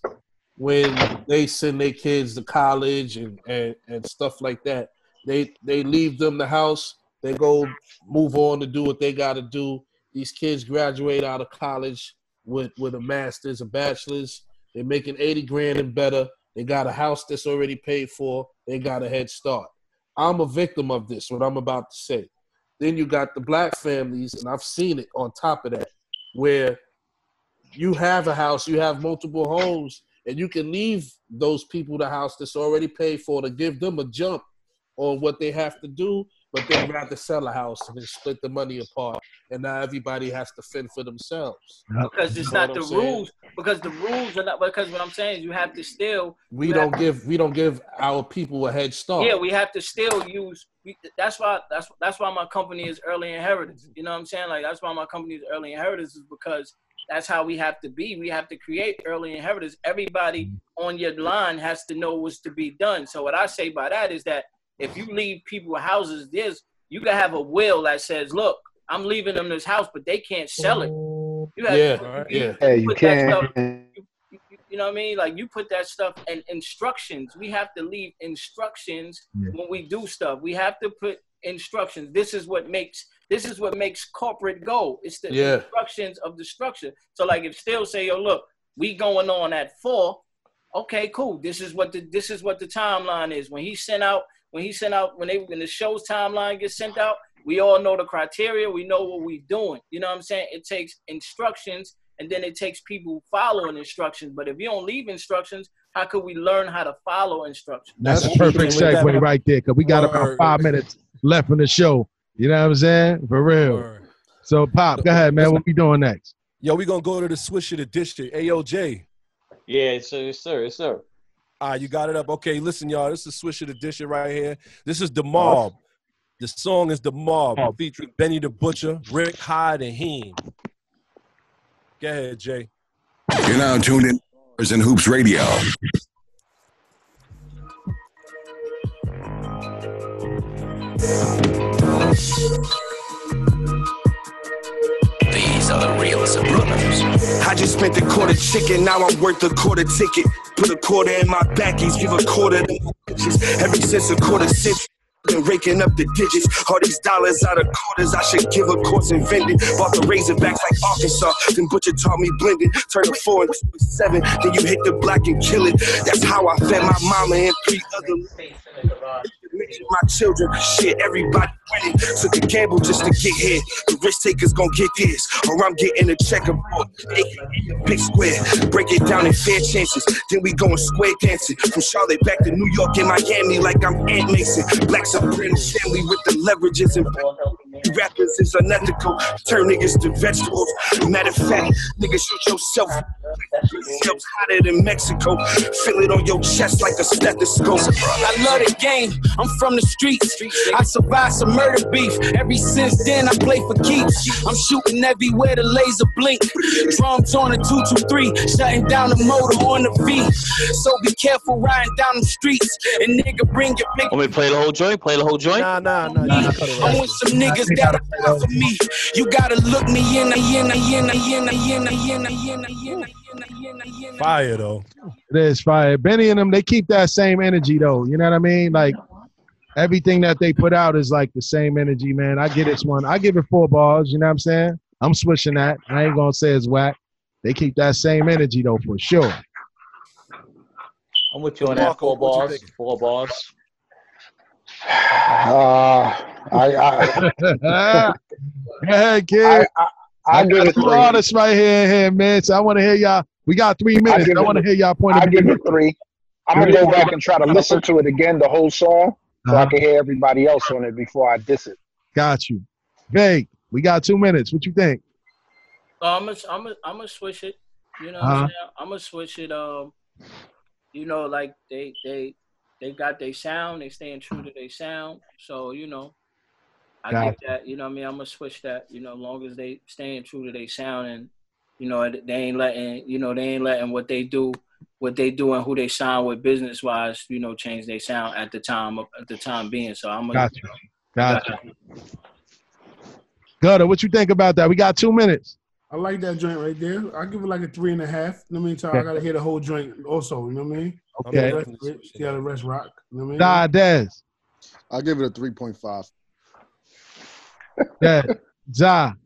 when they send their kids to college and, and, and stuff like that, they they leave them the house, they go move on to do what they gotta do. These kids graduate out of college with, with a master's, a bachelor's, they're making 80 grand and better. They got a house that's already paid for, they got a head start. I'm a victim of this, what I'm about to say. Then you got the black families, and I've seen it on top of that, where you have a house, you have multiple homes, and you can leave those people the house that's already paid for to give them a jump on what they have to do, but they'd rather sell a house and then split the money apart. And now everybody has to fend for themselves. because it's You know not the saying? rules. Because the rules are not. Because what I'm saying is, you have to still. We don't have- give we don't give our people a head start. Yeah, we have to still use. We, that's why. That's that's why my company is early inheritance. You know what I'm saying? Like that's why my company is early inheritance is because that's how we have to be. We have to create early inheritance. Everybody mm-hmm. on your line has to know what's to be done. So what I say by that is that if you leave people houses, there's you can have a will that says, look, I'm leaving them this house, but they can't sell it. You have Yeah, to, yeah. Yeah, you put that stuff- can. you know what I mean? Like you put that stuff and instructions. We have to leave instructions Yeah. when we do stuff. We have to put instructions. This is what makes this is what makes corporate go. It's the Yeah. instructions of the structure. So like if still say, yo, look, we going on at four. Okay, cool. This is what the this is what the timeline is. When he sent out when he sent out when they when the show's timeline gets sent out, we all know the criteria. We know what we're doing. You know what I'm saying? It takes instructions and then it takes people following instructions. But if you don't leave instructions, how could we learn how to follow instructions? That's a That's perfect true. segue right there, because we got about five minutes left in the show. You know what I'm saying? For real. Word. So, Pop, go ahead, man. What we doing next? Yo, we gonna go to the Swisher the district. AOJ. Yeah, sir, yes, sir, yes, sir. Ah, you got it up. Okay, listen, y'all. This is Swisher the district right here. This is the Mob. The song is the Mob, oh. featuring Benny the Butcher, Rick Hyde, and Heem. Go ahead, Jay. You're now tuned in to Bars and Hoops Radio. These are the real Sopranos. I just spent a quarter chicken, now I'm worth a quarter ticket. Put a quarter in my backies, give a quarter to my bitches. Ever since a quarter century. Been raking up the digits, all these dollars out of quarters. I should give a course and vend it. Bought the Razorbacks like Arkansas. Then Butcher taught me blending. Turn a four into a seven. Then you hit the block and kill it. That's how I fed my mama and three other my children. Shit, everybody winning. Took a gamble just to get here. The risk takers gon' get this, or I'm getting a checkerboard. Big square. Break it down in fair chances. Then we going square dancing. From Charlotte back to New York and Miami like I'm Aunt Mason. Black soprano family with the leverages and rappers is unethical. Turn niggas to vegetables. Matter of fact, niggas shoot yourself. Yourselves hotter than Mexico. Feel it on your chest like a stethoscope. I love the game. I'm from the streets. I survived some murder beef. Ever since then, I play for keeps. I'm shooting everywhere the laser blink. Drums on a 223, shutting down the motor on the V. So be careful riding down the streets. And nigga, bring your big. Want me to play the whole joint? Play the whole joint? Nah, nah, nah. I want some niggas niggas got for me. You gotta look me in the Fire though. It is fire. Benny and them, they keep that same energy though. You know what I mean? Like everything that they put out is like the same energy, man. I get this one. I give it four bars. You know what I'm saying? I'm swishing that. I ain't gonna say it's whack. They keep that same energy though, for sure. I'm with you on Marco, that. Four bars. Four bars. Uh, I, I, Go ahead, kid. I, I, I give got it two three. artists right here, here, man. So I want to hear y'all. We got three minutes. give I want to hear y'all point I give it three. I'm gonna go back and try to listen to it again, the whole song, so I Uh-huh. can hear everybody else on it before I diss it. Got you. Vague. We got two minutes. What you think? I'm gonna I'm gonna I'm gonna switch it. You know Uh-huh. I'm? I'm gonna switch it. Um, you know, like they they they got their sound. They staying true to their sound. So you know, I Gotcha. get that. You know, what I mean, I'm gonna switch that. You know, as long as they staying true to their sound and you know they ain't letting you know they ain't letting what they do what they do and who they sign with business wise. You know, change their sound at the time of at the time being. So I'm gonna. Got you. Got you. Gutter, what you think about that? We got two minutes. I like that joint right there. I give it like a three and a half. You know what I mean? So I gotta hear the whole joint also. You know what I mean? Okay. See how the rest- See how the rest rock. You know what I mean? Nah, Dez. I'll give it a 3.5. Yeah. Za.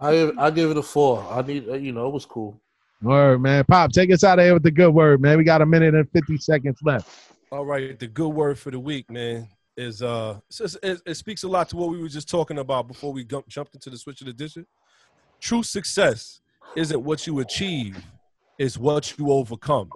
I give, I give it a four. I need, uh, you know, it was cool. Word, man. Pop, take us out of here with the good word, man. We got a minute and 50 seconds left. All right, the good word for the week, man, is uh, it's just- it, it speaks a lot to what we were just talking about before we gum- jumped into the switch of the district. True success isn't what you achieve, it's what you overcome.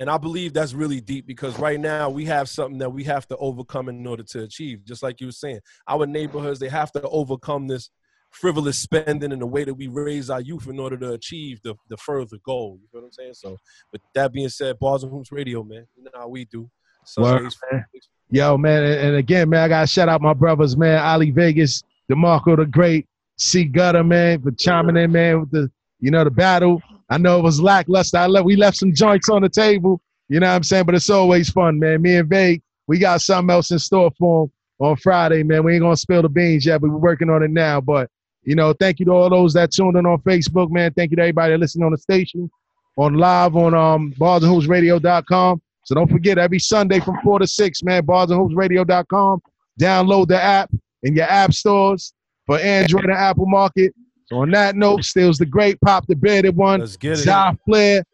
And I believe that's really deep because right now we have something that we have to overcome in order to achieve. Just like you were saying, our neighborhoods they have to overcome this frivolous spending and the way that we raise our youth in order to achieve the, the further goal. You know what I'm saying? So, with that being said, Bars and Hoops Radio, man, you know how we do. Word, man. Yo, man, and and again, man, I gotta shout out my brothers, man, Ali Vegas, DeMarco the Great, C Gutter, man, for chiming in, man, with the you know the battle. I know it was lackluster. I left, we left some joints on the table, you know what I'm saying? But it's always fun, man. Me and Vague, we got something else in store for him. on Friday, man. We ain't gonna spill the beans yet, but we're working on it now. But you know, thank you to all those that tuned in on Facebook, man. Thank you to everybody listening on the station, on live on um barsandhoopsradio.com. So don't forget every Sunday from four to six, man, barsandhoopsradio.com. Download the app in your app stores for Android and Apple Market. So on that note, Stills the Great, Pop the Bearded One, Let's get it. Zai Flair,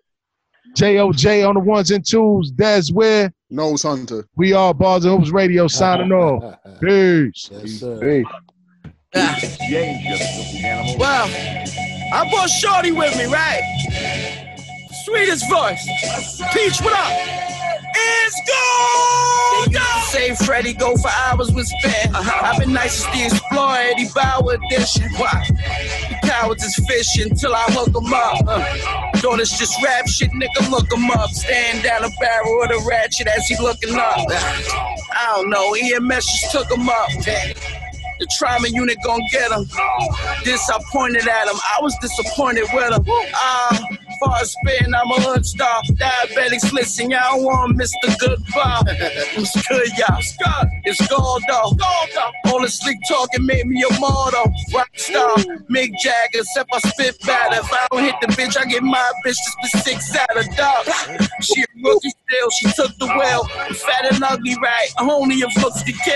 J.O.J. on the ones and twos, Des Ware. Nose Hunter. We are Bars and Hoops Radio signing off. Peace. Hey. Well, I brought Shorty with me, right? Sweetest voice. Peach, what up? It's gold! They used say Freddie go for hours with spin. I've been nice as the Explorer, Eddie Bauer edition. Why? The cowards is fishing till I hook 'em up. Uh, daughters just rap shit, nigga, look 'em up. Stand down the barrel of the ratchet as he looking up. I don't know, EMS just took 'em up. The trauma unit gon' get him. Disappointed at him. I was disappointed with him. Ah, far as spin, I'm a hood star. Diabetics, listen, y'all want Mr. Goodbye. What's good, y'all? Scott, it's gold. All the slick talking made me a model. Rock star, Mick Jagger, except I spit better. If I don't hit the bitch, I get my bitch to spit six out of dog. She a rookie still, she took the wheel. Fat and ugly, right? Only a looks to kill.